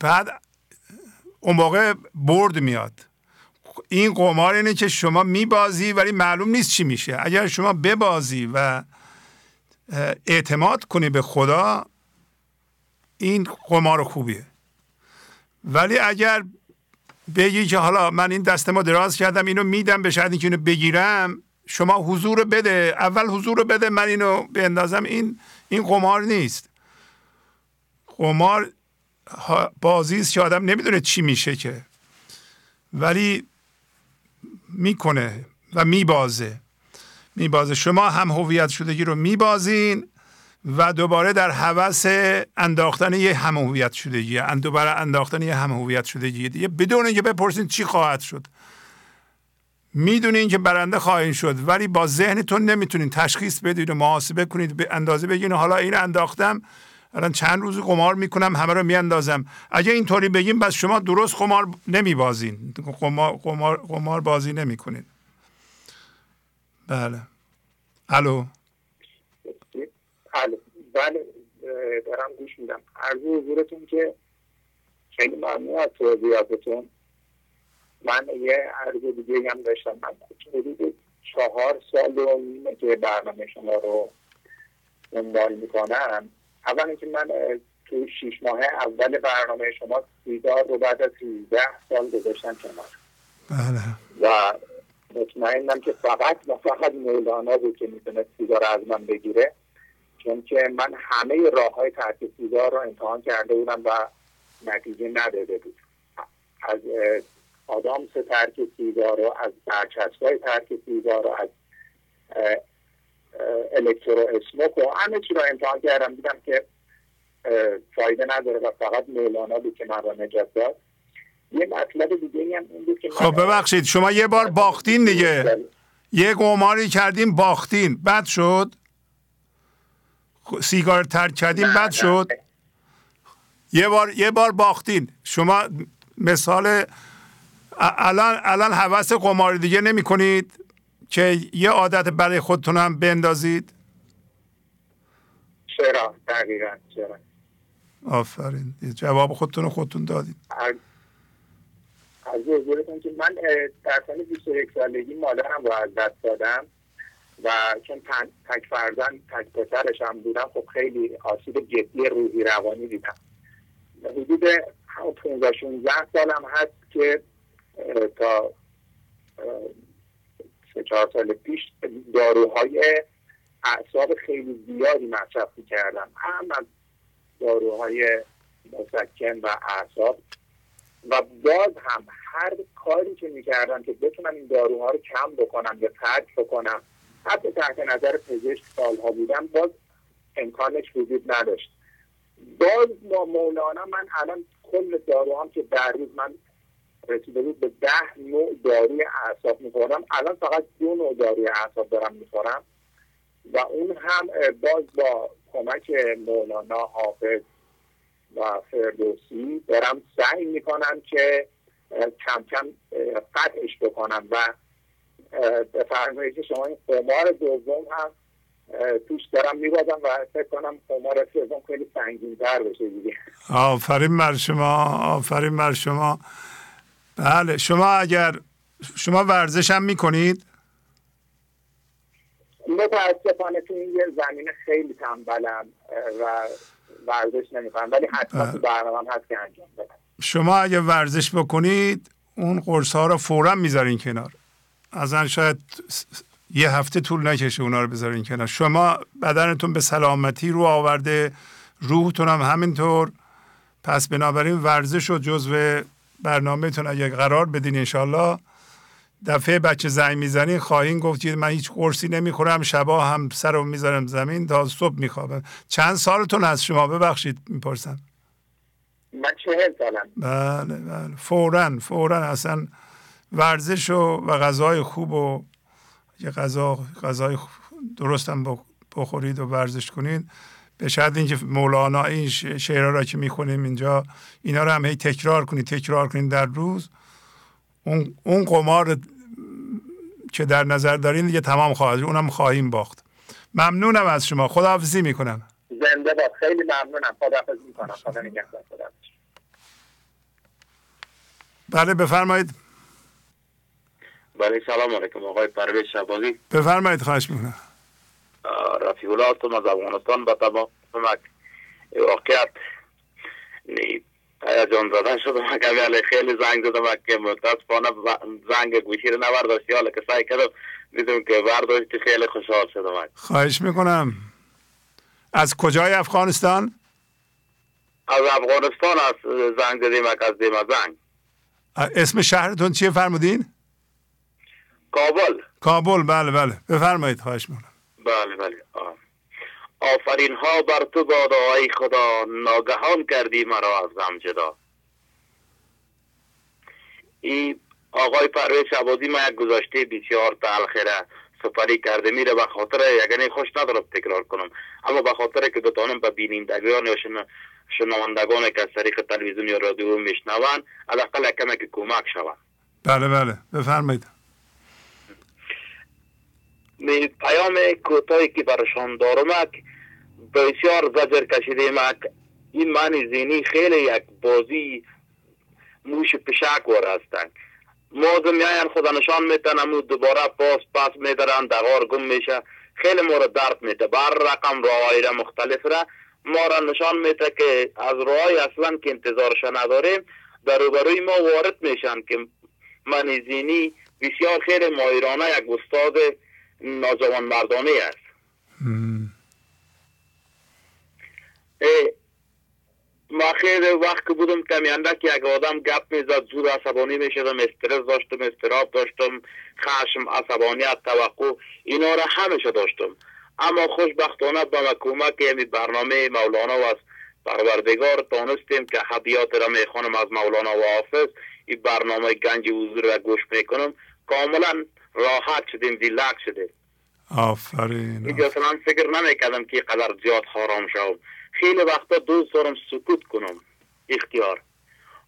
بعد اون موقع برد میاد. این قمار اینه که شما میبازی ولی معلوم نیست چی میشه. اگر شما ببازی و اعتماد کنی به خدا این قمار خوبیه. ولی اگر بگی که حالا من این دست ما دراز کردم اینو میدم به شرطی که اینو بگیرم شما حضور بده. اول حضور بده من اینو بندازم. این این قمار نیست. قمار بازی است که آدم نمی‌دونه چی میشه که. ولی می‌کنه و میبازه. میبازه. شما هم هویت شدگی رو میبازین و دوباره در حوث انداختن یه هم هویت شدگی دوباره انداختن یه هم هویت شدگی. دیگه بدون اینکه بپرسین چی خواهد شد. می‌دونین که برنده خواهید شد ولی با ذهنتون نمی‌تونین تشخیص بدید و محاسبه کنید به اندازه بگین حالا این انداختم الان چند روز قمار می‌کنم همه رو میاندازم. اگه اینطوری بگیم بس شما درست قمار نمیبازین. قمار, قمار, قمار بازی نمی‌کنین. بله. الو. الو. بله دارم گوش میدم. عرض حضورتون که خیلی ممنون از توضیحاتتون. من یه عرض دیگه هم داشتم. من حدود چهار سال و نیمه که برنامه شما رو دنبال می‌کنم. اول اینکه من تو شیش ماه اول برنامه شما سیگار رو بعد از 13 سال گذاشتم کنار. بله. و مطمئنم که فقط و فقط مولانا بود که می‌تونه سیگار از من بگیره چون که من همه راه های ترک سیگار رو امتحان کرده بودم و نتیجه نداده بود. از آدامس ترک سیگار رو از برچسبای ترک سیگار رو از الکترو اسموک و همه چی رو امتحان کردم؟ دیدم که فایده نداره و فقط مولانا بود که من را نجات داد. یه مطلب دیگه هم این بود که خب ببخشید. شما یه بار باختین دیگه. یه قماری کردیم باختین. بد شد؟ سیگار ترک کردیم بد شد؟ یه بار یه بار باختین. شما مثال الان الان حوث قمار دیگه نمی کنید که یه عادت برای خودتون هم بندازید؟ چرا؟ دقیقا چرا؟ آفرین. جواب خودتون رو خودتون دادید. از حضورتون که من در سن 21 سالگی مادرم رو از دست دادم و چون تک فرزن تک پسرش هم بودم خب خیلی آسیب جدی روحی روانی دیدم. حدود 15 16 سالم هست که تا سه چهار سال پیش داروهای اعصاب خیلی زیادی مصرف کردم هم از داروهای مسکن و اعصاب. و باز هم هر کاری که می‌کردم که بتونم این داروها رو کم بکنم یا ترک بکنم حتی تحت نظر پزشک سالها بودم باز امکانش وجود نداشت. باز با مولانا من الان کل داروهام که در روز من رسیده بود به ده نوع داروی اعصاب می‌خورم. الان فقط دو نوع داروی اعصاب دارم می‌خورم و اون هم باز با کمک مولانا حافظ و فردوسی دارم سعی می‌کنم که کم کم قطعش بکنم و به فرمایش شما این قمار دوم هم توش دارم میبادم و فکر کنم قمار سوم خیلی سنگین بشه دیگه. آفرین بر شما آفرین بر شما. بله شما اگر شما ورزش هم می‌کنید؟ متاسفانه تو این زمین خیلی تنبلم و ورزش نمی‌کنم ولی حتما تو برنامه هست که انجام بدم. شما اگه ورزش بکنید اون قرص ها رو فورا می‌ذارین کنار. ازن شاید یه هفته طول نکشه اونا رو بذارین کنار. شما بدنتون به سلامتی رو آورده روحتون هم همینطور. پس بنابراین ورزش و جزو برنامهتون اگه قرار بدین انشالله دفعه بچه زنگ می‌زنین خواهین گفت من هیچ قرصی نمی‌خورم شبا هم سر رو می‌ذارم زمین تا صبح میخوابم. چند سالتون از شما؟ ببخشید می‌پرسم. من چهل سالم. بله بله. فورا فورا. اصلا ورزش و, و غذای خوب و یه غذا غذای درستم بخورید و ورزش کنید به شرط اینکه مولانا این شعرها را که می‌خونیم اینجا اینا رو هم هی تکرار کنید تکرار کنید در روز. اون اون قمار که در نظر دارین دیگه تمام خواهد اونم خواهیم باخت. ممنونم از شما. خداحافظی می‌کنم. زنده باد. خیلی ممنونم. خداحافظی می‌کنم. خدا نگهدار. بله بفرمایید. بله سلام علیکم آقای پرویز شبازی. بفرمایید. خواهش می‌کنم. رفیع الله هستم از افغانستان به تمام واقعیت هیجان زده شدم که خیلی زنگ زدم که متاسفانه زنگ گوشی رو نبرداشتی. حالا که سعی کردم دیدم که برداشتی خیلی خوشحال شدم. خواهش می‌کنم. از کجای افغانستان؟ از افغانستان از زنگ زدیم از دیم زنگ. اسم شهرتون چیه فرمودین؟ کابل. کابل. بله بله. بفرمایید خواهش می‌کنم. بله بله. آفرین ها بر تو باد ای خدا. ناگهان کردی مرا از غم جدا. این آقای پرویز شبازی ما یک گذاشته بسیار تلخیره. سفری کرده میره به خاطر یعنی خوش ندارم تکرار کنم. اما به خاطر که بتانم به بینندگان یا شنوندگان که از طریق تلویزیون یا رادیو میشنوند حداقل کمی که کمک شوند بله بله. بفرمایید. پیام کوتاهی که برشان دارم بسیار زجر کشیده مک. این معنی زینی خیلی یک بازی موش پشک وار هستن موزم میاین خدا نشان میتن و دوباره پاس پاس میدارن دغار گم میشه. خیلی ما درد میده. بر رقم راه مختلف را ما را نشان میده که از راه اصلا که انتظارش نداریم در روبروی ما وارد میشن که منی زینی بسیار خیلی مایرانه یک استاد ناجوان مردانه است ما خیلی وقت که بودم که یک آدم گپ می‌زد زود عصبانی می‌شدم استرس داشتم استراب داشتم خشم عصبانیت توقع اینا را همیشه داشتم. اما خوشبختانه مکومه که یعنی برنامه مولانا و از پروردگار تانستیم که حدیات را می‌خوانم از مولانا و حافظ. این برنامه گنج حضور را گوش می‌کنم. کاملا راحت شدیم دیلک شده آفرین اینجا اصلا فکر نمی‌کردم که قدر زیاد حرام شوم. خیلی وقتا دوست دارم سکوت کنم. اختیار.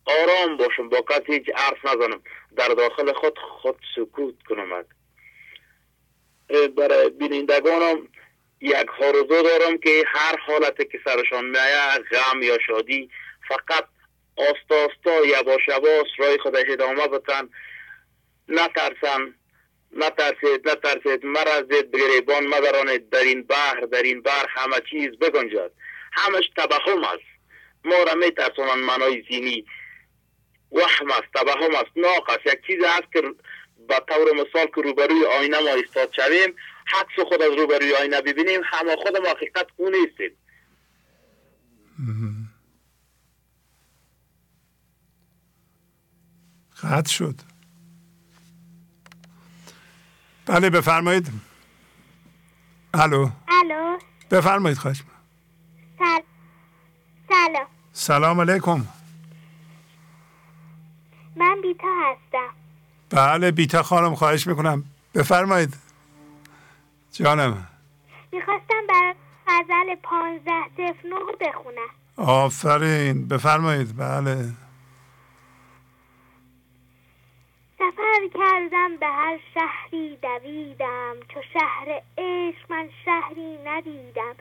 آرام باشم با کسی هیچ عرف نزنم. در داخل خود خود سکوت کنم. برای بینندگانم یک حرزو دارم که هر حالت که سرشان میایه غم یا شادی فقط آستا آستا یواش یواش رای خود ادامه بتن نترسن. نترسید نترسید. مرزید بگریبان مدرانید در این بحر در این بحر همه چیز بگنجد. همش تبهم است. ما را می ترسونن منای زینی. وهم است تبهم است. ناق است. یک چیز است که به طور مثال که روبروی آینه ما استاد شویم حدس خود از روبروی آینه ببینیم همه خود ما حقیقت اون نیستیم. شد. بله بفرمایید. الو. الو. بفرمایید خواهش. سل... سلام. سلام علیکم. من بیتا هستم. بله بیتا خانم خواهش می‌کنم. بفرمایید. جانم. می‌خواستم بر غزل پانزده صف نه بخونم. آفرین. بفرمایید. بله. سفر کردم به هر شهری دویدم. چو شهر عشق من شهری ندیدم.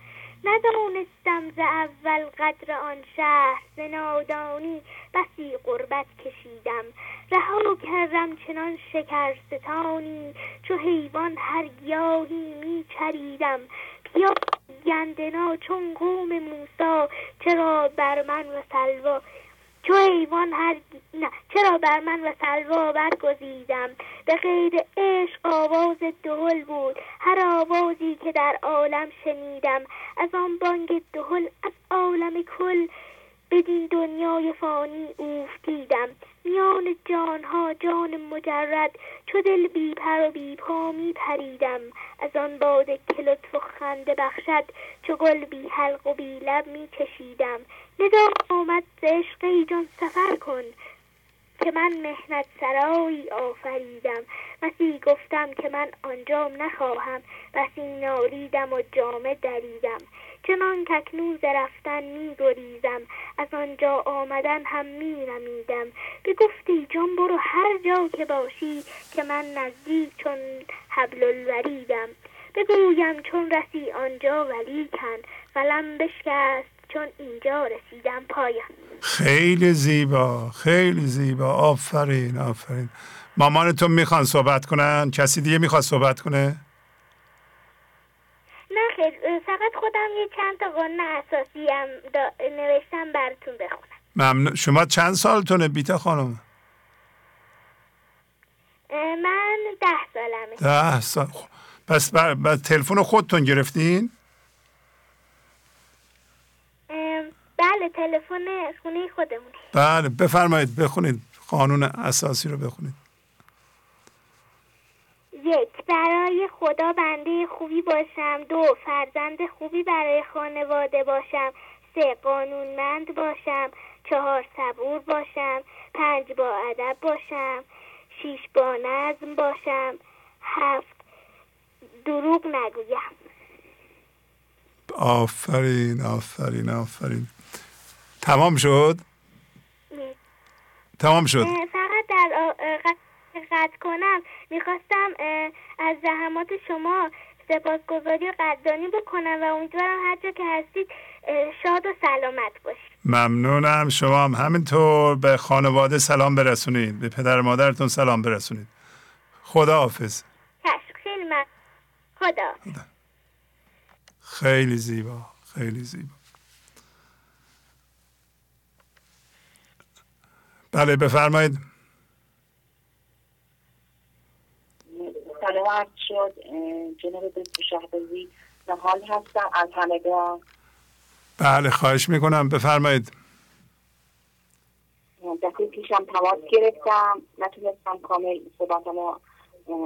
ندانستم ز اول قدر آن شهر. ز نادانی بسی قربت کشیدم. رها کردم چنان شکرستانی. چو حیوان هر گیاهی می چریدم. بیا گندنا چون قوم موسا چرا بر من و سلوا چو حیوان هر نه چرا بر من و سلوا برگزیدم؟ به غیر عشق آواز دهل بود هر آوازی که در عالم شنیدم. از آن بانگ دهل از عالم کل بدین دنیای فانی اوفتیدم. میان جانها جان مجرد چو دل بی پر و بی پا می پریدم. از آن باده که لطف و خنده بخشد چو گل بی حلق و بی لب می کشیدم ندا آمد ز عشق جان سفر کن که من مهنت سرایی آفریدم. بسی گفتم که من آنجام نخواهم بسی نالیدم و جامه دریدم. چنان ککنون ز رفتن می گریزم از آنجا آمدن هم می نمیدم به گفتی جان برو هر جا که باشی که من نزدیک چون حبل الوریدم. بگویم چون رسی آنجا ولی کن قلم بشکست چون اینجا رسیدم پایم خیلی زیبا خیلی زیبا. آفرین آفرین. مامانتون می‌خوان صحبت کنن؟ کسی دیگه می‌خواد صحبت کنه؟ نه خیر فقط خودم یه چند تا قانون اساسی هم نوشتم براتون بخونم. ممنون. شما چند سالتونه بیتا خانم؟ من ده سالمه. ده سال. خب. پس بر... تلفن خودتون گرفتین؟ بله تلفن خونه خودمونه. بله بفرمایید بخونید. قانون اساسی رو بخونید. یک برای خدا بنده خوبی باشم. دو فرزند خوبی برای خانواده باشم. سه قانونمند باشم. چهار صبور باشم. پنج با ادب باشم. شیش با نظم باشم. هفت دروغ نگویم. آفرین آفرین آفرین. تمام شد؟ تمام شد. فقط در قطع کنم. می‌خواستم از زحمات شما سپاسگزاری و قدردانی بکنم و امیدوارم هر جا که هستید شاد و سلامت باشید. ممنونم. شما هم همینطور به خانواده سلام برسونید. به پدر مادرتون سلام برسونید. خدا حافظ. خیلی من خدا. خدا. خیلی زیبا. خیلی زیبا. بله بفرمایید. سلام شد جناب دکتر شهبازی. حال هستم از همگان بله خواهش می‌کنم. بفرمایید. دفعه پیشم تماس گرفتم. نتونستم کامل صحبتم رو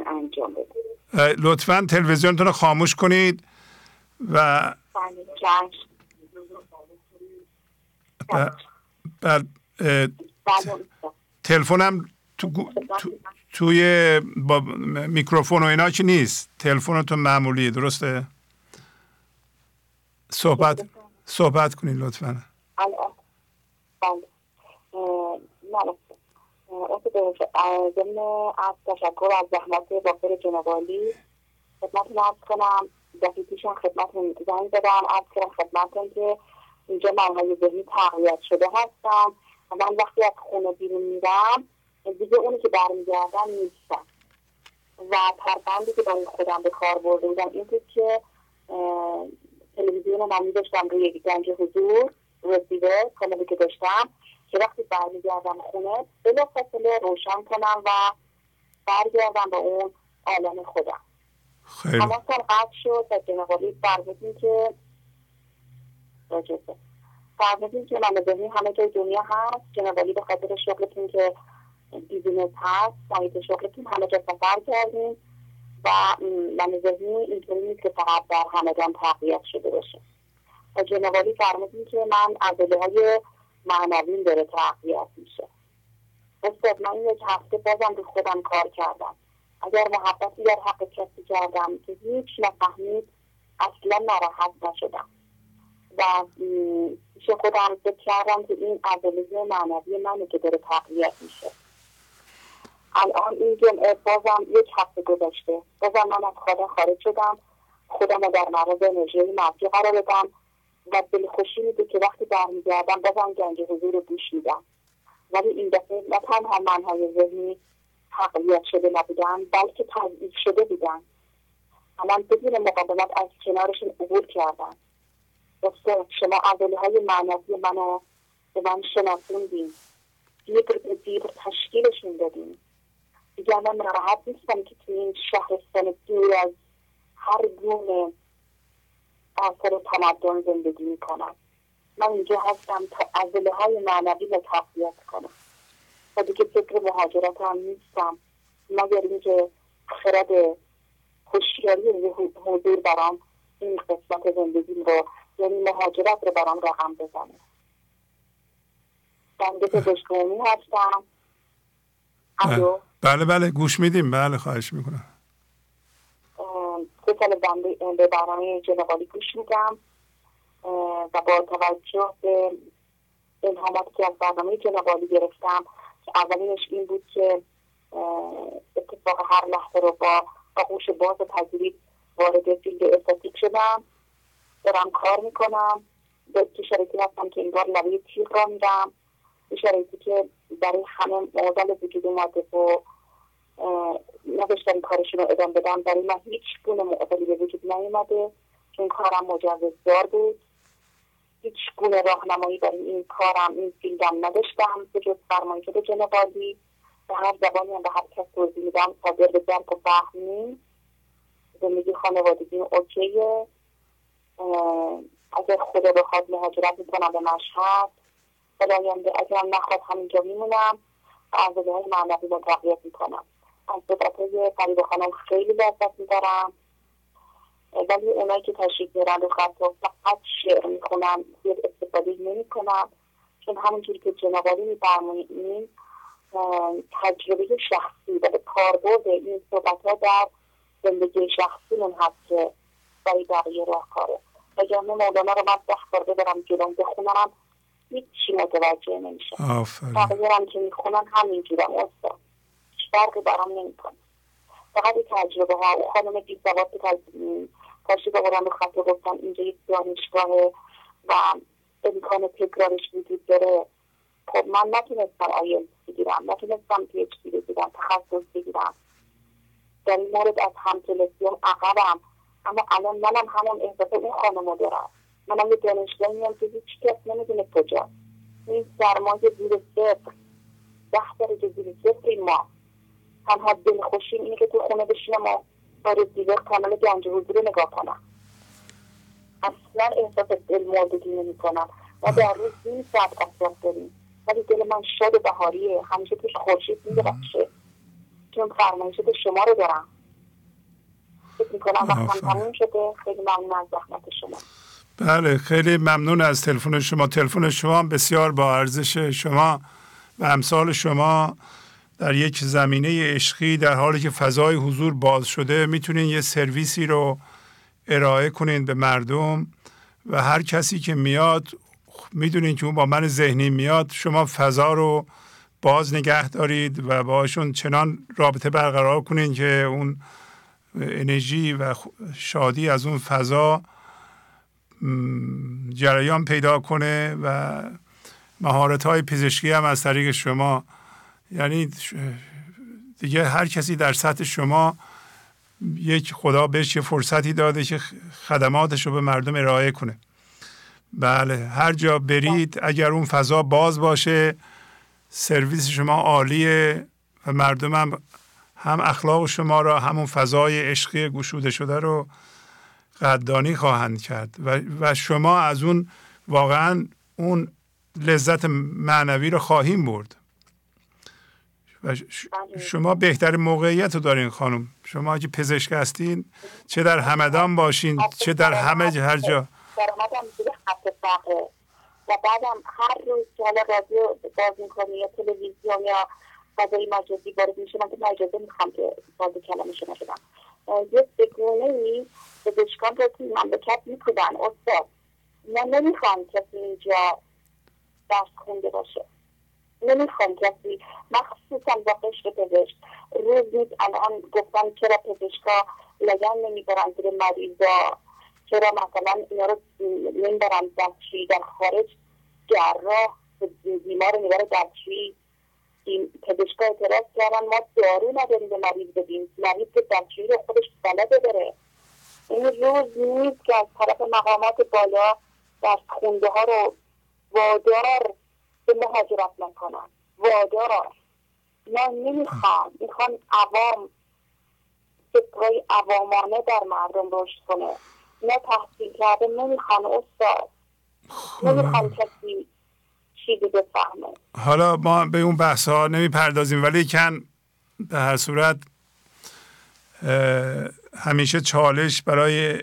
انجام بدم. لطفا تلویزیونتون رو خاموش کنید و بله بله تلفنم تو, تو توی با میکروفون و اینا که نیست؟ تلفنتون معمولی درسته؟ صحبت صحبت کنید لطفا. ضمن از تشکر از زحمت باکر جنابالی خدمتتون ارز کنم دفعه پیشم خدمتتون زنگ زدم ارز کردم خدمتتون که اینجا منهای ذهنی تقویت شده هستم من وقتی از خونه بیرون میرم دیگه اونی که برمیگردم نیستم. و پربندی که برای خودم به کار برده بودم این بود که تلویزیون من میداشتم روی گنج حضور رسیده کانالی که داشتم که وقتی برمیگردم خونه فاصله روشن کنم و برگردم به اون عالم خودم. خیلی. اما قطع شد و جنوالی فرمودین که راجبه که من ذهنی همه جای دنیا هست جنوالی به خاطر شغلتون که بیزینس هست محیط شغلتون همه جا سفر کردیم و من ذهنی اینطوری نیست که فقط در همدان تقویت شده باشه. و جنوالی فرمودین که من عضله های معنویم داره تقویت میشه. استاد من یک هفته بازم به خودم کار کردم. اگر محبتی در حق کسی کردم که هیچ نفهمید اصلا ناراحت نشدم. و پیش خودم فکر کردم که این عضله معنوی منه که داره تقویت میشه. الان این جمعه بازم یک هفته گذشته. بازم من از خدا خارج شدم. خودم رو در معرض انرژی منفی قرار بدم و خوشی میده که وقتی برمیگردم بازم گنج حضور رو گوش میدم. ولی این دفعه نه تنها منهای ذهنی تقویت شده نبودن بلکه تضعیف شده بودن. الان بدون مقاومت از کنارشون عبور کردن. شما عضله های معنوی منو به من شناسوندین. دیر به دیر تشکیلشون دادیم دیگر من ناراحت نیستم که توی این شهرستان دور از هر گونه آثار تمدن زندگی می‌کنم. من اینجا هستم تا عضله های معنوی رو تقویت کنم. و دیگه فکر مهاجرت هم نیستم. مگر اینکه خرد خوشیاری حضور برام این قسمت زندگی رو یعنی مهاجرت رو برام رقم بزنه. بنده پزشک هستم. بله. بله, بله گوش میدیم. بله خواهش می‌کنم. سه سال به برنامه جنوالی گوش میدم. و با توجه به الهاماتی که از برنامه جنوالی گرفتم که اولینش این بود که اتفاق هر لحظه رو با آغوش باز پذیرید وارد فیلد استاتیک شدم. دارم کار می‌کنم. به شرایطی هستم که این بار لبه تیغ را میدم. به شرایطی که برای همه معضل وجود اومده و نداشتم کارشون رو ادام بدم. برای من هیچ گونه معضلی به وجود نیومده. چون کارم مجوزدار بود. هیچ گونه راهنمایی برای این کارم این فیلدم نداشتم. به جز فرمایشات جنبالی به هر زبانی هم به هر کس توضیح میدم صادر به درک و فهمی زندگی خانوادگی اوکیه. اگر خدا بخواد مهاجرت می‌کنم به مشهد براینده اگرم نخواد همینجا میمونم عرضه های معنوی رو تقویت می‌کنم. از صحبت های فریب خانم خیلی لذت می‌برم. ولی اونایی که تشریف میرن رو خط فقط شعر می‌خونم زیاد استفاده نمی‌کنم. چون همونجوری که جنابالی میفرمایید تجربه شخصی و به کاربرد این صحبت ها در زندگی من هست که برای بقیه راهکاره. وگرنه مولانا رو من ده بار ببرم جلوم بخونم هیچی متوجه نمیشه بقیه هم که می‌خونن همینجورم استاد. فرقی برام نمی‌کنه. فقط تجربه ها. او خانم بی سواد که تشریف آوردن به خط گفتن اینجا یک دانشگاه و امکان تکرارش وجود داره. خب من نتونستم آیل بگیرم نتونستم پی اچ دی بگیرم تخصص بگیرم. در این مورد از همکلاسیام عقبم. اما الان منم همون احساس اون خانمو دارم. منم یه دانشگاه میام که هیچ کس نمی‌دونه کجا. این سرمایه زیر صفر. ده درجه زیر صفر ما. تنها دلخوشیم اینه که تو خونه بشینم و با رسیور کانال گنج حضور نگاه کنم. اصلا احساس دل مردگی نمی کنم ما در روز این ساعت اصلاف داریم. ولی دل من شاد بهاریه. همیشه توش خورشید میدرخشه چون فرمایشات شما رو دارم. فکر می‌کنم وقتم تموم شده. خیلی ممنون از زحمت شما. بله خیلی ممنون از تلفن شما. تلفن شما بسیار با ارزش شما و امثال شما در یک زمینه عشقی در حالی که فضای حضور باز شده می‌تونین یه سرویسی رو ارائه کنین به مردم و هر کسی که میاد می‌دونین که اون با من ذهنی میاد شما فضا رو باز نگه دارید و باشون چنان رابطه برقرار کنین که اون انرژی و شادی از اون فضا جریان پیدا کنه و مهارت های پزشکی هم از طریق شما. یعنی دیگه هر کسی در سطح شما یک خدا بهش یه فرصتی داده که خدماتش رو به مردم ارائه کنه. بله هر جا برید اگر اون فضا باز باشه سرویس شما عالیه و مردم هم هم اخلاق شما را همون فضای عشقی گشوده شده رو قدردانی خواهند کرد. و, و شما از اون واقعا اون لذت معنوی رو خواهیم برد. و شما بهترین موقعیت رو دارین خانم. شما که پزشک هستین چه در همدان باشین چه در همه هر جا. و بعدم هر روز که حالا رادیو باز می‌کنی یا تلویزیون یا فضای مجازی وارد میشه. من که اجازه می‌خوام که باز کلمه شما بدم. یه بگونه ای پزشکان رو توی مملکت می‌کنن استاد من نمی‌خوام کسی اینجا درس خونده باشه. نمی‌خوام کسی مخصوصا با قشر پزشک. روز نیست الان گفتن چرا پزشکا لگن نمی‌برن زیر مریضا چرا مثلا اینا رو نمی‌برن دستشویی در خارج جراح بیمار رو می‌بره دستشویی این پزشکا اعتراض کردن ما دارو نداریم به مریض بدیم. مریض که دستشویی خودش بلده داره. این روز نیست که از طرف مقامات بالا دست خونده ها رو وادار به مهاجرت نکنن. وادار. من نمی‌خوام. می‌خوام عوام فکرهای عوامانه در مردم رشد کنه. نه تحصیل کرده نمی‌خوان استاد. نمی‌خوان کسی چیزی بفهمه حالا ما به اون بحث ها نمی‌پردازیم ولی کن به هر صورت همیشه چالش برای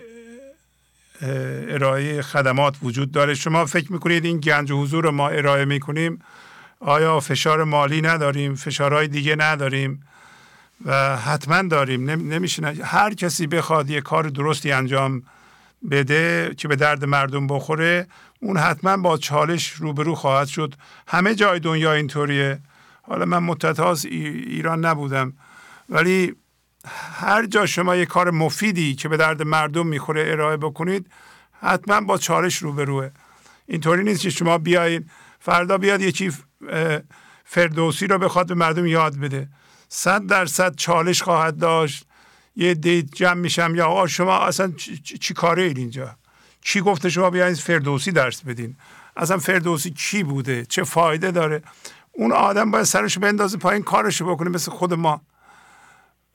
ارائه خدمات وجود داره. شما فکر می‌کنید این گنج و حضور رو ما ارائه می‌کنیم؟ آیا فشار مالی نداریم؟ فشارهای دیگه نداریم؟ و حتما داریم. نمیشه هر کسی بخواد یه کار درستی انجام بده که به درد مردم بخوره اون حتما با چالش روبرو خواهد شد. همه جای دنیا اینطوریه. حالا من مدت ایران نبودم. ولی هر جا شما یه کار مفیدی که به درد مردم می‌خوره ارائه بکنید حتما با چالش روبروه. اینطوری نیست که شما بیاید فردا بیاد یه چی فردوسی رو بخواد به مردم یاد بده. صد درصد چالش خواهد داشت. یه دید جمع میشم یا آقا شما اصلا چی, چی کاره اید اینجا؟ چی گفته شما بیاین فردوسی درس بدین؟ اصلا فردوسی چی بوده؟ چه فایده داره؟ اون آدم باید سرش بندازه پایین کارشو بکنه مثل خود ما.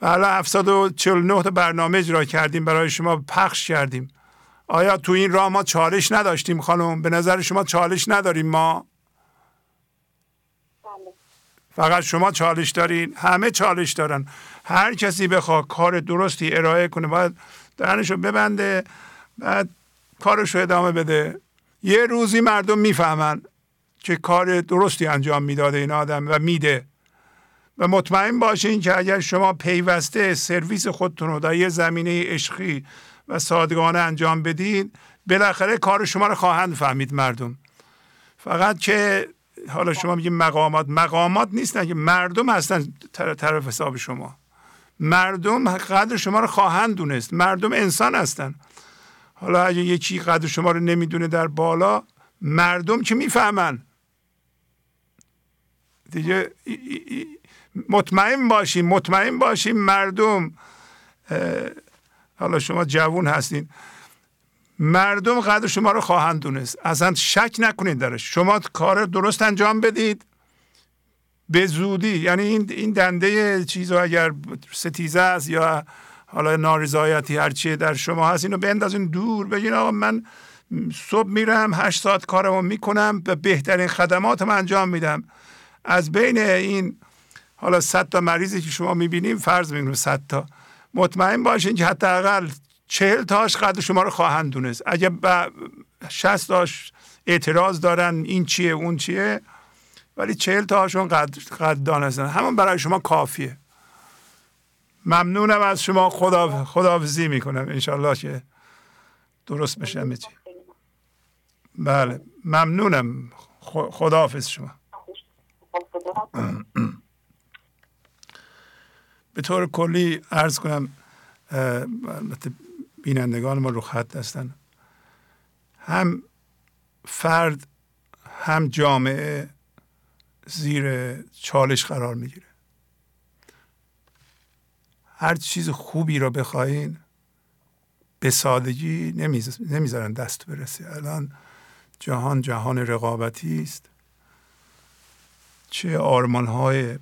و حالا 749 تا برنامه اجرا کردیم برای شما پخش کردیم. آیا تو این راه ما چالش نداشتیم خانم؟ به نظر شما چالش نداریم ما؟ بله. فقط شما چالش دارین؟ همه چالش دارن. هر کسی بخواد کار درستی ارائه کنه باید دهنشو ببنده بعد کارشو ادامه بده. یه روزی مردم می‌فهمن که کار درستی انجام می‌داده این آدم و میده. و مطمئن باشین که اگر شما پیوسته سرویس خودتون رو در یه زمینه عشقی و صادقانه انجام بدید بالاخره کار شما رو خواهند فهمید مردم. فقط که حالا شما میگید مقامات. مقامات نیستن که مردم هستن طرف حساب شما. مردم قدر شما رو خواهند دونست. مردم انسان هستن. حالا اگه یکی قدر شما رو نمی‌دونه در بالا مردم که می‌فهمن؟ دیگه مطمئن باشیم مطمئن باشیم مردم حالا شما جوون هستین. مردم قدر شما رو خواهند دونست. اصلا شک نکنید درش. شما کار درست انجام بدید. به زودی. یعنی این این دنده چیزا اگر ستیزه است یا حالا نارضایتی هرچی در شما هست اینو بندازین دور. بگین آقا من صبح میرم هشت ساعت کارمو می‌کنم به بهترین خدماتم انجام میدم. از بین این حالا صد تا مریضی که شما می‌بینیم فرض می‌کنیم صد تا. مطمئن باشین که حداقل چهل تاش قدر شما رو خواهند دونست. اگه با شست تاش اعتراض دارن این چیه اون چیه ولی چهل تاشون قدر, قدر دانستن. همون برای شما کافیه. ممنونم از شما. خدا خداحافظی می‌کنم. انشالله که درست بشه همه چی. بله. ممنونم. خداحافظ شما. به طور کلی عرض کنم بینندگان ما رو خط هستن. هم فرد هم جامعه زیر چالش قرار می‌گیره. هر چیز خوبی رو بخواین به سادگی نمی‌ذارن دست برسه. الان جهان جهان رقابتی است. چه آرمان های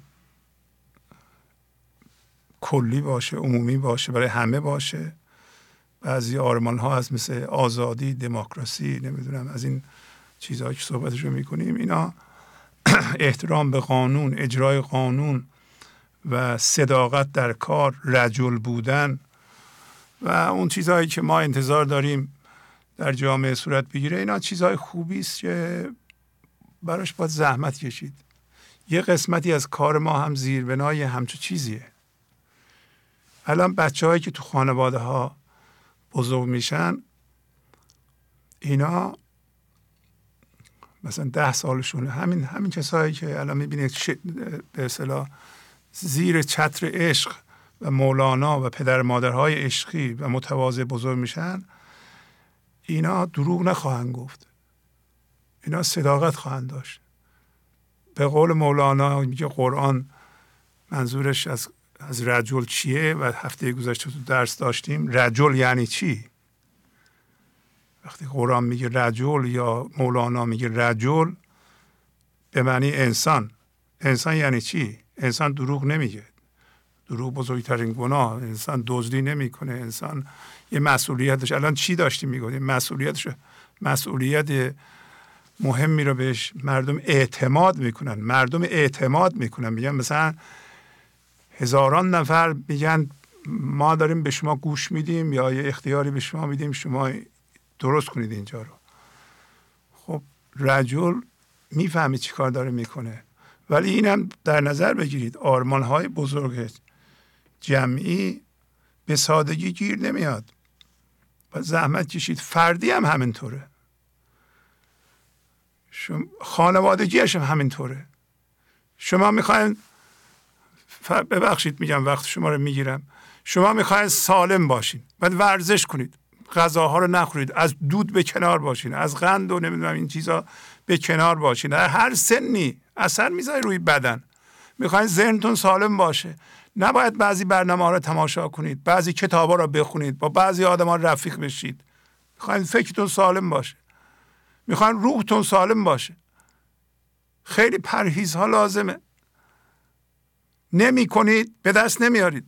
کلی باشه عمومی باشه برای همه باشه. بعضی آرمان ها هست مثل آزادی دموکراسی نمی‌دونم از این چیزهایی که صحبتش رو می‌کنیم اینا احترام به قانون اجرای قانون و صداقت در کار رجل بودن و اون چیزهایی که ما انتظار داریم در جامعه صورت بگیره. اینا چیزهای خوبی است که براش باید زحمت کشید. یه قسمتی از کار ما هم زیربنای همچو چیزیه. الان بچه هایی که تو خانواده ها بزرگ میشن اینا مثلا ده سالشونه. همین همین کسایی که الان می‌بینید به اصطلاح زیر چتر عشق و مولانا و پدر مادرهای عشقی و متواضع بزرگ میشن اینا دروغ نخواهند گفت. اینا صداقت خواهند داشت. به قول مولانا میگه قرآن منظورش از از رجل چیه و هفته گذشته تو درس داشتیم. رجل یعنی چی؟ وقتی قرآن میگه رجل یا مولانا میگه رجل به معنی انسان. انسان یعنی چی؟ انسان دروغ نمیگه. دروغ بزرگترین گناه. انسان دزدی نمی‌کنه. انسان یه مسئولیتش الان چی داشتیم می‌گفتیم مسئولیتش مسئولیت مهمی رو بهش مردم اعتماد می‌کنن. مردم اعتماد می‌کنن. میگن مثلا هزاران نفر میگن ما داریم به شما گوش میدیم یا یه اختیاری به شما میدیم. شما درست کنید اینجا رو. خب رجل می‌فهمه چی کار داره می‌کنه. ولی اینم در نظر بگیرید آرمان های بزرگ جمعی به سادگی گیر نمیاد. و زحمت کشید. فردی هم همینطوره. خانوادگیش هم همینطوره. شما می‌خواین ببخشید میگم وقت شما رو می‌گیرم. شما می‌خواین سالم باشین. باید ورزش کنید. غذاها رو نخورید. از دود به کنار باشین. از قند و نمی‌دونم این چیزا به کنار باشین. در هر سنی اثر می‌ذاره روی بدن. می‌خواین ذهنتون سالم باشه. نباید بعضی برنامه ها رو تماشا کنید. بعضی کتاب ها رو بخونید. با بعضی آدم ها رفیق بشید. می‌خواین فکرتون سالم باشه. می‌خواین روحتون سالم باشه. خیلی پرهیز ها لازمه. نمی کنید به دست نمیارید.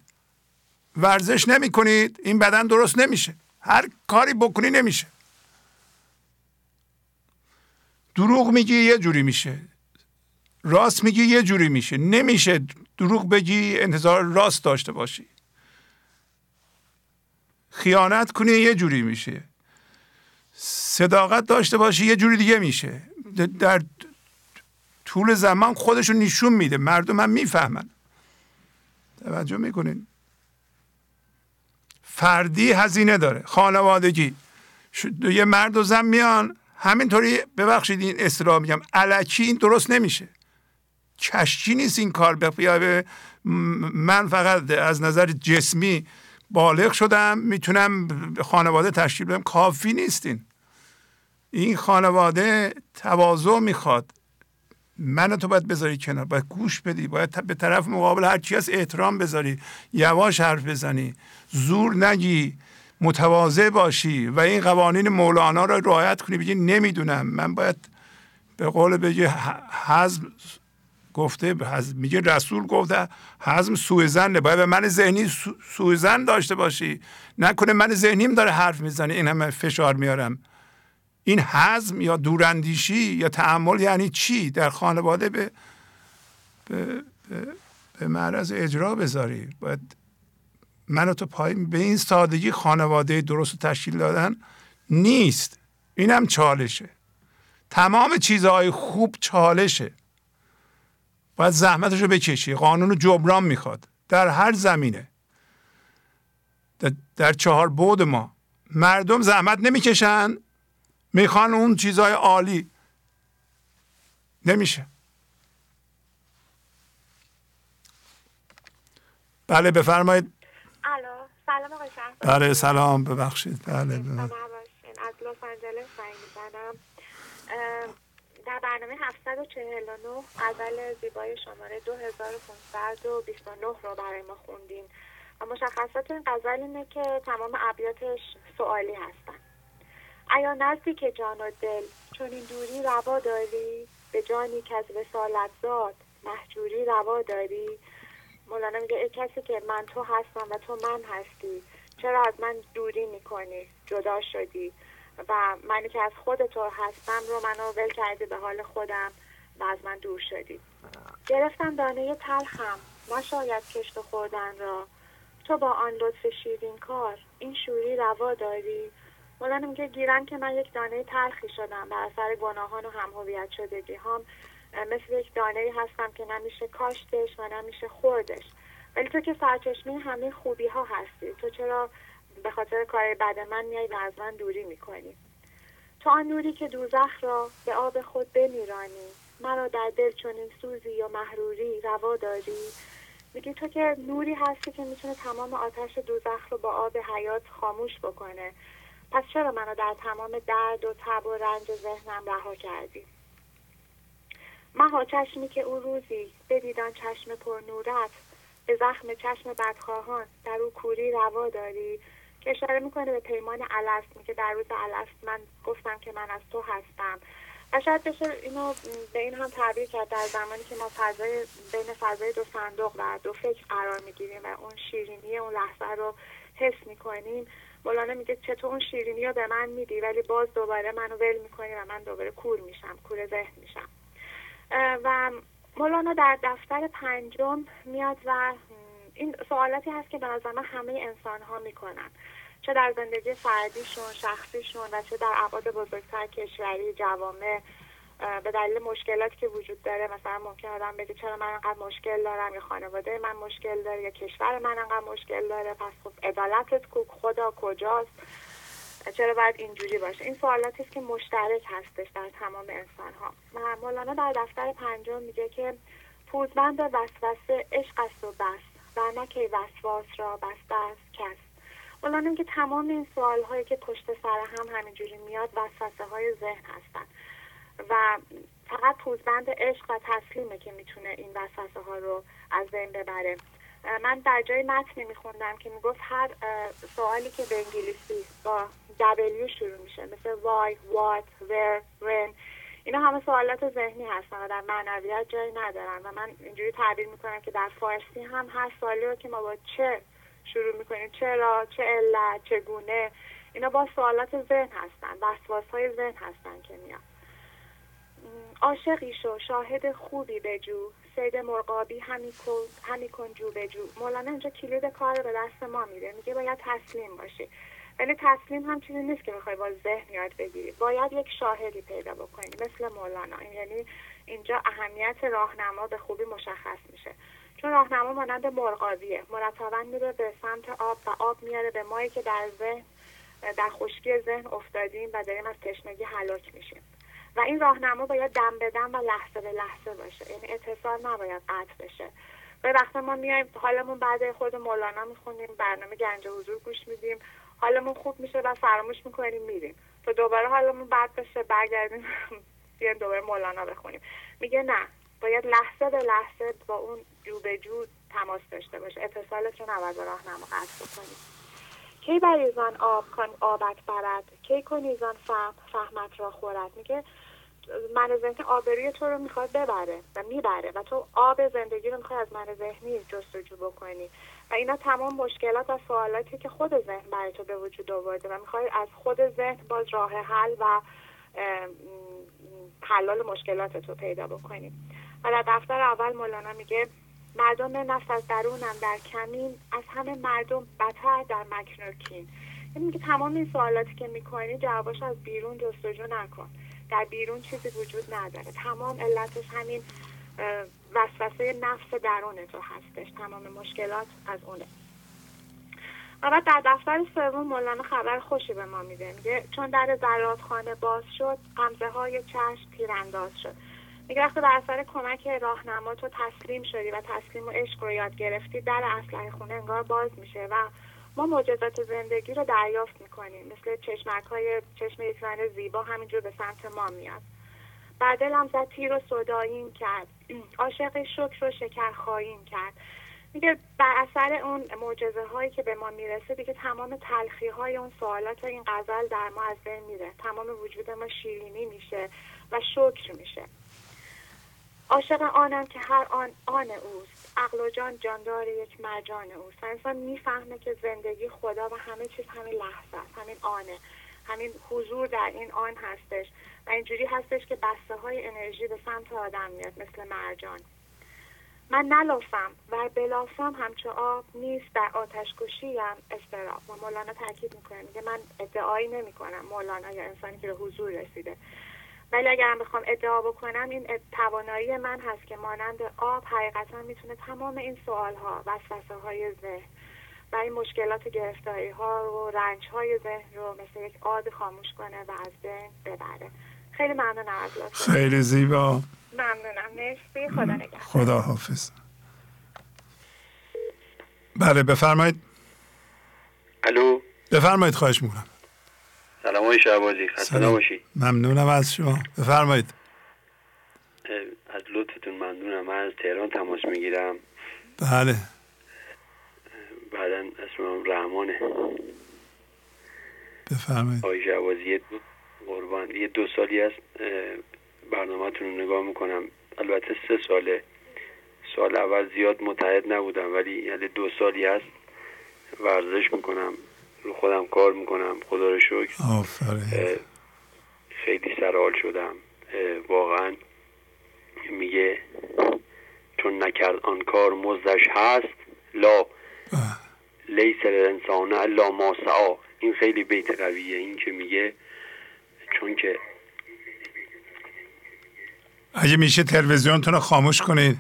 ورزش نمی کنید این بدن درست نمیشه. هر کاری بکنی نمیشه. دروغ میگی یه جوری میشه. راست میگی یه جوری میشه. نمیشه دروغ بگی انتظار راست داشته باشی. خیانت کنی یه جوری میشه. صداقت داشته باشی یه جوری دیگه میشه. در طول زمان خودشو نشون میده. مردم هم می‌فهمن. توجه می‌کنین؟ فردی هزینه داره خانوادگی. یه مرد و زن میان همینطوری ببخشید این اصطلاح میگم علکی این درست نمیشه. کشکی نیست این کار به من فقط از نظر جسمی بالغ شدم می‌تونم خانواده تشکیل بدم. کافی نیستین این خانواده تواضع می‌خواد. من تو باید بذاری کنار باید گوش بدی باید به طرف مقابل هر کی از احترام بذاری یواش حرف بزنی زور نگی متواضع باشی و این قوانین مولانا رو رعایت کنی. بگی نمی‌دونم. من باید به قول بگی حزم گفته میگه رسول گفته حزم سوء زنه باید به من ذهنی سوء زن داشته باشی. نکنه من ذهنیم داره حرف می‌زنه. این همه فشار میارم. این حزم یا دوراندیشی یا تعمل یعنی چی؟ در خانواده به به, به, به معرض اجرا بذاری. باید منو تو پایین به این سادگی خانواده درست تشکیل دادن نیست. اینم چالشه. تمام چیزهای خوب چالشه. باید زحمتش رو بکشی. قانون جبران می‌خواد. در هر زمینه. در چهار بود ما. مردم زحمت نمی‌کشن. می‌خوان اون چیزهای عالی. نمیشه. بله بفرمایید. الو سلام آقای بله سلام ببخشید. بله از لس آنجلس زنگ در برنامه 749 اول زیبای شماره 2529 رو برای ما خوندیم و مشخصات این غزل اینه که تمام ابیاتش سوالی هستن. ایا نزدیک جان و دل چون این دوری روا داری؟ به جانی که از وسالت زاد محجوری روا داری؟ مولانا میگه ای کسی که من تو هستم و تو من هستی چرا از من دوری می‌کنی؟ جدا شدی. و منی که از خود تو هستم رو منو ول کردی به حال خودم و از من دور شدی. گرفتم دانه تلخم. نشاید کشت خوردن را. تو با آن لطف شیرین کار این شوری روا داری؟ مولانا میگه گیرم که من یک دانه تلخی شدم بر اثر گناهان و هم هویت شدگی هم مثل یک دانه هستم که نمیشه کاشتش و نمیشه خوردش. ولی تو که سرچشمه همه خوبی ها هستی. تو چرا به خاطر کار بد من میای و از من دوری می‌کنی؟ تو آن نوری که دوزخ را به آب خود بمیرانی. مرا در دل چنین سوزی و محروری روا داری. میگی تو که نوری هستی که می‌تونه تمام آتش دوزخ رو با آب حیات خاموش بکنه. پس چرا منو در تمام درد و تب و رنج ذهنم رها کردی؟ مها چشمی که او روزی بدیدان چشم پر نورت به زخم چشم بدخواهان در او کوری روا داری. که اشاره می‌کنه به پیمان الست که در روز الست من گفتم که من از تو هستم. و شاید بشه اینو به این هم تعبیر کرد در زمانی که ما فضای بین فضای دو صندوق و دو فکر قرار می‌گیریم و اون شیرینی اون لحظه رو حس می‌کنیم. مولانا میگه چطور اون شیرینی رو به من میدی ولی باز دوباره منو ول می‌کنی و من دوباره کور میشم کور ذهن میشم. و مولانا در دفتر پنجم میاد و این سوالاتی هست که به نظر من همه انسان ها می‌کنن. چه در زندگی فردیشون شخصیشون و چه در عباد بزرگتر کشوری جوامع به دلیل مشکلاتی که وجود داره مثلا ممکن آدم بگه چرا من انقدر مشکل دارم؟ یا خانواده من مشکل داره یا کشور من انقدر مشکل داره؟ پس خب عدالتت کو خدا کجاست؟ چرا باید اینجوری باشه؟ این سوالاتی است که مشترک هستش در تمام انسان ها مولانا در دفتر پنجم میگه که پوزبند وسوسه عشق است و بس و نکی وسواس را بسته است کس. مولانا که تمام این سوال هایی که پشت سر هم همینجوری میاد وسوسه های ذهن هستن. و فقط پوزبند عشق و تسلیمه که می‌تونه این وسوسه ها رو از بین ببره. من در جای متنی میخوندم که می‌گفت هر سوالی که به انگلیسی با W شروع میشه مثل why, what, where, when اینا همه سوالات ذهنی هستن و در معنویت جایی ندارن. و من اینجوری تعبیر می‌کنم که در فارسی هم هر سوالی رو که ما با چه شروع می‌کنیم چرا چه علت چگونه اینا با سوالات ذهن هستن وسواس های ذهن هستن که میان. عاشقی شو شاهد خوبی بجو سید مرغابی همی همی کن جو بجو مولانا اینجا کلید کار رو به دست ما میده. میگه باید تسلیم باشی. ولی تسلیم هم چیزی نیست که بخوای با ذهن یاد بگیری. باید یک شاهدی پیدا بکنی مثل مولانا. یعنی اینجا اهمیت راهنما به خوبی مشخص میشه. چون راهنما مانند مرغابیه. مرتبا میره به سمت آب و آب میاره به مایی که در ذهن در خشکی ذهن افتادیم و داریم از تشنگی هلاک میشیم. و این راهنما باید دم به دم و لحظه به لحظه باشه. یعنی اتصال نباید قطع بشه. به وقت ما میایم حالمون بعد خود مولانا می‌خونیم برنامه گنج حضور گوش میدیم. حالمون خوب میشه و فراموش می‌کنیم میریم. تا دوباره حالمون بد بشه برگردیم بیایم دوباره مولانا بخونیم. میگه نه باید لحظه به لحظه با اون جو به جو تماس داشته باشه. اتصالت رو نباید راهنما قطع بکنیم کی بریزان آب کن آبت برد؟ کی کنیزان فهم فهمت را خورد؟ میگه من ذهنی آبروی تو رو می‌خواد ببره و می‌بره و تو آب زندگی رو می‌خوای از من ذهنی جستجو بکنی. و اینا تمام مشکلات و سوالاتی که خود ذهن برای تو به وجود آورده و می‌خوای از خود ذهن باز راه حل و حلال مشکلات تو پیدا بکنی. و در دفتر اول مولانا میگه مردم نفس از درونم در کمین از همه مردم بدتر در مکن و کین. یعنی میگه تمام این سوالاتی که می‌کنی جواباش از بیرون جستجو نکن. در بیرون چیزی وجود نداره. تمام علتش همین وسوسه نفس درون تو هستش. تمام مشکلات از اونه. و بعد در دفتر سوم مولانا خبر خوشی به ما میده. میگه چون در خانه باز شد غمزه های چشم تیرانداز شد. میگه وقتی بر اثر کمک راهنما تو تسلیم شدی و تسلیم و عشق رو یاد گرفتی در اسلحه خونه انگار باز میشه و ما معجزات زندگی رو دریافت می‌کنیم. مثل چشمک های چشم یک زیبا همینجور به سمت ما میاد. بر دلم زد تیر و صداییم کرد. عاشق شکر و شکر خواهیم کرد. میگه بر اثر اون معجزه هایی که به ما می‌رسه دیگه تمام تلخی های اون سوالات این غزل در ما از بین میره. تمام وجود ما شیرینی میشه و شکر میشه. عاشق آنم که هر آن آن اوست. عقل و جان جاندار یک مرجان اوست. و انسان می‌فهمه که زندگی خدا و همه چیز همین لحظه است همین آنه. همین حضور در این آن هستش. و اینجوری هستش که بسته های انرژی به سمت آدم میاد مثل مرجان. من نلافم و بلافم همچو آب نیست در آتش هم استراب و مولانا تاکید می‌کنه میگه من ادعایی نمی‌کنم مولانا یا انسانی که به حضور رسیده. ولی اگر بخوام ادعا بکنم این توانایی من هست که مانند آب حقیقتا می‌تونه تمام این سوال ها وسوسه های ذهن و این مشکلات گرفتاری ها و رنج های ذهن رو مثل یک آب خاموش کنه و از بین ببره. خیلی ممنونم از خیلی زیبا. ممنونم. مرسی. خدا نگهدار. خدا حافظ. بله بفرمایید. الو؟ بفرمایید خواهش می‌کنم. سلام های شعبازی خسته نباشی. ممنونم از شما. بفرمایید. از لطفتون ممنونم. من از تهران تماس می‌گیرم. بله. بعدا اسمم رحمانه. بفرمایید. آقای شعبازی قربان. یه دو سالی است برنامهتون رو نگاه می‌کنم. البته سه ساله. سال اول زیاد متحد نبودم ولی یعنی دو سالی هست ورزش می‌کنم. رو خودم کار می‌کنم. خدا رو شکر. خیلی سرحال شدم. واقعا میگه چون نکرد آن کار مزدش هست لا. لیس الانسان الا ما سعا این خیلی بیت قویه. این که میگه چون که اگه میشه تلویزیونتون رو خاموش کنید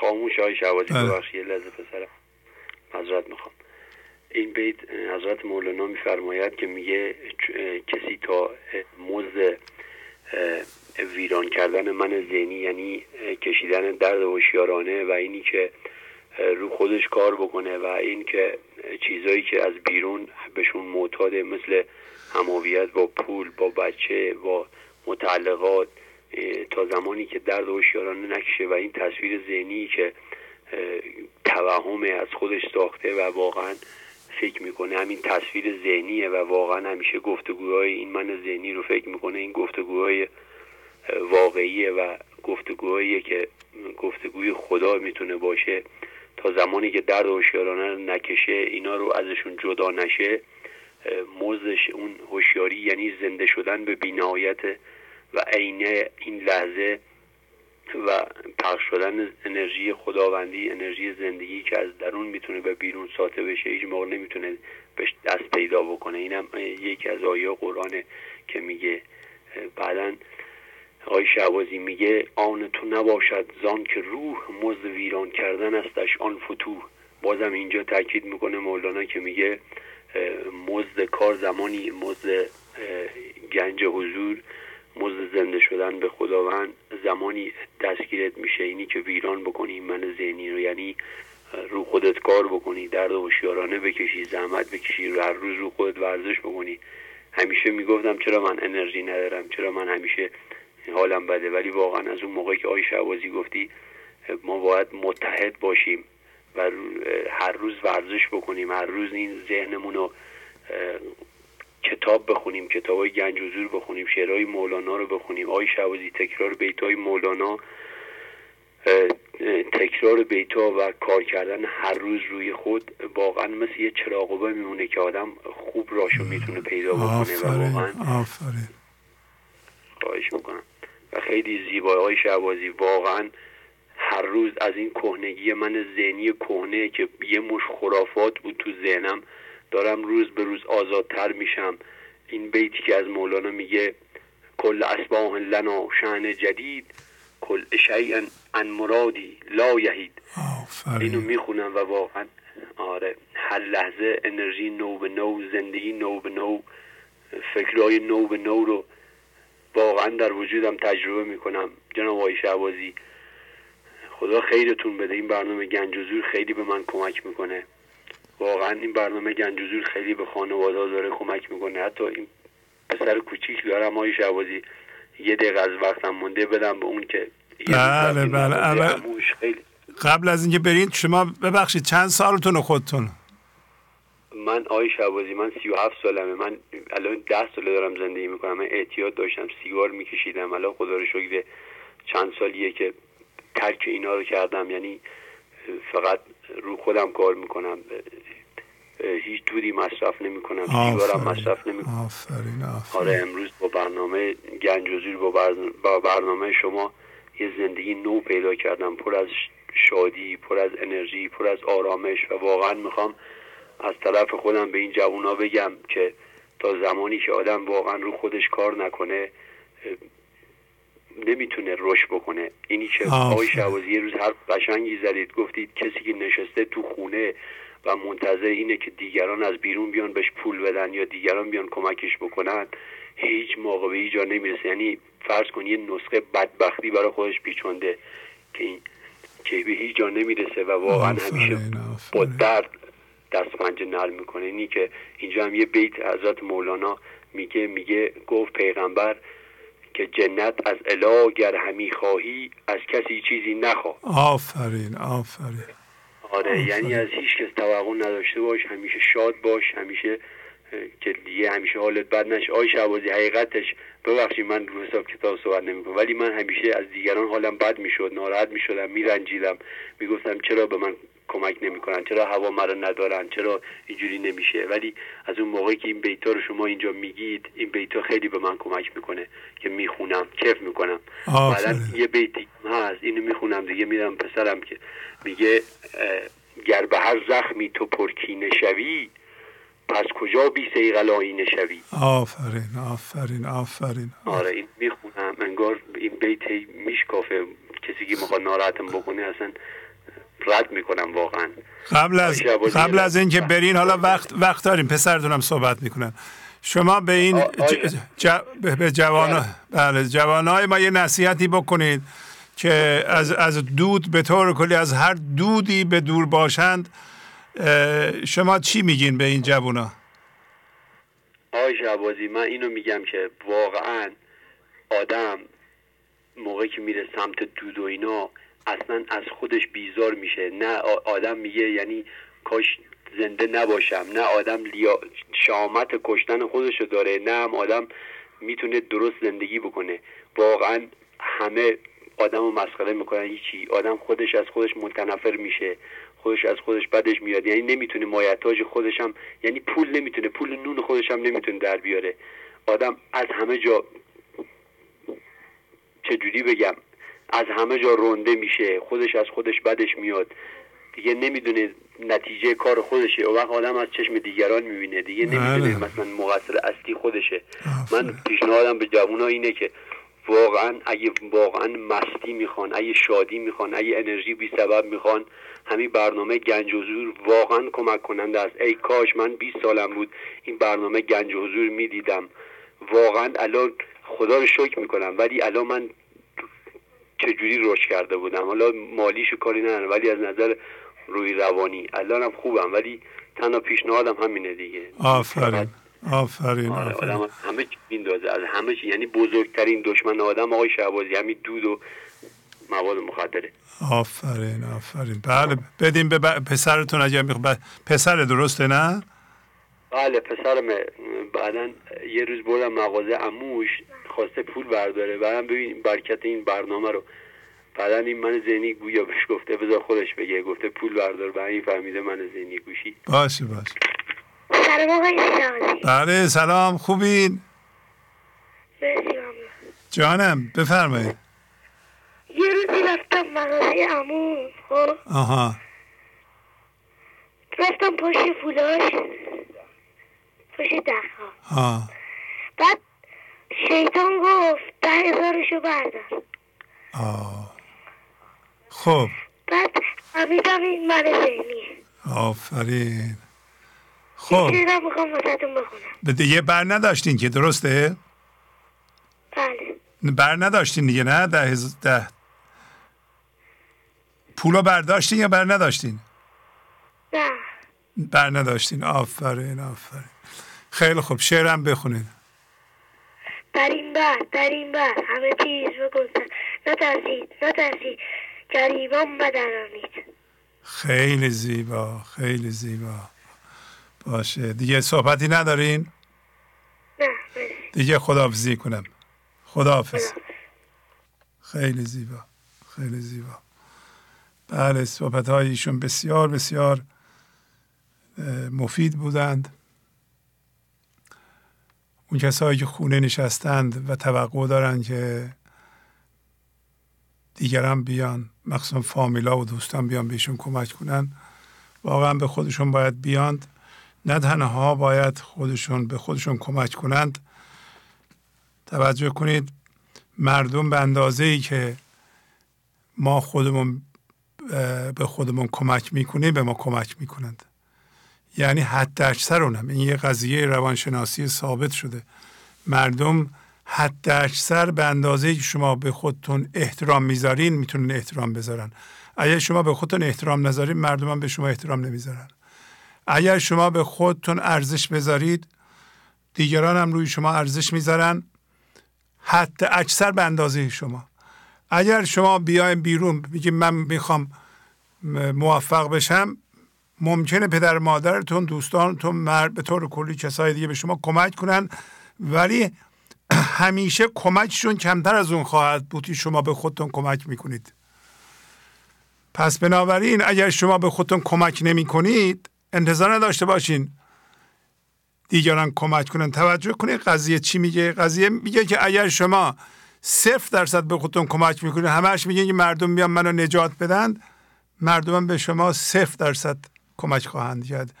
خاموش های شوازی بله. ببخشید لحظه پسرم. معذرت می‌خوام. این بیت حضرت مولانا میفرماید که میگه کسی تا مزد ویران کردن من ذهنی یعنی کشیدن درد هوشیارانه و اینی که رو خودش کار بکنه و این که چیزایی که از بیرون بهشون معتاده مثل هماویت با پول با بچه با متعلقات تا زمانی که درد هوشیارانه نکشه و این تصویر ذهنی که توهم از خودش ساخته و واقعا فکر می‌کنه. همین تصویر ذهنیه و واقعا همیشه گفتگوهای این من ذهنی رو فکر می‌کنه. این گفتگوهای واقعیه و گفتگوهایی که گفتگوی خدا می‌تونه باشه. تا زمانی که درد هوشیارانه نکشه اینا رو ازشون جدا نشه مزدش اون هوشیاری یعنی زنده شدن به بینهایت و عینه این لحظه و پخش شدن انرژی خداوندی انرژی زندگی که از درون می‌تونه به بیرون ساطع بشه هیچ موقع نمی‌تونه بهش دست پیدا بکنه. اینم یکی از آیه قرآنه که میگه. بعدا آقای شعبازی میگه آن تو نباشد زان که روح مزد ویران کردن استش آن فتوح. بازم اینجا تاکید می‌کنه مولانا که میگه مزد کار زمانی مزد گنج حضور مزد زنده شدن به خداوند زمانی دستگیرت میشه. اینی که ویران بکنی من ذهنی رو یعنی رو خودت کار بکنی درد هوشیارانه بکشی زحمت بکشی رو هر روز رو خودت ورزش بکنی. همیشه می‌گفتم چرا من انرژی ندارم؟ چرا من همیشه حالم بده؟ ولی واقعا از اون موقعی که آی شعبازی گفتی ما باید متحد باشیم و هر روز ورزش بکنیم. هر روز این ذهنمون رو کتاب بخونیم کتاب های گنج حضور بخونیم شعرهای مولانا رو بخونیم آی شعبازی تکرار بیت های مولانا تکرار بیتا و کار کردن هر روز روی خود واقعا مثل یه چراغوبه میمونه که آدم خوب راشو می‌تونه پیدا بکنه و آفرین واقعا آفرین خواهش می‌کنم. و خیلی زیبایی های شعبازی واقعا هر روز از این کهنگی من ذهنی کهنه که یه مش خرافات بود تو ذهنم دارم روز به روز آزادتر میشم. این بیتی که از مولانا میگه کل اسباه لنا شعن جدید کل شیء ان مرادی لا یهید. اینو می‌خونم و واقعا آره هر لحظه انرژی نو به نو زندگی نو به نو فکرهای نو به نو رو واقعا در وجودم تجربه می‌کنم. جناب آقای شعبازی خدا خیرتون بده. این برنامه گنج و زور خیلی به من کمک می‌کنه. واقعا این برنامه گنج و زور خیلی به خانواده داره کمک می‌کنه. حتی این پسر کوچیک دارم آقای شعبازی یه دقیقه از وقتم مونده بدم به اون که بله بله. اول قبل از اینکه برید شما ببخشید چند سالتون خودتون؟ من آقای شعبازی من سی و هفت سالمه. من الان ده ساله دارم زندگی می‌کنم. من اعتیاد داشتم سیگار میکشیدم. الان خدا رو شکر چند سالیه که ترک اینا رو کردم. یعنی فقط رو خودم کار می‌کنم. هیچ دودی مصرف نمی‌کنم سیگارم مصرف نمی‌کنم. آفرین آفرین. آره امروز با برنامه گنج و زور با, برن- با برنامه شما یه زندگی نو پیدا کردم پر از شادی پر از انرژی پر از آرامش و واقعا می‌خوام از طرف خودم به این جوونا بگم که تا زمانی که آدم واقعا رو خودش کار نکنه نمی‌تونه رشد بکنه. اینی که. آقای شعبازی یه روز هر قشنگی زدید گفتید کسی که نشسته تو خونه و منتظر اینه که دیگران از بیرون بیان بهش پول بدن یا دیگران بیان کمکش بکنن هیچ موقع به هیچ جا نمی‌رسه. یعنی فرض کن یه نسخه بدبختی برای خودش پیچونده که این که به هیچ جا نمی‌رسه و واقعا همیشه با درد دست پنجه نرم می‌کنه. اینی که اینجا هم یه بیت حضرت مولانا میگه میگه گفت پیغمبر که جنت از اله گر همی خواهی از کسی چیزی نخواه. آفرین آفرین. آره یعنی از هیچ کس توقع نداشته باش همیشه شاد باش همیشه که دیگه همیشه حالت بد نشه. آی شعبازی حقیقتش ببخشید من رو حساب کتاب صحبت نمی‌کنم ولی من همیشه از دیگران حالم بد می‌شد ناراحت می‌شدم میرنجیدم. می‌گفتم چرا به من کمک نمی‌کنن. چرا هوا مرا ندارن؟ چرا اینجوری نمیشه؟ ولی از اون موقعی که این بیتا رو شما اینجا میگید این بیتا خیلی به من کمک می‌کنه که می‌خونم کیف می‌کنم. بعدا یه بیتی هست اینو می‌خونم دیگه میرم پسرم که میگه گر به هر زخمی تو پرکینه شوی پس کجا بی سیغل آینه شوی؟ آفرین آفرین آفرین. آره این می‌خونم. انگار این بیت میشکافه. کسی که می‌خواد ناراحتم بکنه اصلا رد می‌کنم واقعا. قبل از قبل از اینکه برین حالا وقت وقت داریم پسرتونم صحبت می‌کنن. شما به این ج... به جوان بله. جوانای ما یه نصیحتی بکنید که از از دود به طور کلی از هر دودی به دور باشند شما چی میگین به این جوونا؟ آقای شعبازی من اینو میگم که واقعا آدم موقعی که میره سمت دود و اینا اصلا از خودش بیزار میشه. نه آدم میگه یعنی کاش زنده نباشم. نه آدم لیا شامت کشتن خودشو داره. نه هم آدم می‌تونه درست زندگی بکنه. واقعا همه آدم رو مسخره می‌کنن هیچی. آدم خودش از خودش متنفر میشه. خودش از خودش بدش میاد. یعنی نمی‌تونه مایتاج خودش هم یعنی پول نمی‌تونه. پول نون خودش هم نمی‌تونه در بیاره. آدم از همه جا چجوری بگم؟ از همه جا رونده میشه. خودش از خودش بدش میاد. دیگه نمی‌دونه نتیجه کار خودشه. و وقت آدم از چشم دیگران می‌بینه. دیگه نمی‌دونه بله. مثلا مقصر اصلی خودشه. من پیشنهادم به جوونا اینه که واقعا اگه واقعا مستی می‌خوان اگه شادی می‌خوان اگه انرژی بی سبب می‌خوان همین برنامه گنج حضور واقعا کمک کننده است. ای کاش من 20 سالم بود. این برنامه گنج حضور می‌دیدم. واقعا الان خدا رو شکر می‌کنم. ولی الان من چجوری رشد کرده بودم. حالا مالیشو کاری ندارم ولی از نظر روی روانی الانم خوبم ولی تنها پیشنهادم همینه دیگه. آفرین. آفرین, آره آدم همه چی میندازه. از همه چی یعنی بزرگترین دشمن آدم آقای شعبازی همین دود و مواد مخدره. آفرین آفرین. بله بدیم به پسرتون اگر می‌خواد. پسر درسته نه؟ بله پسرم بعدا یه روز بردم مغازه اموش. خواسته پول برداره. بعدم ببین برکت این برنامه رو. بعدا این من زنی گویا بهش گفته بذار خودش بگه. گفته پول بردار. بعد این فهمیده من زنی گوشی. باشه باشه. سلام آقای بله سلام. خوبین؟ جانم بفرمایید. یه روزی رفتم مغازه امو خب؟ آها. رفتم پشت فولاش پشت دخا ها بعد شیطان گفت ده هزارشو بردار. آه. خب. بعد فهمیدم این من ذهنیه. آفرین. خب. به دیگه بر نداشتین که درسته؟ بله. بر نداشتین دیگه نه؟ ده, هز... ده. پولا برداشتین یا بر نداشتین؟ نه. بر نداشتین. آفرین آفرین. خیلی خوب. شعرم بخونید. در این بر در این بر همه چیز بگذر نترسید نترسید. گریبان بدرانید. خیلی زیبا خیلی زیبا. باشه. دیگه صحبتی ندارین؟ نه دیگه خداحافظی کنم. خداحافظ. خیلی زیبا خیلی زیبا. بله صحبت ایشون بسیار بسیار مفید بودند. اون کسایی که خونه نشستند و توقع دارند که دیگران بیان مخصوصا فامیلا و دوستان بیان بهشون کمک کنن واقعا به خودشون باید بیاند. نه تنها باید خودشون به خودشون کمک کنند. توجه کنید مردم به اندازه ای که ما خودمون به خودمون کمک می‌کنیم به ما کمک می‌کنند. یعنی حد اکثر اونم. این یه قضیه روانشناسی ثابت شده. مردم حد اکثر به اندازه که شما به خودتون احترام می‌ذارین می‌تونن احترام بذارن. اگر شما به خودتون احترام نذارین مردم هم به شما احترام نمی‌ذارن. اگر شما به خودتون ارزش بذارید دیگران هم روی شما ارزش می‌ذارن. حتی اکثر به اندازه شما. اگر شما بیایم بیرون بگیم من می‌خوام موفق بشم ممکنه پدر مادرتون دوستانتون مرد به طور کلی کسای دیگه به شما کمک کنن ولی همیشه کمکشون کمتر از اون خواهد بود شما به خودتون کمک می‌کنید. پس بنابراین اگر شما به خودتون کمک نمی کنید انتظار نداشته باشین دیگران کمک کنن. توجه کنید قضیه چی میگه. قضیه میگه که اگر شما صفر درصد به خودتون کمک می‌کنید همش میگه که مردم بیان منو نجات بدن مردم به شما صفر درصد کمک خواهند کرد.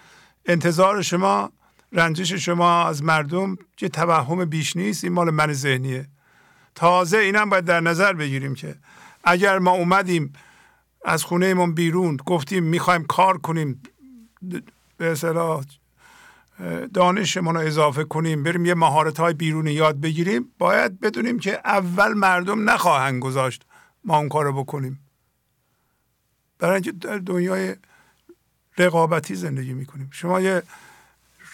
انتظار شما رنجش شما از مردم یه توهم بیش نیست این مال من ذهنیه. تازه اینم باید در نظر بگیریم که اگر ما اومدیم از خونه بیرون گفتیم می‌خوایم کار کنیم به اصطلاح دانشمون رو اضافه کنیم بریم یه مهارت های بیرونی یاد بگیریم باید بدونیم که اول مردم نخواهند گذاشت ما اون کار رو بکنیم. برای اینکه دنیای رقابتی زندگی می‌کنیم. شما یه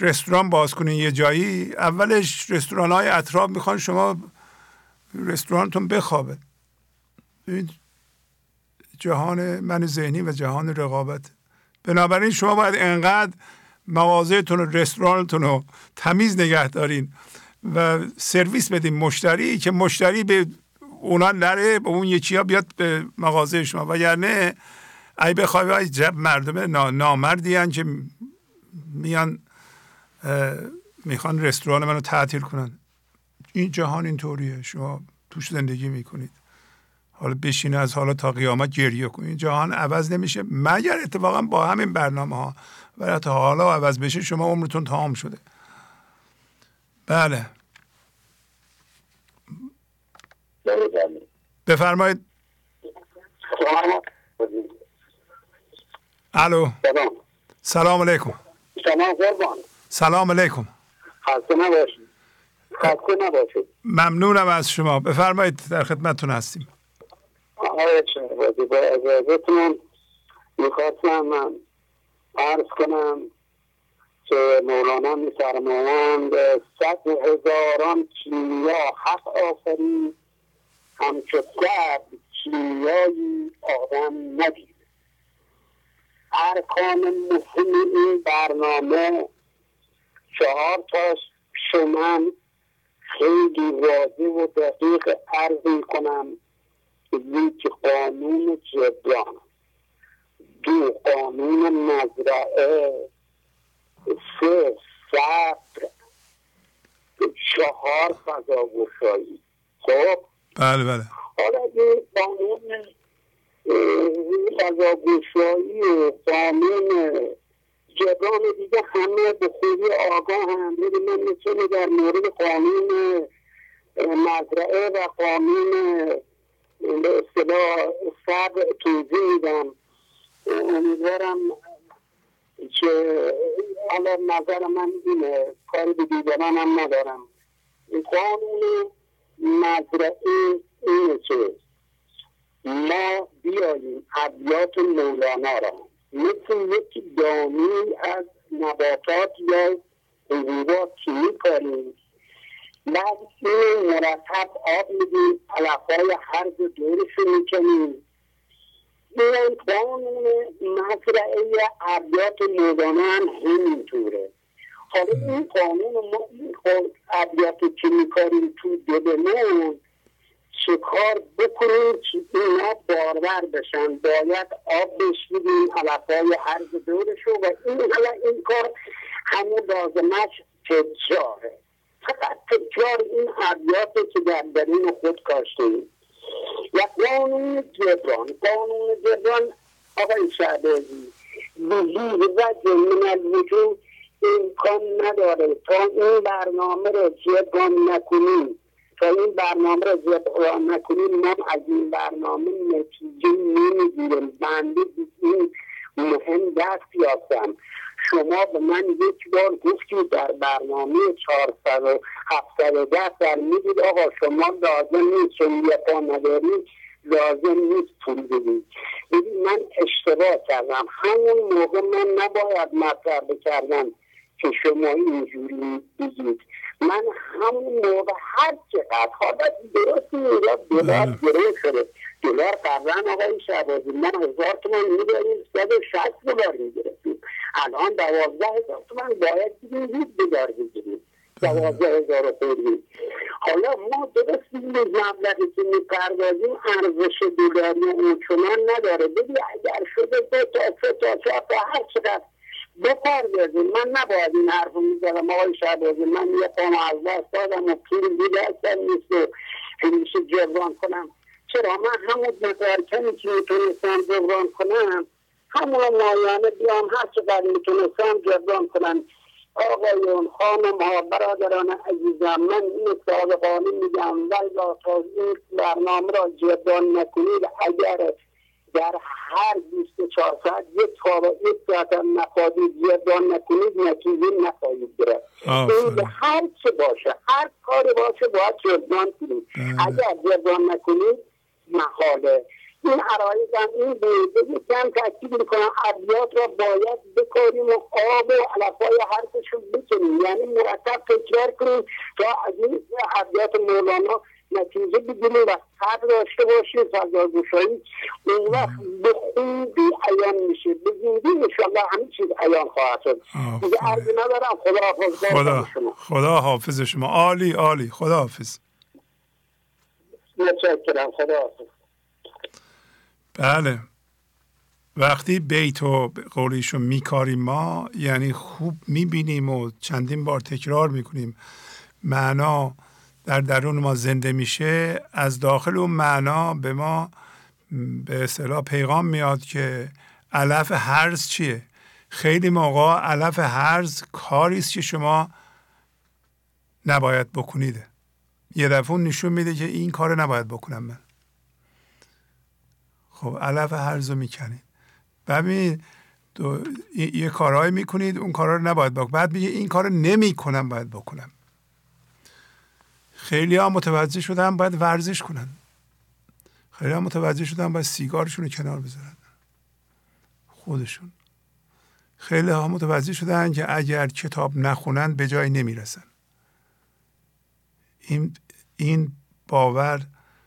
رستوران باز کنین یه جایی اولش رستوران های اطراف می‌خوان شما رستورانتون بخوابه. جهان من ذهنی و جهان رقابت. بنابراین شما باید انقدر مغازهتون و رستورانتون رو تمیز نگه دارین و سرویس بدین مشتری که مشتری به اونا نره به اون یکی ها بیاد به مغازه شما. و یعنی ای بخوای جب مردم نامردی هن که میان می‌خوان رستوران منو تعطیل کنن. این جهان اینطوریه. شما توش زندگی می‌کنید. حالا بشینه از حالا تا قیامت گریه کنید جهان عوض نمیشه. مگر اتفاقا با همین برنامه ها و تا حالا عوض بشه شما عمرتون تمام شده. بله. بفرمایید. الو. سلام. علیکم. سلام قربان. سلام علیکم. خسته نباشید. خسته نباشید. ممنونم از شما. بفرمایید در خدمتتون هستیم. آقای شهبازی با اجازتون می‌خواستم من عرض کنم که مولانا میفرمایند صد هزاران کیمیا حق آفرید همچو درد کیمیایی آدم ندید ارکان مهم این برنامه چهار تاش شما خیلی واضح و دقیق عرض کنم یک قانون جبران. دو قانون مزرعه. سه صبر چهار فضا خب؟ بله بله. حالا یه قانون فضا گشایی و قانون جبران دیگه همه به خوبی آگاه هم من می‌تونه در مورد قانون مزرعه و قانون به اصطلاح صبر توضیح میدم. امیدوارم که حالا نظر من اینه. کاری به دیگران هم ندارم. قانون مزرعه اینه که ما بیاییم ابیات مولانا را. مثل یک دانی از نباتات یا حبوبات که می‌کنیم؟ بعد این مرتب آب میدیم علفهای هرز دورشو می‌کنیم. این قانون مزرعه ابیات مولانا هم همینطوره. حالا این قانون ما ابیات که میکاریم تو دلمون چه کار بکنیم که اینا بارور بشن؟ باید آب بشیدیم علفهای هرز دورشو و این حالا این کار همون لازمش تجاره. فقط تکرار این ابیات که در درون خود کاشته ایم. و قانون جبران. قانون جبران آقای شعبازی بزیر و من الوجود امکان نداره. تا این برنامه رو جبران نکنیم تا این برنامه رو جبران نکنیم ما از این برنامه نتیجه نمی‌گیریم بنده این مهم دست یافتم. شما به من یک بار گفتید در برنامه 400 و 710 در می‌دید آقا شما لازم نیست چون یه ندارید لازم نیست پول بدید. ببین من اشتباه کردم. همون موقع من نباید مطرح بکردم که شما اینجوری بگید من همون موقع هر چقدر حالا درست اینجا دلار گره شده. دلار قبلا آقای شعبازی ما هزار تومن میداریم صد و شست دلار می‌گرفتیم. الان دوازده هزار تومن باید بگیم هیچ دلار بگیریم. دوازده هزار خوردیم. حالا ما درست این مبلغی که می‌پردازیم ارزش دلاری اون چنان نداره. ببین اگر شده دو تا سه تا چهار تا هر چقدر بپردازیم من نباید این حرف می‌زدم. آقای شعبازی من یه قام از دست دادم و پول دیده اصلا نیست و همیشه جبران کنم. چرا؟ من همون مترکمی که می‌تونستم جبران کنم. همون مایانه بیام هر چقدر می‌تونستم جبران کنم. آقایون خانم ها برادران عزیزم من این صادقانه میگم. ولی تا این برنامه را جبران نکنید. اگر در هر 24 ساعت یک خواب یک ساعت هم نخواهید جبران نکنید نتیجه نخواهید گرفت. این هر چه باشه هر کاری باشه باید جبران کنید. اگر جبران نکنید محاله. این عرایزم این بیده کم تاکید می‌کنم ابیات را باید بکاریم و آب و علفای حرفشون بکنیم. یعنی مرتب تکرار کنیم تا از این ابیات مولانا نتیجه بگیریم و صبر داشته باشیم فضاگوشایی اون وقت به خوبی عیان میشه به زودی انشاءالله همه چیز عیان خواهد شد. دیگه عرضی ندارم خدا حافظ خدا خدا حافظ شما. عالی عالی. خدا حافظ متشکرم. خدا حافظ بله. وقتی بیت و قولیشو میکاریم ما یعنی خوب می‌بینیم و چندین بار تکرار می‌کنیم. معنا در درون ما زنده میشه از داخل اون معنا به ما به اصطلاح پیغام میاد که علف هرز چیه؟ خیلی موقع علف هرز کاری است که شما نباید بکنید یه دفعه نشون میده که این کار نباید بکنم من. خب علف هرز رو می‌کنید ببینید یه کارهایی می‌کنید اون کارها رو نباید بکنید بعد میگه این کار نمی‌کنم باید بکنم. خیلی ها متوجه شدن باید ورزش کنن. خیلی ها متوجه شدن باید سیگارشون رو کنار بذارن. خودشون. خیلی ها متوجه شدن که اگر کتاب نخونن به جای نمی‌رسن. این این باور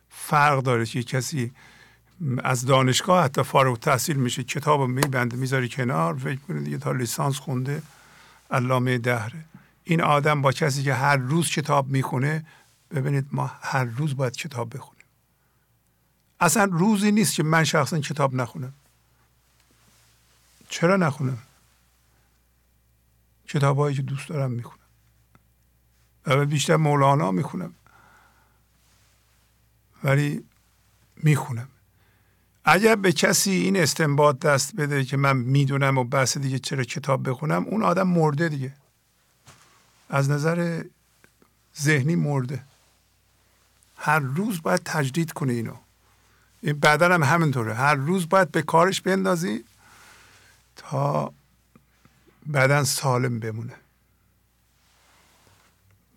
فرق داره که کسی از دانشگاه حتی فارغ تحصیل میشه کتاب رو میبنده می‌ذاری کنار فکر کنید دیگه تا لیسانس خونده علامه دهره. این آدم با کسی که هر روز کتاب می‌خونه ببینید ما هر روز باید کتاب بخونیم. اصلا روزی نیست که من شخصا کتاب نخونم. چرا نخونم؟ کتابهایی که دوست دارم می‌خونم. و بیشتر مولانا می‌خونم. ولی می‌خونم. اگر به کسی این استنباط دست بده که من می‌دونم و بحث دیگه چرا کتاب بخونم اون آدم مرده دیگه. از نظر ذهنی مرده. هر روز باید تجدید کنه اینو. این بدن هم همینطوره. هر روز باید به کارش بندازی تا بدن سالم بمونه.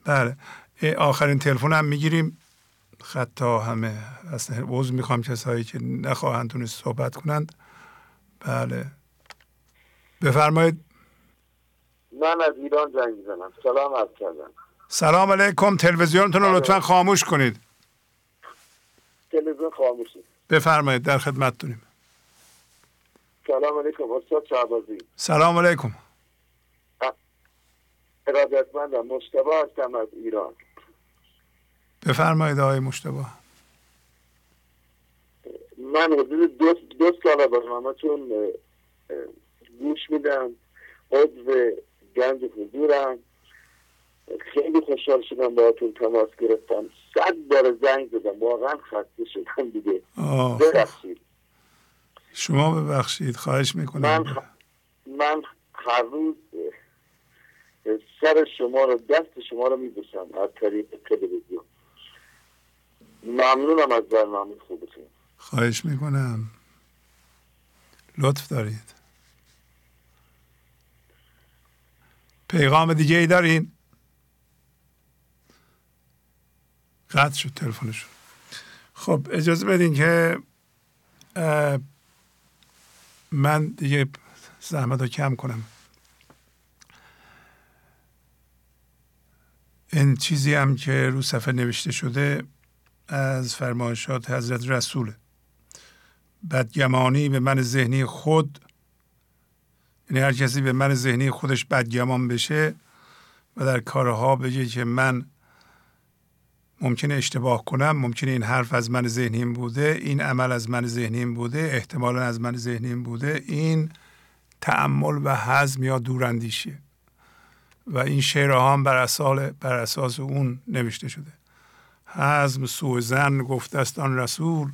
بله. آخرین تلفن هم می‌گیریم. خطا همه. اصلا عوض می‌خوام کسایی که نخواهند تونست صحبت کنند. بله. بفرمایید. من از ایران زنگ زنم سلام عرض کردم. سلام علیکم. تلویزیونتون رو لطفا خاموش کنید. تلویزیون خاموشه بفرمایید در خدمتتونیم. سلام علیکم استاد شعبازی سلام علیکم. ارادتمندم مشتبه هستم از ایران. بفرمایید آقای مشتبه. من حدود دو, دو سال برنامهتون گوش میدم عضو گنج حضورم. خیلی خوشحال شدم باهاتون تماس گرفتم. صد بار زنگ زدم. واقعا خسته شدم دیگه. ببخشید. شما ببخشید. خواهش می‌کنم. من, من هر روز سر شما رو دست شما رو میبوسم از طریق تلویزیون. ممنونم از برنامه خوبتون. خواهش می‌کنم. لطف دارید. پیغام دیگه ای دارین؟ قطع شد تلفنشون. خب اجازه بدین که من دیگه زحمت رو کم کنم. این چیزی هم که رو صفحه نوشته شده از فرمایشات حضرت رسول بدگمانی به من ذهنی خود یعنی هر کسی به من ذهنی خودش بدگمان بشه و در کارها بگه که من ممکنه اشتباه کنم ممکنه این حرف از من ذهنیم بوده این عمل از من ذهنیم بوده احتمالا از من ذهنیم بوده این تعمل و حزم یا دوراندیشیه و این شعرها هم بر اساس, بر اساس اون نوشته شده. حزم سوء زن گفته است آن رسول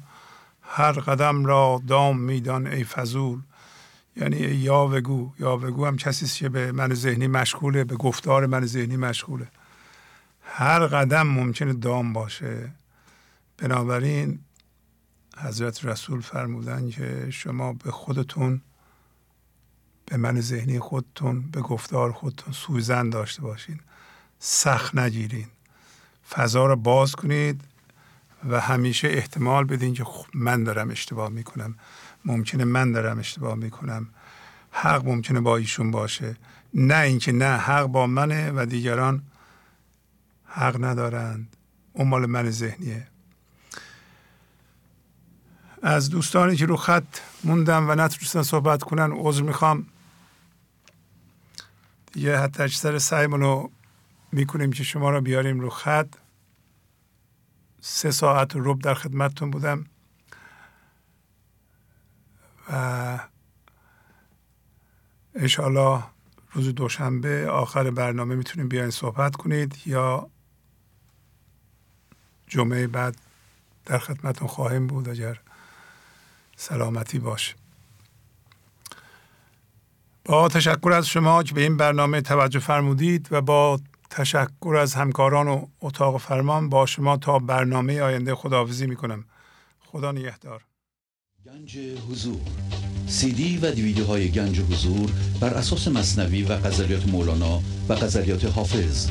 هر قدم را دام میدان ای فضول. یعنی یا وگو یا وگو هم کسی که به من ذهنی مشغوله به گفتار من ذهنی مشغوله. هر قدم ممکنه دام باشه. بنابراین حضرت رسول فرمودن که شما به خودتون به من ذهنی خودتون به گفتار خودتون سوزن داشته باشین. سخت نگیرین. فضا رو باز کنید و همیشه احتمال بدین که خب من دارم اشتباه می‌کنم. ممکنه من دارم اشتباه می‌کنم. حق ممکنه با ایشون باشه. نه اینکه نه حق با منه و دیگران حق ندارند. اون مال من ذهنیه. از دوستانی که رو خط موندم و نتونستن صحبت کنن عذر می‌خوام. دیگه حتی اکثر سعیمون رو می‌کنیم که شما رو بیاریم رو خط. سه ساعت و رب در خدمتتون بودم. و انشاءالله روز دوشنبه آخر برنامه می‌تونیم بیاین صحبت کنید یا جمعه بعد در خدمتون خواهیم بود. اگر سلامتی باشه با تشکر از شما که به این برنامه توجه فرمودید و با تشکر از همکاران و اتاق فرمان با شما تا برنامه آینده خداحافظی می‌کنم. خدا نگهدار. گنج حضور. سی دی و دیویدیو های گنج حضور بر اساس مصنوی و غزلیات مولانا و غزلیات حافظ